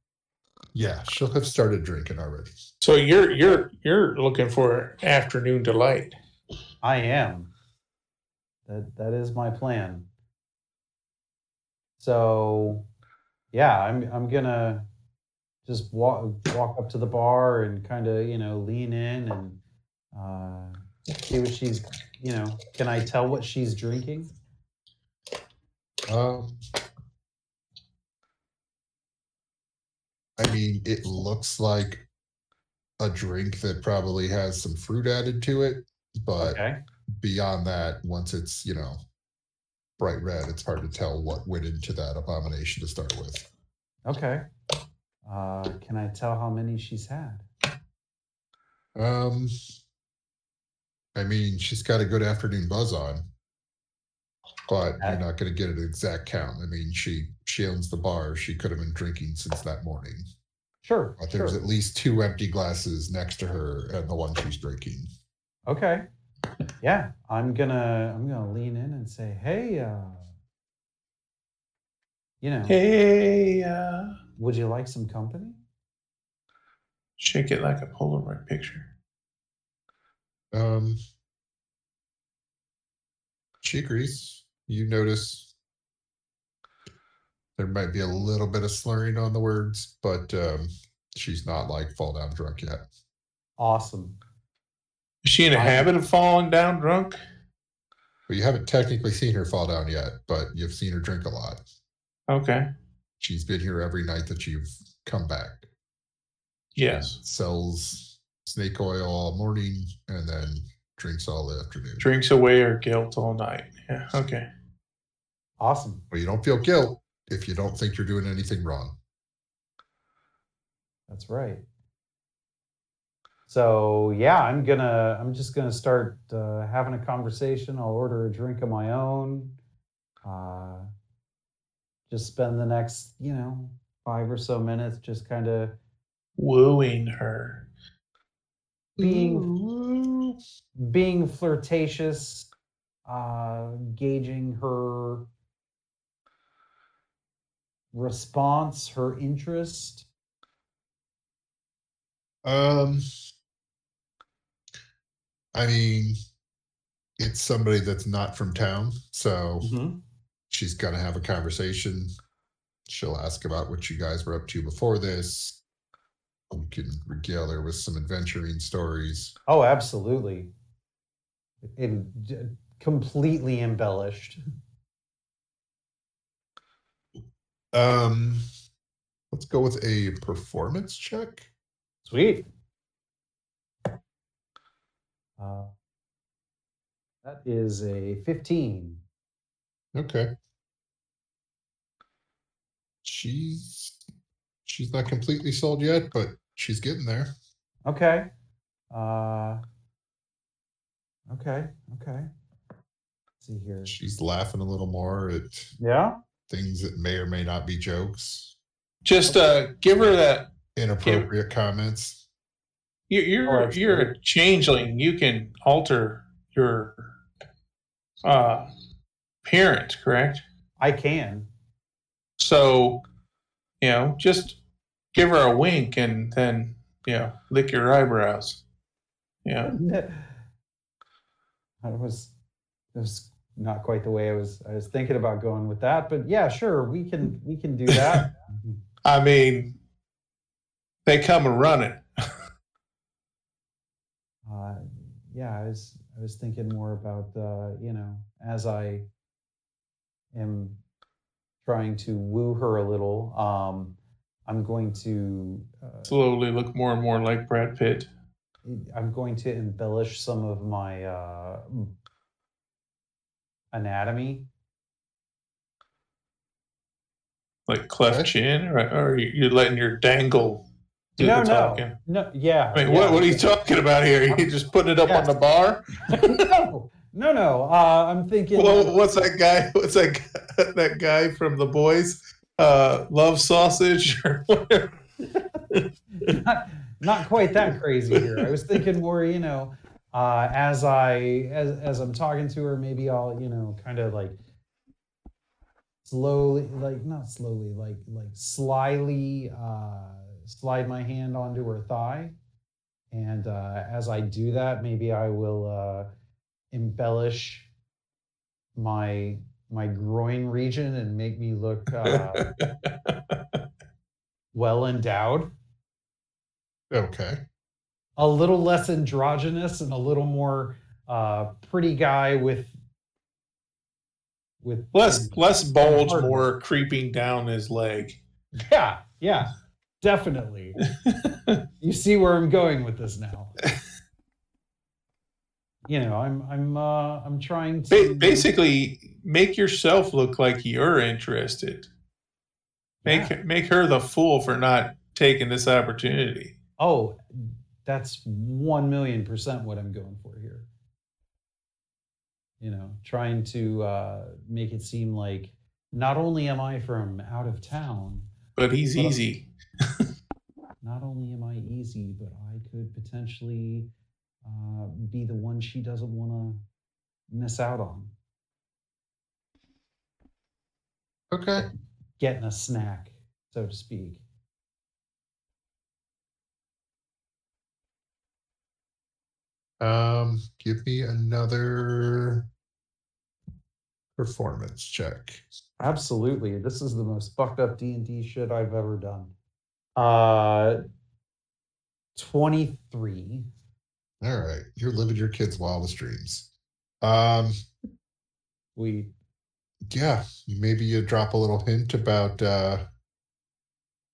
[SPEAKER 2] yeah, she'll have started drinking already.
[SPEAKER 4] So you're you're you're looking for afternoon delight.
[SPEAKER 3] I am. That that is my plan. So, yeah, I'm I'm gonna just walk walk up to the bar and kind of you know lean in and uh, see what she's you know. Can I tell what she's drinking?
[SPEAKER 2] Um, I mean, it looks like a drink that probably has some fruit added to it, but
[SPEAKER 3] Okay.
[SPEAKER 2] beyond that, once it's you know bright red, it's hard to tell what went into that abomination to start with.
[SPEAKER 3] Okay. Uh, can I tell how many she's had?
[SPEAKER 2] Um, I mean, she's got a good afternoon buzz on, but you're not going to get an exact count. I mean, she she owns the bar. She could have been drinking since that morning.
[SPEAKER 3] Sure.
[SPEAKER 2] But
[SPEAKER 3] sure.
[SPEAKER 2] there's at least two empty glasses next to her and the one she's drinking.
[SPEAKER 3] Okay. Yeah, I'm gonna I'm gonna lean in and say, hey, uh, you know,
[SPEAKER 4] Hey, uh,
[SPEAKER 3] would you like some company?
[SPEAKER 4] shake it like a Polaroid picture.
[SPEAKER 2] Um, she agrees. You notice there might be a little bit of slurring on the words, but um, she's not like fall down drunk yet.
[SPEAKER 3] Awesome.
[SPEAKER 4] Is she in a
[SPEAKER 3] I-
[SPEAKER 4] habit of falling down drunk?
[SPEAKER 2] Well, you haven't technically seen her fall down yet, but you've seen her drink a lot.
[SPEAKER 4] Okay.
[SPEAKER 2] She's been here every night that you've come back.
[SPEAKER 4] Yes.
[SPEAKER 2] Sells snake oil all morning and then drinks all the afternoon.
[SPEAKER 4] Drinks away her guilt all night. Yeah. Okay.
[SPEAKER 3] Awesome.
[SPEAKER 2] Well, you don't feel guilt if you don't think you're doing anything wrong.
[SPEAKER 3] That's right. So yeah, I'm gonna I'm just gonna start uh, having a conversation. I'll order a drink of my own. Uh, just spend the next you know five or so minutes just kind of
[SPEAKER 4] Wooing her.
[SPEAKER 3] being being flirtatious, uh, gauging her response, her interest.
[SPEAKER 2] Um, I mean, it's somebody that's not from town, so she's gonna have a conversation. She'll ask about what you guys were up to before this. We can regale her with some adventuring stories.
[SPEAKER 3] Oh, absolutely. In, d- completely embellished.
[SPEAKER 2] Um, let's go with a performance check.
[SPEAKER 3] Sweet. Uh, that is a 15.
[SPEAKER 2] Okay. She's she's not completely sold yet, but she's getting there.
[SPEAKER 3] Okay. Uh, okay. Okay. Let's see here.
[SPEAKER 2] She's laughing a little more at
[SPEAKER 3] Yeah.
[SPEAKER 2] things that may or may not be jokes,
[SPEAKER 4] Just uh, give her that.
[SPEAKER 2] inappropriate comments.
[SPEAKER 4] You, you're
[SPEAKER 3] absolutely.
[SPEAKER 4] you're a changeling. You can alter your uh, parent, correct?
[SPEAKER 3] I can.
[SPEAKER 4] So, you know, just give her a wink and then you know lick your eyebrows. Yeah.
[SPEAKER 3] I was it was not quite the way I was I was thinking about going with that, but yeah, sure, we can we can do that.
[SPEAKER 4] I mean, they come and running.
[SPEAKER 3] uh, yeah, I was I was thinking more about uh, you know as I am trying to woo her a little. Um, I'm going to uh,
[SPEAKER 4] Slowly look more and more like Brad Pitt.
[SPEAKER 3] I'm going to embellish some of my uh, anatomy.
[SPEAKER 4] Like cleft chin, or, or you're letting your dangle do
[SPEAKER 3] no, no, no, yeah.
[SPEAKER 4] I mean,
[SPEAKER 3] yeah.
[SPEAKER 4] what, what are you talking about here? You just putting it up on the bar?
[SPEAKER 3] no, no, no. Uh, I'm thinking.
[SPEAKER 4] Well, what's that guy? What's that guy, that guy from The Boys? Uh, love sausage or whatever.
[SPEAKER 3] not, not quite that crazy here. I was thinking more, you know, uh, as I as as I'm talking to her, maybe I'll, you know, kind of like slowly, like not slowly, like like slyly uh, slide my hand onto her thigh, and uh, as I do that, maybe I will uh, embellish my my groin region and make me look uh, well endowed.
[SPEAKER 2] Okay.
[SPEAKER 3] a little less androgynous and a little more uh pretty guy with with
[SPEAKER 4] less less bulge, more creeping down his leg.
[SPEAKER 3] yeah yeah definitely you see where i'm going with this now you know i'm i'm uh i'm trying to
[SPEAKER 4] basically, make yourself look like you're interested. Make
[SPEAKER 3] Yeah.
[SPEAKER 4] make her the fool for not taking this opportunity.
[SPEAKER 3] oh that's 1 million percent what i'm going for here you know trying to uh make it seem like not only am i from out of town
[SPEAKER 4] But he's
[SPEAKER 3] Well-
[SPEAKER 4] easy.
[SPEAKER 3] not only am I easy, but I could potentially uh, be the one she doesn't want to miss out on.
[SPEAKER 2] Okay.
[SPEAKER 3] Getting a snack, so to speak.
[SPEAKER 2] Um, give me another performance check.
[SPEAKER 3] Absolutely, this is the most fucked up D and D shit I've ever done. Uh, twenty three.
[SPEAKER 2] All right. You're living your kids' wildest dreams. Um,
[SPEAKER 3] We
[SPEAKER 2] yeah, maybe you drop a little hint about uh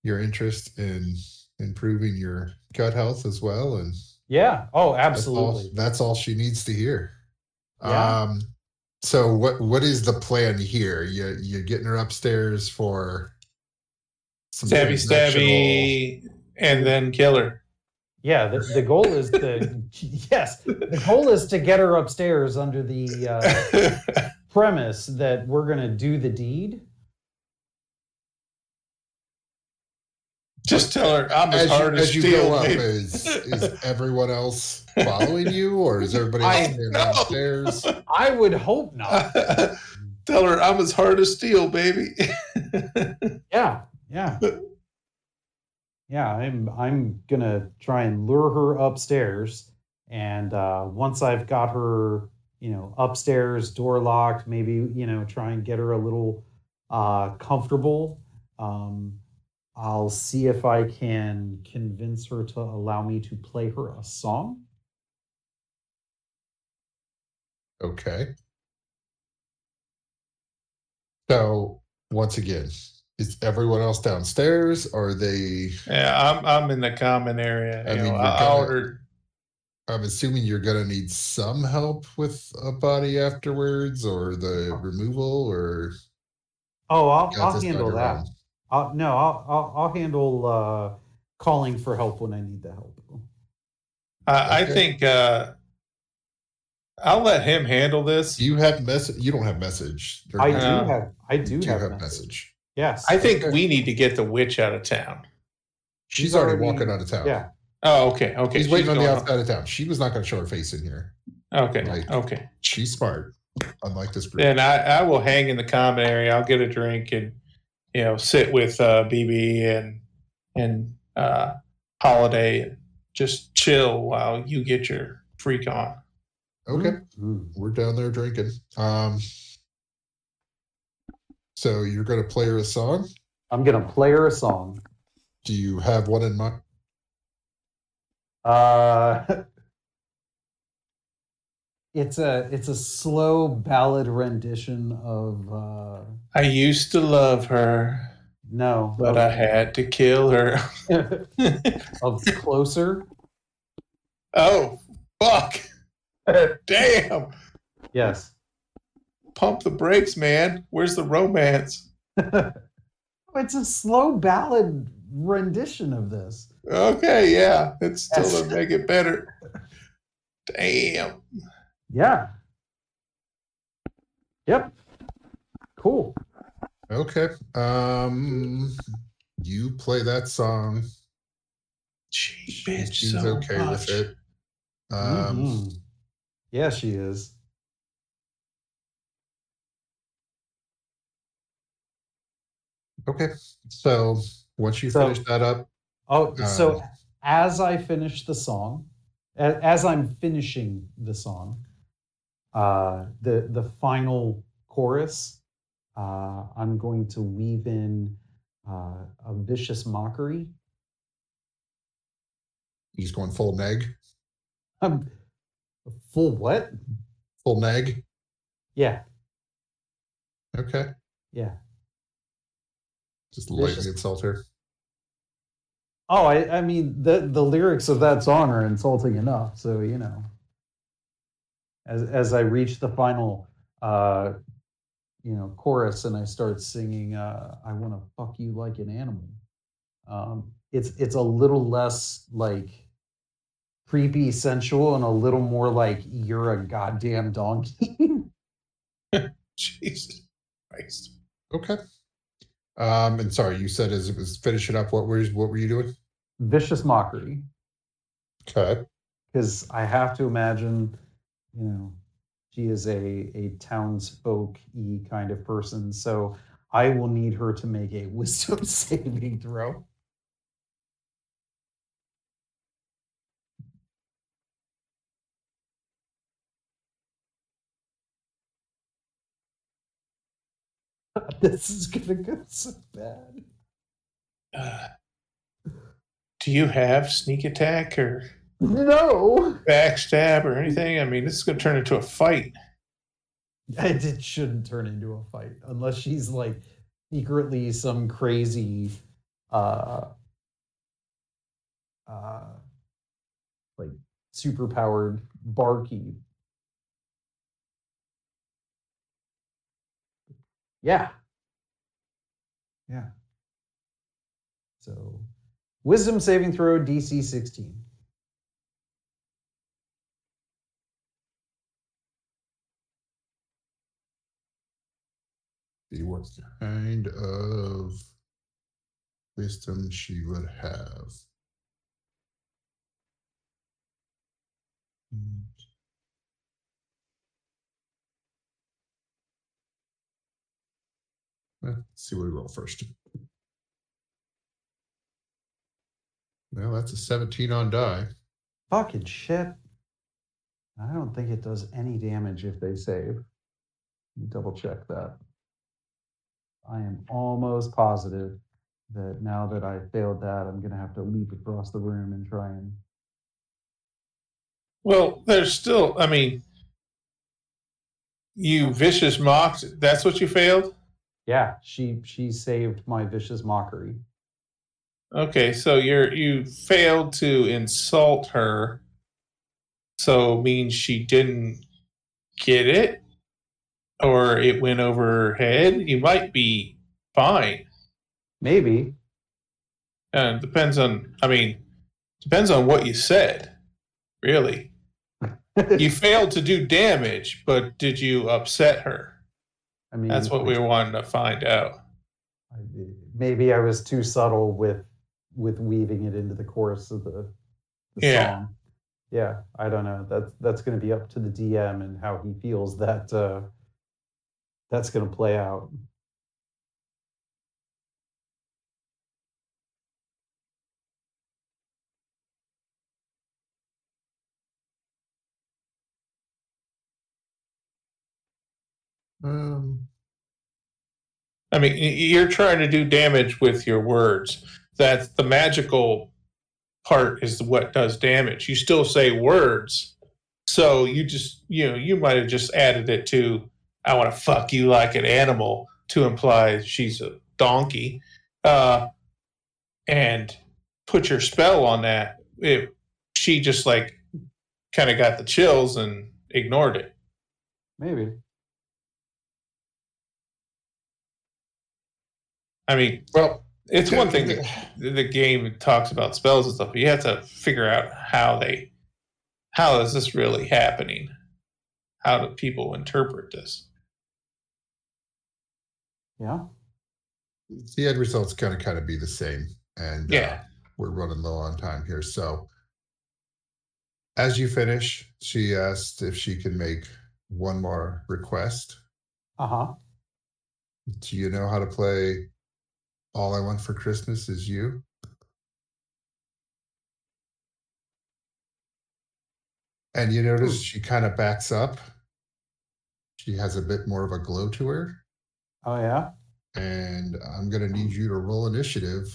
[SPEAKER 2] your interest in improving your gut health as well and
[SPEAKER 3] yeah. Oh,
[SPEAKER 2] that's all,
[SPEAKER 3] absolutely.
[SPEAKER 2] that's all she needs to hear.
[SPEAKER 3] Yeah.
[SPEAKER 2] Um so what what is the plan here? You you're getting her upstairs for
[SPEAKER 4] Stabby stabby and then kill her.
[SPEAKER 3] Yeah, the, the goal is to yes, the goal is to get her upstairs under the uh, premise that we're gonna do the deed.
[SPEAKER 4] Just tell her I'm as,
[SPEAKER 2] As, you,
[SPEAKER 4] hard as,
[SPEAKER 2] as you
[SPEAKER 4] steel.
[SPEAKER 2] go up, is is everyone else following you, or is everybody
[SPEAKER 3] I
[SPEAKER 2] else there
[SPEAKER 3] I would hope not.
[SPEAKER 4] tell her I'm as hard as steel, baby.
[SPEAKER 3] Yeah, yeah. Yeah, I'm I'm gonna try and lure her upstairs. And uh, once I've got her, you know, upstairs, door locked, maybe, you know, try and get her a little uh comfortable. Um I'll see if I can convince her to allow me to play her a song.
[SPEAKER 2] Okay. So once again, is everyone else downstairs? Or are they?
[SPEAKER 4] yeah, I'm I'm in the common area.
[SPEAKER 2] I
[SPEAKER 4] you
[SPEAKER 2] mean,
[SPEAKER 4] know, I
[SPEAKER 2] gonna,
[SPEAKER 4] ordered.
[SPEAKER 2] I'm assuming you're gonna need some help with a body afterwards, or the removal, or
[SPEAKER 3] Oh, I'll I'll handle that.
[SPEAKER 2] own?
[SPEAKER 3] I'll, no, I'll, I'll I'll handle uh calling for help when I need the help.
[SPEAKER 4] I, I think uh, I'll let him handle this.
[SPEAKER 2] You have message? You don't have message. or
[SPEAKER 3] I
[SPEAKER 2] you
[SPEAKER 3] do
[SPEAKER 4] Uh,
[SPEAKER 3] have I do,
[SPEAKER 2] do
[SPEAKER 3] have,
[SPEAKER 2] have
[SPEAKER 3] message.
[SPEAKER 2] message.
[SPEAKER 3] Yes.
[SPEAKER 4] I think we need to get the witch out of town.
[SPEAKER 2] She's,
[SPEAKER 3] She's
[SPEAKER 2] already,
[SPEAKER 3] already-
[SPEAKER 2] walking out of town.
[SPEAKER 3] yeah.
[SPEAKER 4] Oh, okay, okay.
[SPEAKER 2] She's waiting on the
[SPEAKER 4] going-
[SPEAKER 2] outside of town. She was not going to show her face in here.
[SPEAKER 4] Okay,
[SPEAKER 2] Like-
[SPEAKER 4] okay.
[SPEAKER 2] She's smart, unlike this group.
[SPEAKER 4] Then I, I will hang in the common area. I'll get a drink and you know sit with uh, BB and and uh, Holiday and just chill while you get your freak on.
[SPEAKER 2] Okay,
[SPEAKER 3] Mm.
[SPEAKER 2] we're down there drinking. Um, so you're going to play her a song.
[SPEAKER 3] I'm gonna play her a song.
[SPEAKER 2] Do you have one in mind?
[SPEAKER 3] Uh it's a it's a slow ballad rendition of uh
[SPEAKER 4] I used to love her,
[SPEAKER 3] no
[SPEAKER 4] but I had to kill her.
[SPEAKER 3] of closer.
[SPEAKER 4] oh, fuck. Damn.
[SPEAKER 3] Yes.
[SPEAKER 4] Pump the brakes, man. Where's the romance?
[SPEAKER 3] it's a slow ballad rendition of this.
[SPEAKER 4] Okay, yeah. It still
[SPEAKER 3] Yes.
[SPEAKER 4] doesn't make it better. Damn.
[SPEAKER 3] Yeah. Yep. Cool.
[SPEAKER 2] Okay. Um, you play that song.
[SPEAKER 4] She
[SPEAKER 2] She-
[SPEAKER 4] bitch
[SPEAKER 2] She's
[SPEAKER 4] so
[SPEAKER 2] okay
[SPEAKER 4] much.
[SPEAKER 2] with it. Um,
[SPEAKER 3] Mhm. Yeah, she is.
[SPEAKER 2] Okay. So once you
[SPEAKER 3] So-
[SPEAKER 2] finish that up,
[SPEAKER 3] Oh, so
[SPEAKER 2] Um,
[SPEAKER 3] as I finish the song, as I'm finishing the song, uh, the the final chorus, uh, I'm going to weave in uh, a vicious mockery.
[SPEAKER 2] he's going full neg.
[SPEAKER 3] Um, full what?
[SPEAKER 2] Full neg.
[SPEAKER 3] Yeah,
[SPEAKER 2] Okay.
[SPEAKER 3] yeah.
[SPEAKER 2] Just lightly
[SPEAKER 3] Vicious-
[SPEAKER 2] insult her.
[SPEAKER 3] Oh, I, I mean the the lyrics of that song are insulting enough. So you know, as as I reach the final, uh, you know, chorus and I start singing, uh, "I want to fuck you like an animal." Um, it's it's a little less like creepy, sensual, and a little more like you're a goddamn donkey.
[SPEAKER 4] Jesus Christ.
[SPEAKER 2] Okay. Um, and sorry, you said as it was finishing up, what were what were you doing?
[SPEAKER 3] Vicious mockery,
[SPEAKER 2] Okay.
[SPEAKER 3] because I have to imagine, you know, she is a a townsfolk y kind of person. So I will need her to make a wisdom saving throw. this is gonna go so bad.
[SPEAKER 4] Uh, do you have sneak attack or
[SPEAKER 3] No,
[SPEAKER 4] backstab or anything? I mean, this is to turn into a fight.
[SPEAKER 3] it, it shouldn't turn into a fight unless she's like secretly some crazy, uh, uh, like super powered barkeep. Yeah. Yeah. So, wisdom saving throw DC 16.
[SPEAKER 2] See what kind of wisdom she would have. Hmm. Let's see what we roll first. Well, that's a 17 on die.
[SPEAKER 3] Fucking shit. I don't think it does any damage if they save. Let me double check that. I am almost positive that now that I failed that, I'm gonna have to leap across the room and try and.
[SPEAKER 4] Well, there's still. I mean, you vicious mocked. That's what you failed.
[SPEAKER 3] Yeah, she she saved my vicious mockery.
[SPEAKER 4] Okay, so you're you failed to insult her. So means she didn't get it, or it went over her head. You might be fine.
[SPEAKER 3] Maybe.
[SPEAKER 4] And depends on. I mean, depends on what you said. Really, you failed to do damage, but did you upset her?
[SPEAKER 3] I mean,
[SPEAKER 4] That's what we wanted to find out.
[SPEAKER 3] Maybe I was too subtle with with weaving it into the chorus of the, the
[SPEAKER 4] Yeah.
[SPEAKER 3] song. Yeah, I don't know. That's that's going to be up to the DM and how he feels that uh, that's going to play out.
[SPEAKER 2] Um,
[SPEAKER 4] I mean, you're trying to do damage with your words. That's the magical part is what does damage. You still say words. So you just, you know, you might have just added it to, I want to fuck you like an animal to imply she's a donkey. Uh, and put your spell on that. It, she just like kind of got the chills and ignored it.
[SPEAKER 3] Maybe.
[SPEAKER 4] I mean,
[SPEAKER 2] well,
[SPEAKER 4] it's one thing that the game talks about spells and stuff, but you have to figure out how they, how is this really happening? How do people interpret this?
[SPEAKER 3] Yeah.
[SPEAKER 2] the end results kind of kind of be the same, and uh,
[SPEAKER 4] Yeah.
[SPEAKER 2] we're running low on time here. So, as you finish, she asked if she can make one more request.
[SPEAKER 3] Uh huh.
[SPEAKER 2] Do you know how to play All I Want for Christmas Is You? And you notice she kind of backs up. She has a bit more of a glow to her.
[SPEAKER 3] Oh yeah.
[SPEAKER 2] And I'm going to need you to roll initiative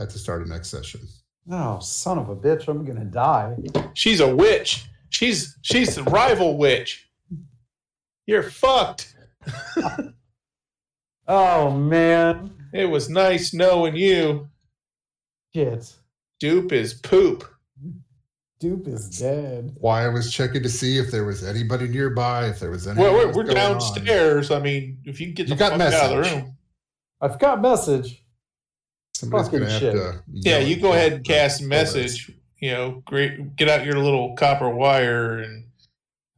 [SPEAKER 2] at the start of next session.
[SPEAKER 3] Oh son of a bitch! I'm gonna die.
[SPEAKER 4] She's a witch. She's she's the rival witch. You're fucked.
[SPEAKER 3] Oh man.
[SPEAKER 4] It was nice knowing you.
[SPEAKER 3] Shit.
[SPEAKER 4] Dupe is poop.
[SPEAKER 3] Dupe is dead.
[SPEAKER 2] Why I was checking to see if there was anybody nearby, if there was anything.
[SPEAKER 4] Well, we're, we're
[SPEAKER 2] going on.
[SPEAKER 4] downstairs. I mean, if you can get
[SPEAKER 2] You
[SPEAKER 4] the
[SPEAKER 2] got
[SPEAKER 4] fuck out of the room.
[SPEAKER 3] I've got message.
[SPEAKER 2] Somebody's
[SPEAKER 3] Fucking
[SPEAKER 2] going to have
[SPEAKER 3] shit.
[SPEAKER 2] to.
[SPEAKER 4] Yeah, you go ahead and cast
[SPEAKER 2] pull this.
[SPEAKER 4] message. You know, great. Get out your little copper wire and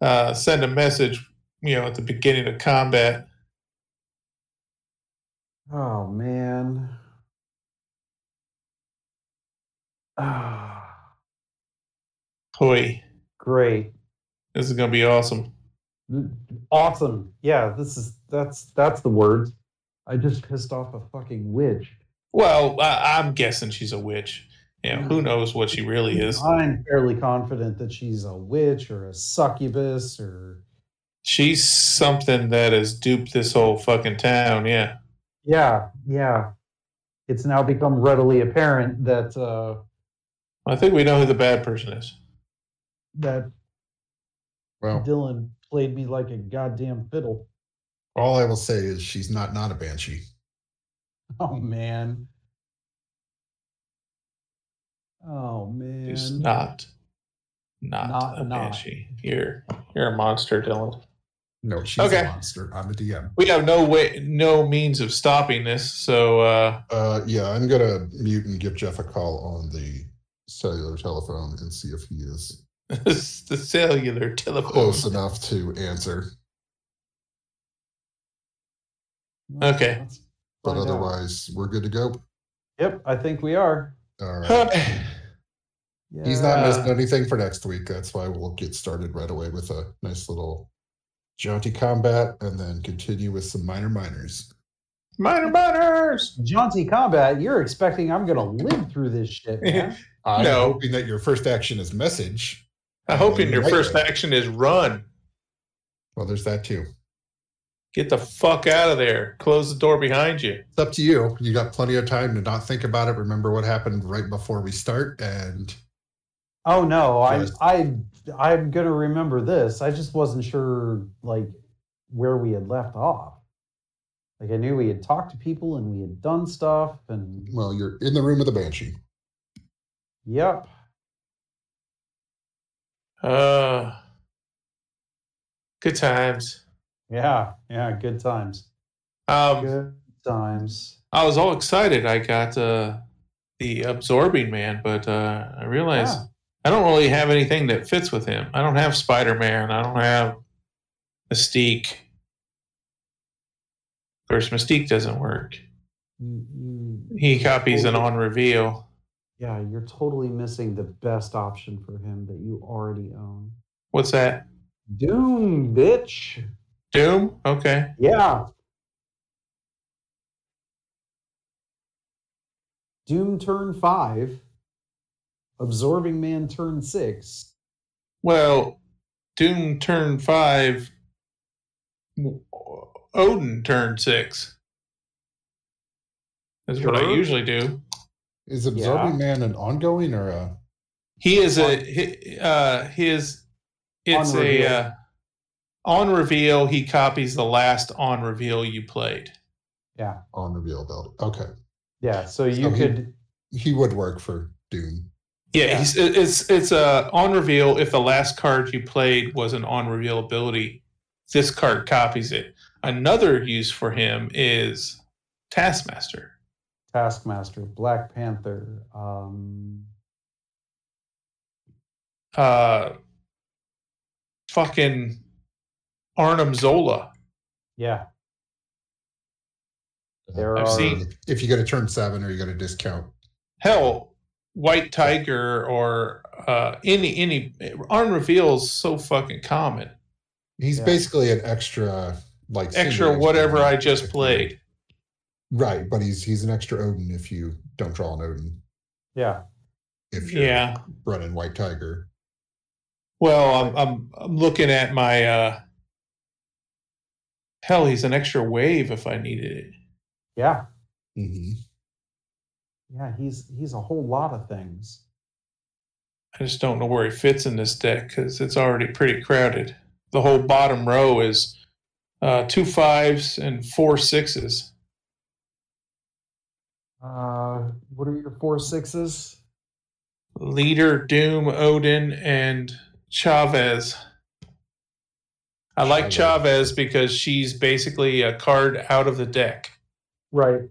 [SPEAKER 4] uh, send a message. You know, at the beginning of combat.
[SPEAKER 3] Oh man. Ah,
[SPEAKER 4] Hoy,
[SPEAKER 3] great.
[SPEAKER 4] this is gonna be awesome.
[SPEAKER 3] Awesome. Yeah, this is that's that's the word. I just pissed off a fucking witch.
[SPEAKER 4] Well, I, I'm guessing she's a witch. Yeah, who knows what she really is?
[SPEAKER 3] I'm fairly confident that she's a witch or a succubus or
[SPEAKER 4] She's something that has duped this whole fucking town. Yeah.
[SPEAKER 3] Yeah, yeah. It's now become readily apparent that uh
[SPEAKER 4] I think we know who the bad person is.
[SPEAKER 3] that
[SPEAKER 2] Well,
[SPEAKER 3] Dylan played me like a goddamn fiddle.
[SPEAKER 2] all I will say is she's not not a banshee.
[SPEAKER 3] Oh man. Oh man.
[SPEAKER 4] She's not, not,
[SPEAKER 3] Not-
[SPEAKER 4] a
[SPEAKER 3] not.
[SPEAKER 4] banshee. You're you're a monster, Dylan.
[SPEAKER 2] No, she's
[SPEAKER 4] Okay.
[SPEAKER 2] a monster. I'm a DM.
[SPEAKER 4] We have no way, no means of stopping this. So uh,
[SPEAKER 2] Uh, yeah, I'm gonna mute and give Jeff a call on the cellular telephone and see if he is
[SPEAKER 4] the cellular telephone.
[SPEAKER 2] close enough to answer.
[SPEAKER 4] Okay.
[SPEAKER 2] But
[SPEAKER 3] find out.
[SPEAKER 2] otherwise, we're good to go.
[SPEAKER 3] Yep, I think we are.
[SPEAKER 2] All right.
[SPEAKER 3] Yeah.
[SPEAKER 2] He's not missing anything for next week. That's why we'll get started right away with a nice little jaunty combat and then continue with some minor minors.
[SPEAKER 4] Minor minors.
[SPEAKER 3] jaunty combat. You're expecting I'm gonna live through this shit, man.
[SPEAKER 2] I'm
[SPEAKER 4] No.
[SPEAKER 2] hoping that your first action is message. I'm
[SPEAKER 4] hoping your
[SPEAKER 2] right
[SPEAKER 4] first
[SPEAKER 2] way.
[SPEAKER 4] action is run.
[SPEAKER 2] Well, there's that too.
[SPEAKER 4] Get the fuck out of there. Close the door behind you.
[SPEAKER 2] It's up to you. You got plenty of time to not think about it. Remember what happened right before we start, and
[SPEAKER 3] Oh no, I
[SPEAKER 2] Yes.
[SPEAKER 3] I I'm gonna remember this. I just wasn't sure like where we had left off. Like I knew we had talked to people and we had done stuff and
[SPEAKER 2] well, you're in the room with the banshee.
[SPEAKER 3] yep.
[SPEAKER 4] Uh, good times.
[SPEAKER 3] Yeah, yeah, good times.
[SPEAKER 4] Um,
[SPEAKER 3] Good times.
[SPEAKER 4] I was all excited. I got uh, the absorbing man, but uh, I realized
[SPEAKER 3] Yeah.
[SPEAKER 4] I don't really have anything that fits with him. I don't have Spider Man. I don't have Mystique. Of course, Mystique doesn't work.
[SPEAKER 3] You, you,
[SPEAKER 4] He copies an on reveal.
[SPEAKER 3] yeah, you're totally missing the best option for him that you already own.
[SPEAKER 4] What's that?
[SPEAKER 3] Doom, bitch.
[SPEAKER 4] Doom? Okay.
[SPEAKER 3] Yeah. Doom turn five. Absorbing Man turn six.
[SPEAKER 4] Well, Doom turn five. Odin turn six. That's what I usually do.
[SPEAKER 2] Is Absorbing Man an ongoing or a?
[SPEAKER 4] He is a he, uh his it's
[SPEAKER 3] On
[SPEAKER 4] a uh, on reveal he copies the last on reveal you played.
[SPEAKER 3] Yeah.
[SPEAKER 2] on reveal ability. Okay,
[SPEAKER 3] Yeah. So you
[SPEAKER 2] So he-
[SPEAKER 3] could
[SPEAKER 2] he would work for Doom.
[SPEAKER 4] Yeah,
[SPEAKER 3] Yeah.
[SPEAKER 4] He's, it's it's a on reveal if the last card you played was an on reveal ability, this card copies it. Another use for him is Taskmaster.
[SPEAKER 3] Taskmaster, Black Panther, um
[SPEAKER 4] Uh fucking Arnim Zola.
[SPEAKER 3] yeah. There
[SPEAKER 4] I've
[SPEAKER 3] are
[SPEAKER 4] seen-
[SPEAKER 2] If you get a turn seven, or you get a discount.
[SPEAKER 4] Hell, White Tiger or uh any any on reveal is so fucking common.
[SPEAKER 2] He's
[SPEAKER 3] Yeah.
[SPEAKER 2] basically an extra, like
[SPEAKER 4] Extra whatever I just played.
[SPEAKER 2] Right, but he's he's an extra Odin if you don't draw an Odin.
[SPEAKER 3] yeah.
[SPEAKER 2] If you're
[SPEAKER 4] Yeah.
[SPEAKER 2] running White Tiger.
[SPEAKER 4] Well, I'm I'm I'm looking at my uh hell, he's an extra wave if I needed it.
[SPEAKER 3] Yeah.
[SPEAKER 2] hmm
[SPEAKER 3] Yeah, he's he's a whole lot of things.
[SPEAKER 4] I just don't know where he fits in this deck because it's already pretty crowded. The whole bottom row is uh, two fives and four sixes.
[SPEAKER 3] Uh what are your four sixes?
[SPEAKER 4] Leader, Doom, Odin, and Chavez. I like
[SPEAKER 2] Chavez.
[SPEAKER 4] Chavez because she's basically a card out of the deck.
[SPEAKER 3] Right.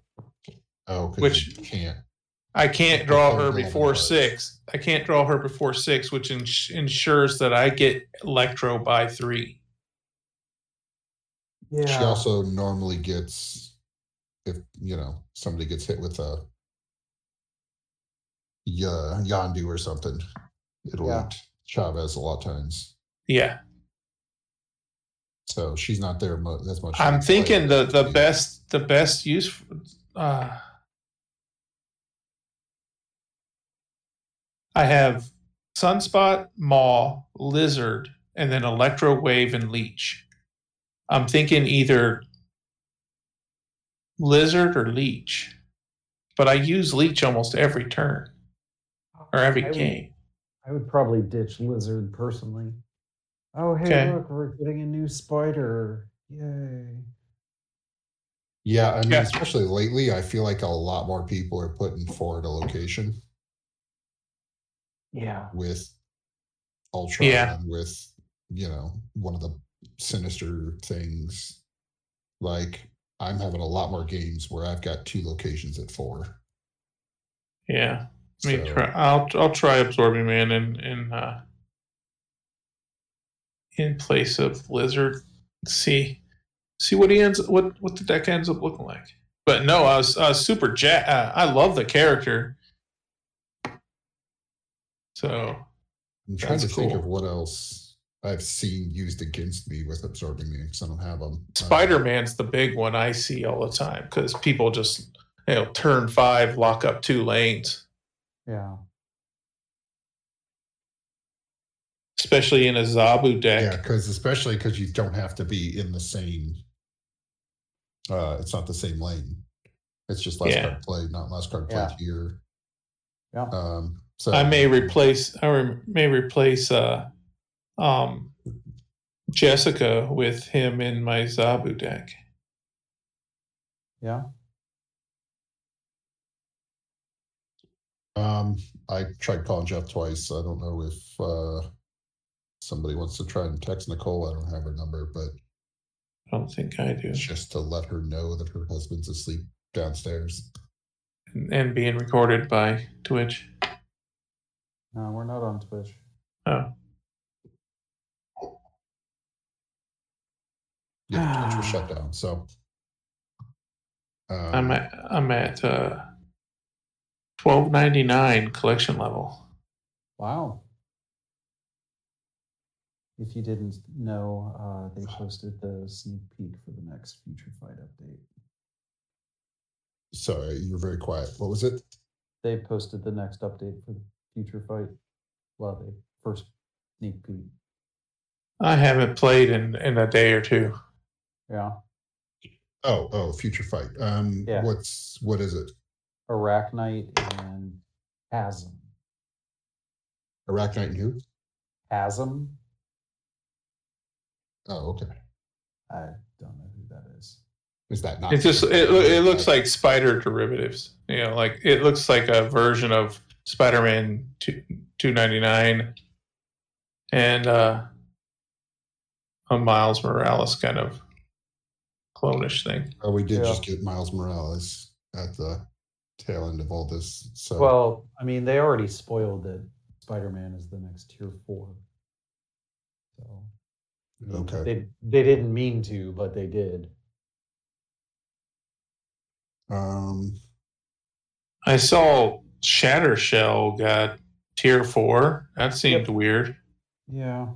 [SPEAKER 2] Oh, 'cause
[SPEAKER 4] Which-
[SPEAKER 2] you can't.
[SPEAKER 4] I can't draw her before six. I can't draw her before six, which ins- ensures that I get Electro by three.
[SPEAKER 3] Yeah.
[SPEAKER 2] She also normally gets, if you know somebody gets hit with a yeah, Yondu or something, it'll
[SPEAKER 3] Yeah.
[SPEAKER 2] eat Chavez a lot of times.
[SPEAKER 4] Yeah,
[SPEAKER 2] So she's not there mu- as much.
[SPEAKER 4] I'm thinking the
[SPEAKER 2] with.
[SPEAKER 4] the best the best use. For, uh, I have Sunspot, Maw, Lizard, and then Electro Wave and Leech. I'm thinking either Lizard or Leech, but I use Leech almost every turn or every
[SPEAKER 3] I would-
[SPEAKER 4] game.
[SPEAKER 3] I would probably ditch lizard personally. Oh hey
[SPEAKER 4] Okay.
[SPEAKER 3] look, we're getting a new spider. Yay.
[SPEAKER 2] Yeah, I mean,
[SPEAKER 4] Yeah.
[SPEAKER 2] especially lately, I feel like a lot more people are putting forward a location
[SPEAKER 3] Yeah.
[SPEAKER 2] with Ultron
[SPEAKER 4] Yeah.
[SPEAKER 2] and with you know one of the sinister things. Like I'm having a lot more games where I've got two locations at four.
[SPEAKER 4] Yeah. I mean, try, I'll I'll try absorbing man in in uh, in place of lizard. See, See what he ends what what the deck ends up looking like. But no, I was, I was super ja- uh, I love the character. So
[SPEAKER 2] I'm trying
[SPEAKER 4] That's
[SPEAKER 2] to think of what else I've seen used against me with absorbing me because I don't have them.
[SPEAKER 4] Spider Man's the big one I see all the time because people just you know turn five, lock up two lanes,
[SPEAKER 3] Yeah.
[SPEAKER 4] especially in a Zabu deck.
[SPEAKER 2] yeah, because especially because you don't have to be in the same. Uh, it's not the same lane. It's just last
[SPEAKER 4] Yeah.
[SPEAKER 2] card play, not last card
[SPEAKER 3] Yeah.
[SPEAKER 2] here.
[SPEAKER 3] Yeah.
[SPEAKER 2] Um, so
[SPEAKER 4] I may replace I re- may replace uh, um, Jessica with him in my Zabu deck.
[SPEAKER 3] Yeah.
[SPEAKER 2] Um, I tried calling Jeff twice. I don't know if uh somebody wants to try and text Nicole. I don't have her number, but
[SPEAKER 4] I don't think I do.
[SPEAKER 2] just to let her know that her husband's asleep downstairs.
[SPEAKER 4] And, and being recorded by Twitch.
[SPEAKER 3] No, we're not on Twitch.
[SPEAKER 4] Oh,
[SPEAKER 2] Yeah, Twitch was shut down. So um,
[SPEAKER 4] I'm at I'm at uh, twelve ninety nine collection level.
[SPEAKER 3] Wow. If you didn't know, uh, they posted the sneak peek for the next Future Fight update.
[SPEAKER 2] sorry, you're very quiet. What was it?
[SPEAKER 3] They posted the next update for the Future Fight. Well, they first sneak peek.
[SPEAKER 4] I haven't played in in a day or two.
[SPEAKER 3] Yeah.
[SPEAKER 2] Oh, oh, future fight. Um,
[SPEAKER 3] Yeah.
[SPEAKER 2] what's what is it?
[SPEAKER 3] Arach-Knight and Chasm.
[SPEAKER 2] Arach-Knight and who?
[SPEAKER 3] Chasm?
[SPEAKER 2] Oh, okay.
[SPEAKER 3] I don't know who that is.
[SPEAKER 2] Is that not?
[SPEAKER 4] It just it, it looks like spider derivatives. You know, like it looks like a version of Spider Man two two ninety nine, and uh, a Miles Morales kind of clonish thing.
[SPEAKER 2] Oh, we did
[SPEAKER 3] Yeah.
[SPEAKER 2] just get Miles Morales at the tail end of all this. So
[SPEAKER 3] Well, I mean, they already spoiled that Spider Man is the next tier four. So
[SPEAKER 2] Okay.
[SPEAKER 3] They they didn't mean to, but they did.
[SPEAKER 2] um,
[SPEAKER 4] I saw Shatter Shell got tier four. That seemed weird.
[SPEAKER 3] Yeah.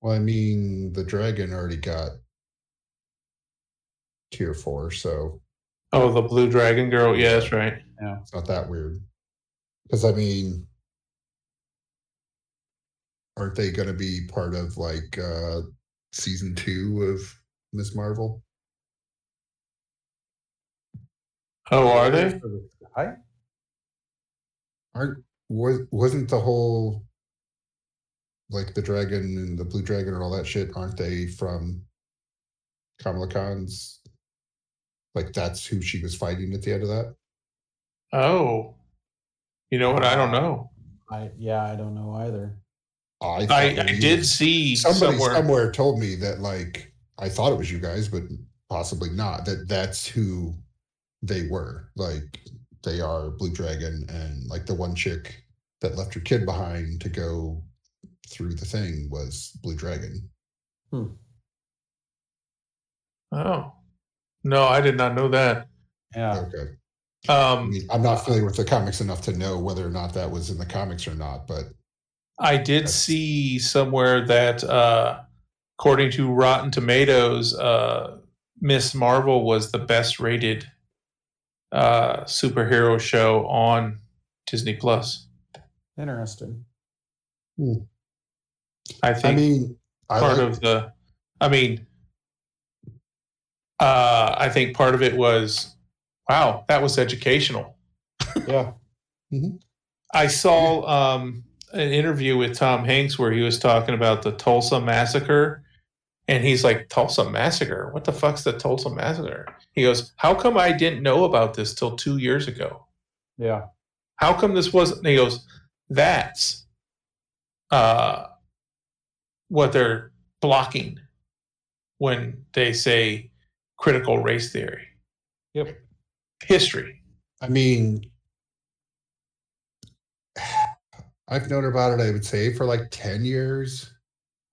[SPEAKER 2] well, I mean, the dragon already got tier four, so
[SPEAKER 4] Oh, the Blue Dragon Girl. Yeah, that's right. Yeah.
[SPEAKER 2] It's not that weird. Because I mean, aren't they going to be part of like uh season two of Miss Marvel?
[SPEAKER 4] Oh, are they?
[SPEAKER 3] Hi.
[SPEAKER 2] aren't was wasn't the whole like the dragon and the blue dragon and all that shit aren't they from Kamala Khan's like that's who she was fighting at the end of that
[SPEAKER 4] Oh, you know what? I don't know.
[SPEAKER 3] I yeah, I don't know either.
[SPEAKER 2] I
[SPEAKER 4] I, I did see
[SPEAKER 2] somebody
[SPEAKER 4] somewhere.
[SPEAKER 2] somewhere told me that like I thought it was you guys but possibly not that that's who they were like they are blue dragon and like the one chick that left her kid behind to go through the thing was blue dragon
[SPEAKER 4] Oh, no, I did not know that.
[SPEAKER 3] Yeah.
[SPEAKER 2] okay I
[SPEAKER 4] Um,
[SPEAKER 2] mean, I'm not familiar with the comics enough to know whether or not that was in the comics or not, but
[SPEAKER 4] I did
[SPEAKER 2] That's-
[SPEAKER 4] see somewhere that, uh, according to Rotten Tomatoes, uh, Miss Marvel was the best rated uh, superhero show on Disney Plus.
[SPEAKER 3] Interesting.
[SPEAKER 4] I think
[SPEAKER 2] I mean, I
[SPEAKER 4] part
[SPEAKER 2] like,
[SPEAKER 4] of the, I mean, uh, I think part of it was, wow, that was educational.
[SPEAKER 3] Yeah.
[SPEAKER 4] I saw um, an interview with Tom Hanks where he was talking about the Tulsa massacre, and he's like, "Tulsa massacre? What the fuck's the Tulsa massacre?" He goes, "How come I didn't know about this till two years ago?
[SPEAKER 3] Yeah.
[SPEAKER 4] How come this wasn't?" he goes, "That's uh, what they're blocking when they say critical race theory,
[SPEAKER 3] Yep.
[SPEAKER 4] history."
[SPEAKER 2] I mean, I've known about it. I would say for like ten years.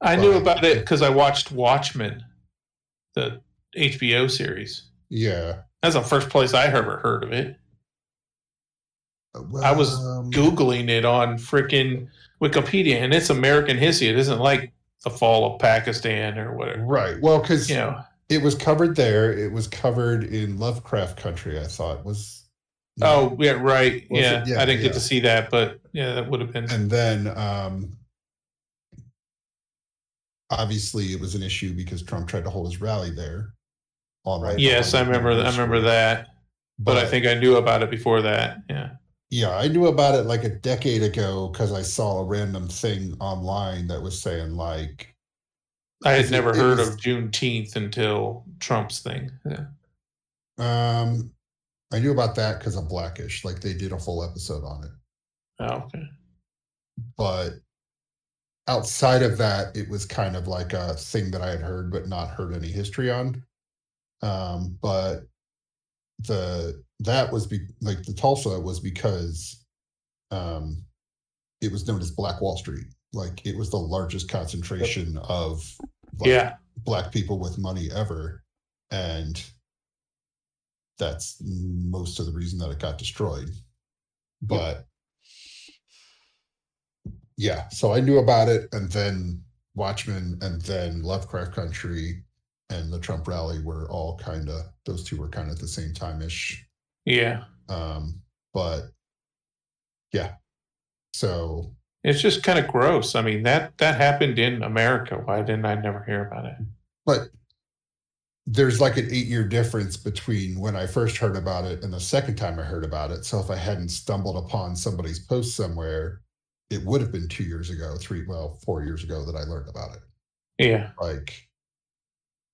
[SPEAKER 4] I knew about it because I watched Watchmen. the HBO series.
[SPEAKER 2] Yeah.
[SPEAKER 4] That's the first place I ever heard of it. I was
[SPEAKER 2] Um,
[SPEAKER 4] Googling it on freaking Wikipedia, and it's American history. It isn't like the fall of Pakistan or whatever.
[SPEAKER 2] Right. Well, because
[SPEAKER 4] You know,
[SPEAKER 2] it was covered there. It was covered in Lovecraft Country. I thought was.
[SPEAKER 4] oh yeah, right, yeah.
[SPEAKER 2] it? Yeah,
[SPEAKER 4] I didn't
[SPEAKER 2] yeah.
[SPEAKER 4] get to see that, but yeah, that would have been.
[SPEAKER 2] and then um obviously it was an issue because Trump tried to hold his rally there. All right.
[SPEAKER 4] yes, I remember. I remember that, but I think I knew about it before that. Yeah.
[SPEAKER 2] yeah, I knew about it like a decade ago because I saw a random thing online that was saying like
[SPEAKER 4] I had never
[SPEAKER 2] it
[SPEAKER 4] heard
[SPEAKER 2] was-
[SPEAKER 4] of Juneteenth until Trump's thing. Yeah.
[SPEAKER 2] um I knew about that because of Blackish, like they did a full episode on it.
[SPEAKER 4] Oh, okay.
[SPEAKER 2] But outside of that, it was kind of like a thing that I had heard but not heard any history on. Um, but the that was be like the Tulsa was because um it was known as Black Wall Street. Like it was the largest concentration of like,
[SPEAKER 4] Yeah.
[SPEAKER 2] black people with money ever. And that's most of the reason that it got destroyed. But yeah, so I knew about it, and then Watchmen, and then Lovecraft Country, and the Trump rally were all kind of those two were kind of at the same time ish.
[SPEAKER 4] Yeah.
[SPEAKER 2] Um, but yeah, so
[SPEAKER 4] It's just kind of gross. I mean that that happened in America. Why didn't I never hear about it?
[SPEAKER 2] but there's like an eight year difference between when I first heard about it and the second time I heard about it. So if I hadn't stumbled upon somebody's post somewhere, it would have been two years ago, three, well, four years ago that I learned about it.
[SPEAKER 4] Yeah.
[SPEAKER 2] Like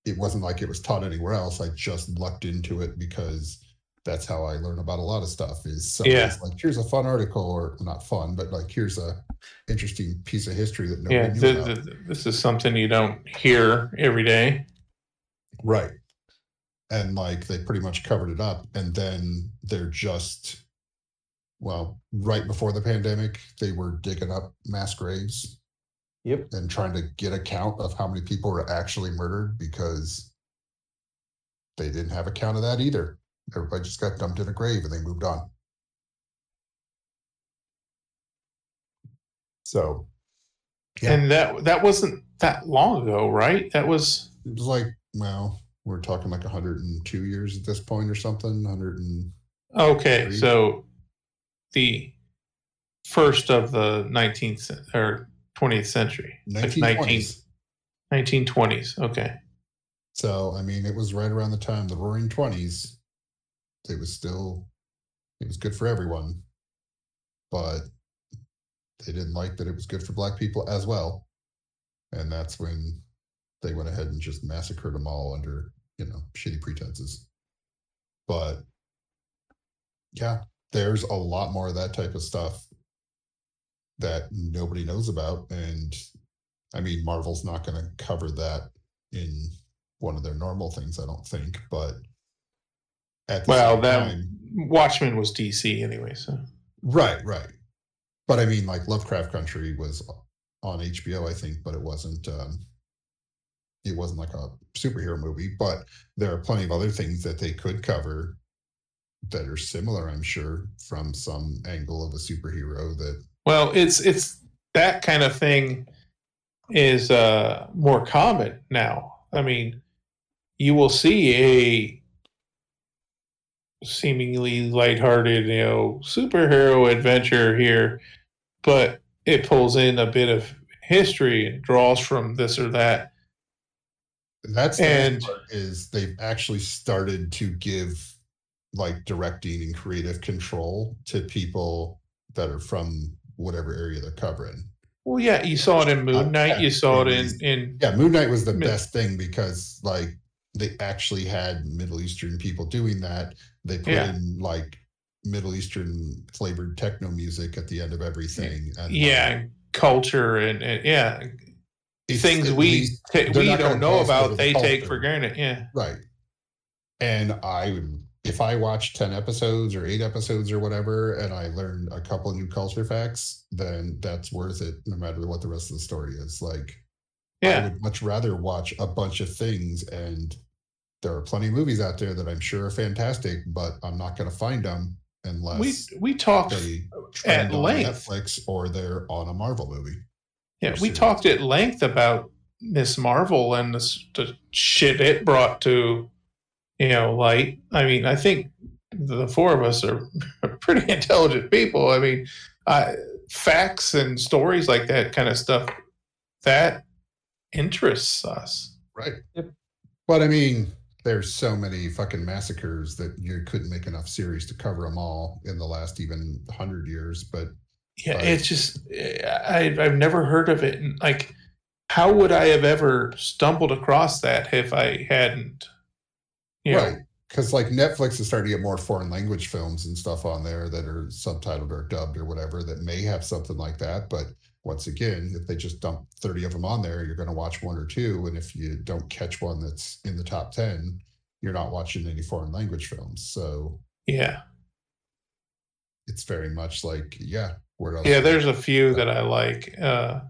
[SPEAKER 2] it wasn't like it was taught anywhere else. I just lucked into it because that's how I learn about a lot of stuff is
[SPEAKER 4] Yeah.
[SPEAKER 2] like, here's a fun article or not fun, but like, here's a interesting piece of history that nobody
[SPEAKER 4] Yeah.
[SPEAKER 2] knew
[SPEAKER 4] th-
[SPEAKER 2] about.
[SPEAKER 4] th- this is something you don't hear every day.
[SPEAKER 2] Right. And like they pretty much covered it up. And then they're just, well, right before the pandemic, they were digging up mass graves
[SPEAKER 3] Yep.
[SPEAKER 2] and trying to get a count of how many people were actually murdered because they didn't have a count of that either. Everybody just got dumped in a grave and they moved on. So, Yeah.
[SPEAKER 4] And that that wasn't that long ago, right? That was
[SPEAKER 2] it was like, well, we're talking like 102 years at this point or something, 100 and
[SPEAKER 4] okay. So the first of the 19th or 20th century, like
[SPEAKER 2] 1920s.
[SPEAKER 4] 1920s. Okay.
[SPEAKER 2] So, I mean, it was right around the time the roaring 20s. It was still, it was good for everyone. But they didn't like that it was good for black people as well. And that's when they went ahead and just massacred them all under, you know, shitty pretenses. But yeah, there's a lot more of that type of stuff that nobody knows about. And I mean, Marvel's not going to cover that in one of their normal things, I don't think. But at the
[SPEAKER 4] Well, that
[SPEAKER 2] time,
[SPEAKER 4] Watchmen was DC anyway, so
[SPEAKER 2] right, right. But I mean, like Lovecraft Country was on HBO, I think, but it wasn't. um It wasn't like a superhero movie. But there are plenty of other things that they could cover that are similar, I'm sure, from some angle of a superhero that
[SPEAKER 4] Well, it's it's that kind of thing is uh more common now. I mean, you will see a seemingly lighthearted, you know, superhero adventure here, but it pulls in a bit of history and draws from this or that.
[SPEAKER 2] That's the
[SPEAKER 4] And-
[SPEAKER 2] part is they've actually started to give like directing and creative control to people that are from whatever area they're covering.
[SPEAKER 4] Well, yeah, you saw it in uh,
[SPEAKER 2] Moon
[SPEAKER 4] Knight. You saw it in in
[SPEAKER 2] Yeah, Moon Knight was the best thing because like they actually had Middle Eastern people doing that. They put
[SPEAKER 4] Yeah.
[SPEAKER 2] in like Middle Eastern flavored techno music at the end of everything. And like,
[SPEAKER 4] yeah culture and, and yeah things we ta- we don't know about
[SPEAKER 2] the
[SPEAKER 4] they take for granted. Yeah.
[SPEAKER 2] Right. And I would, if I watch 10 episodes or eight episodes or whatever, and I learn a couple new culture facts, then that's worth it no matter what the rest of the story is. Like,
[SPEAKER 4] yeah.
[SPEAKER 2] I would much rather watch a bunch of things and there are plenty of movies out there that I'm sure are fantastic, but I'm not going to find them unless
[SPEAKER 4] we we talked
[SPEAKER 2] on
[SPEAKER 4] length.
[SPEAKER 2] Netflix or they're on a Marvel movie.
[SPEAKER 4] yeah we
[SPEAKER 2] series.
[SPEAKER 4] talked at length about Miss Marvel and the, the shit it brought to you know light. I mean, I think the four of us are pretty intelligent people. I mean, uh, facts and stories like that kind of stuff that interests us.
[SPEAKER 2] Right.
[SPEAKER 3] Yep.
[SPEAKER 2] But I mean, there's so many fucking massacres that you couldn't make enough series to cover them all in the last even hundred years. But
[SPEAKER 4] Yeah,
[SPEAKER 2] Right.
[SPEAKER 4] it's just I I've never heard of it. And like, how would I have ever stumbled across that if I hadn't? Know,
[SPEAKER 2] right, because like Netflix is starting to get more foreign language films and stuff on there that are subtitled or dubbed or whatever that may have something like that. But once again, if they just dump 30 of them on there, you're going to watch one or two. And if you don't catch one that's in the top 10, you're not watching any foreign language films. So
[SPEAKER 4] yeah,
[SPEAKER 2] it's very much like, yeah, where else?
[SPEAKER 4] yeah. There's a few that I like. Uh,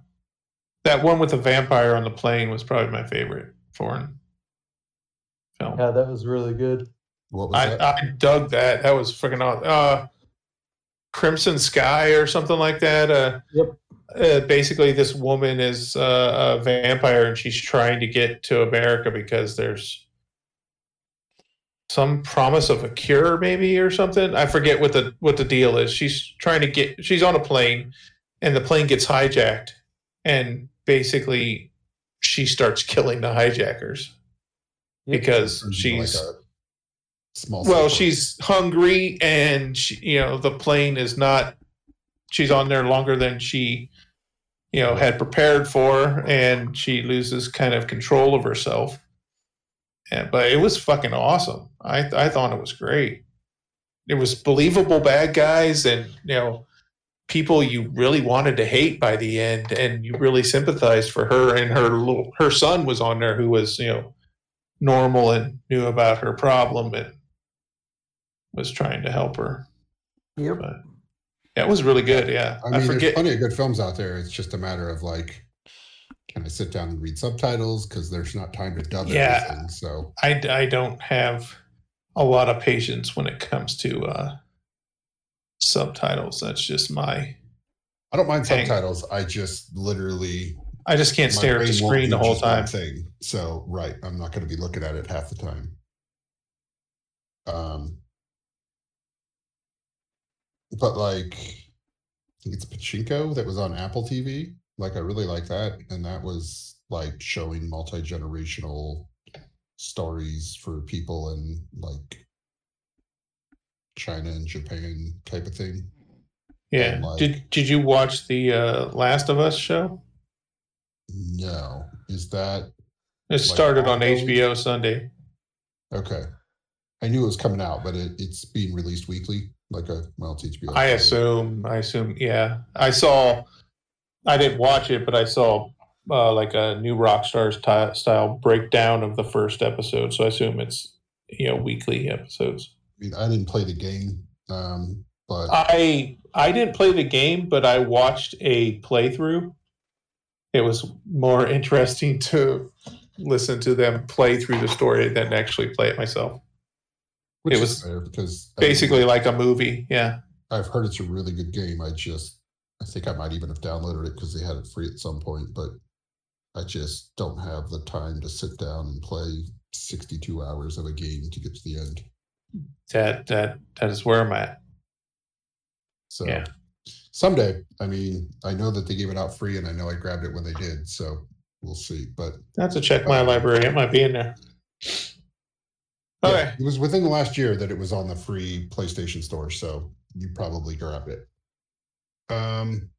[SPEAKER 4] that one with the vampire on the plane was probably my favorite foreign film.
[SPEAKER 3] Yeah, that was really good.
[SPEAKER 2] what was
[SPEAKER 4] I,
[SPEAKER 2] that?
[SPEAKER 4] I dug that. That was freaking awesome. Uh, Crimson Sky or something like that. Uh,
[SPEAKER 3] Yep.
[SPEAKER 4] Uh, basically, this woman is uh, a vampire and she's trying to get to America because there's some promise of a cure, maybe or something. I forget what the what the deal is. She's trying to get. She's on a plane, and the plane gets hijacked, and basically, she starts killing the hijackers
[SPEAKER 3] Yep.
[SPEAKER 4] because
[SPEAKER 2] Or is it
[SPEAKER 4] she's
[SPEAKER 2] like small.
[SPEAKER 4] well she's hungry and she, you know the plane is not she's on there longer than she you know had prepared for and she loses kind of control of herself and, but it was fucking awesome i i thought it was great it was believable bad guys and you know people you really wanted to hate by the end and you really sympathized for her and her little her son was on there who was you know normal and knew about her problem and was trying to help her.
[SPEAKER 3] Yep.
[SPEAKER 4] But yeah, it was really good. Yeah,
[SPEAKER 2] I
[SPEAKER 4] I,
[SPEAKER 2] mean, there's plenty of good films out there. It's just a matter of like, can I sit down and read subtitles? Because there's not time to dub
[SPEAKER 4] Yeah.
[SPEAKER 2] everything. So
[SPEAKER 4] I I don't have a lot of patience when it comes to uh, subtitles. That's just my.
[SPEAKER 2] I don't mind
[SPEAKER 4] Hang.
[SPEAKER 2] subtitles. I just literally
[SPEAKER 4] I just can't stare at the screen the whole time.
[SPEAKER 2] Thing. So right, I'm not going to be looking at it half the time. Um, but like, I think it's Pachinko that was on Apple TV. Like, I really like that, and that was like showing multi generational stories for people in like China and Japan type of thing.
[SPEAKER 4] Yeah.
[SPEAKER 2] like-
[SPEAKER 4] did Did you watch the uh, Last of Us show?
[SPEAKER 2] No, is that
[SPEAKER 4] It started on? HBO Sunday.
[SPEAKER 2] Okay. I knew it was coming out, but it, it's being released weekly, like a well, it's HBO.
[SPEAKER 4] I assume. I assume. Yeah, I saw. I didn't watch it, but I saw uh, like a new Rockstar ty- style breakdown of the first episode. So I assume it's you know weekly episodes.
[SPEAKER 2] I mean, I didn't play the game, um, but
[SPEAKER 4] I I didn't play the game, but I watched a playthrough. It was more interesting to listen to them play through the story than actually play it myself.
[SPEAKER 2] which
[SPEAKER 4] it was
[SPEAKER 2] fair because I mean,
[SPEAKER 4] Basically, like a movie. Yeah.
[SPEAKER 2] I've heard it's a really good game. I just, I think I might even have downloaded it because they had it free at some point, but I just don't have the time to sit down and play 62 hours of a game to get to the end.
[SPEAKER 4] That that that is where I'm at.
[SPEAKER 2] So
[SPEAKER 4] Yeah.
[SPEAKER 2] Someday, I mean, I know that they gave it out free and I know I grabbed it when they did. So we'll see. But
[SPEAKER 4] That's a check my library. It might be in there.
[SPEAKER 2] Yeah,
[SPEAKER 4] Okay.
[SPEAKER 2] it was within the last year that it was on the free PlayStation store, so you probably grabbed it. Um,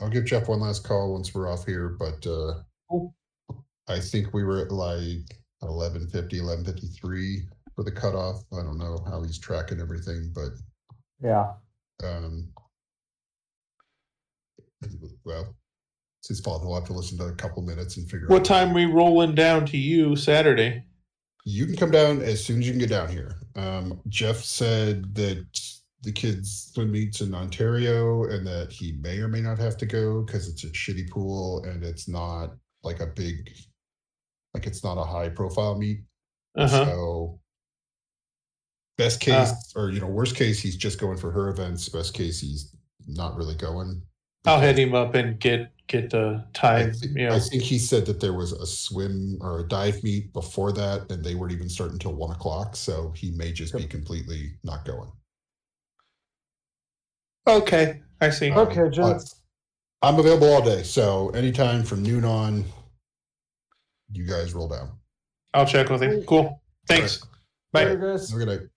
[SPEAKER 2] I'll give Jeff one last call once we're off here, but uh,
[SPEAKER 3] Cool.
[SPEAKER 2] I think we were at like 1150, 1153 for the cutoff. I don't know how he's tracking everything, but
[SPEAKER 3] Yeah.
[SPEAKER 2] um, well, it's his fault. He'll have to listen to a couple minutes and figure
[SPEAKER 4] What
[SPEAKER 2] out What
[SPEAKER 4] time we rolling down to you Saturday?
[SPEAKER 2] You can come down as soon as you can get down here. Um, Jeff said that the kids' swim meets in Ontario and that he may or may not have to go because it's a shitty pool and it's not like a big, like it's not a high profile meet.
[SPEAKER 4] Uh huh.
[SPEAKER 2] So best case, or you know, worst case, he's just going for her events. Best case, he's not really going.
[SPEAKER 4] I'll hit him up and get get the
[SPEAKER 2] I,
[SPEAKER 4] time. You know,
[SPEAKER 2] I think he said that there was a swim or a dive meet before that, and they weren't even starting until one o'clock. So he may just be completely not going.
[SPEAKER 4] okay, I see.
[SPEAKER 2] Um,
[SPEAKER 3] Okay,
[SPEAKER 2] but
[SPEAKER 3] gents.
[SPEAKER 2] I'm available all day, so anytime from noon on, you guys roll down.
[SPEAKER 4] I'll check with him. Cool. Thanks. Bye.
[SPEAKER 3] Later, guys.
[SPEAKER 2] Have a good night.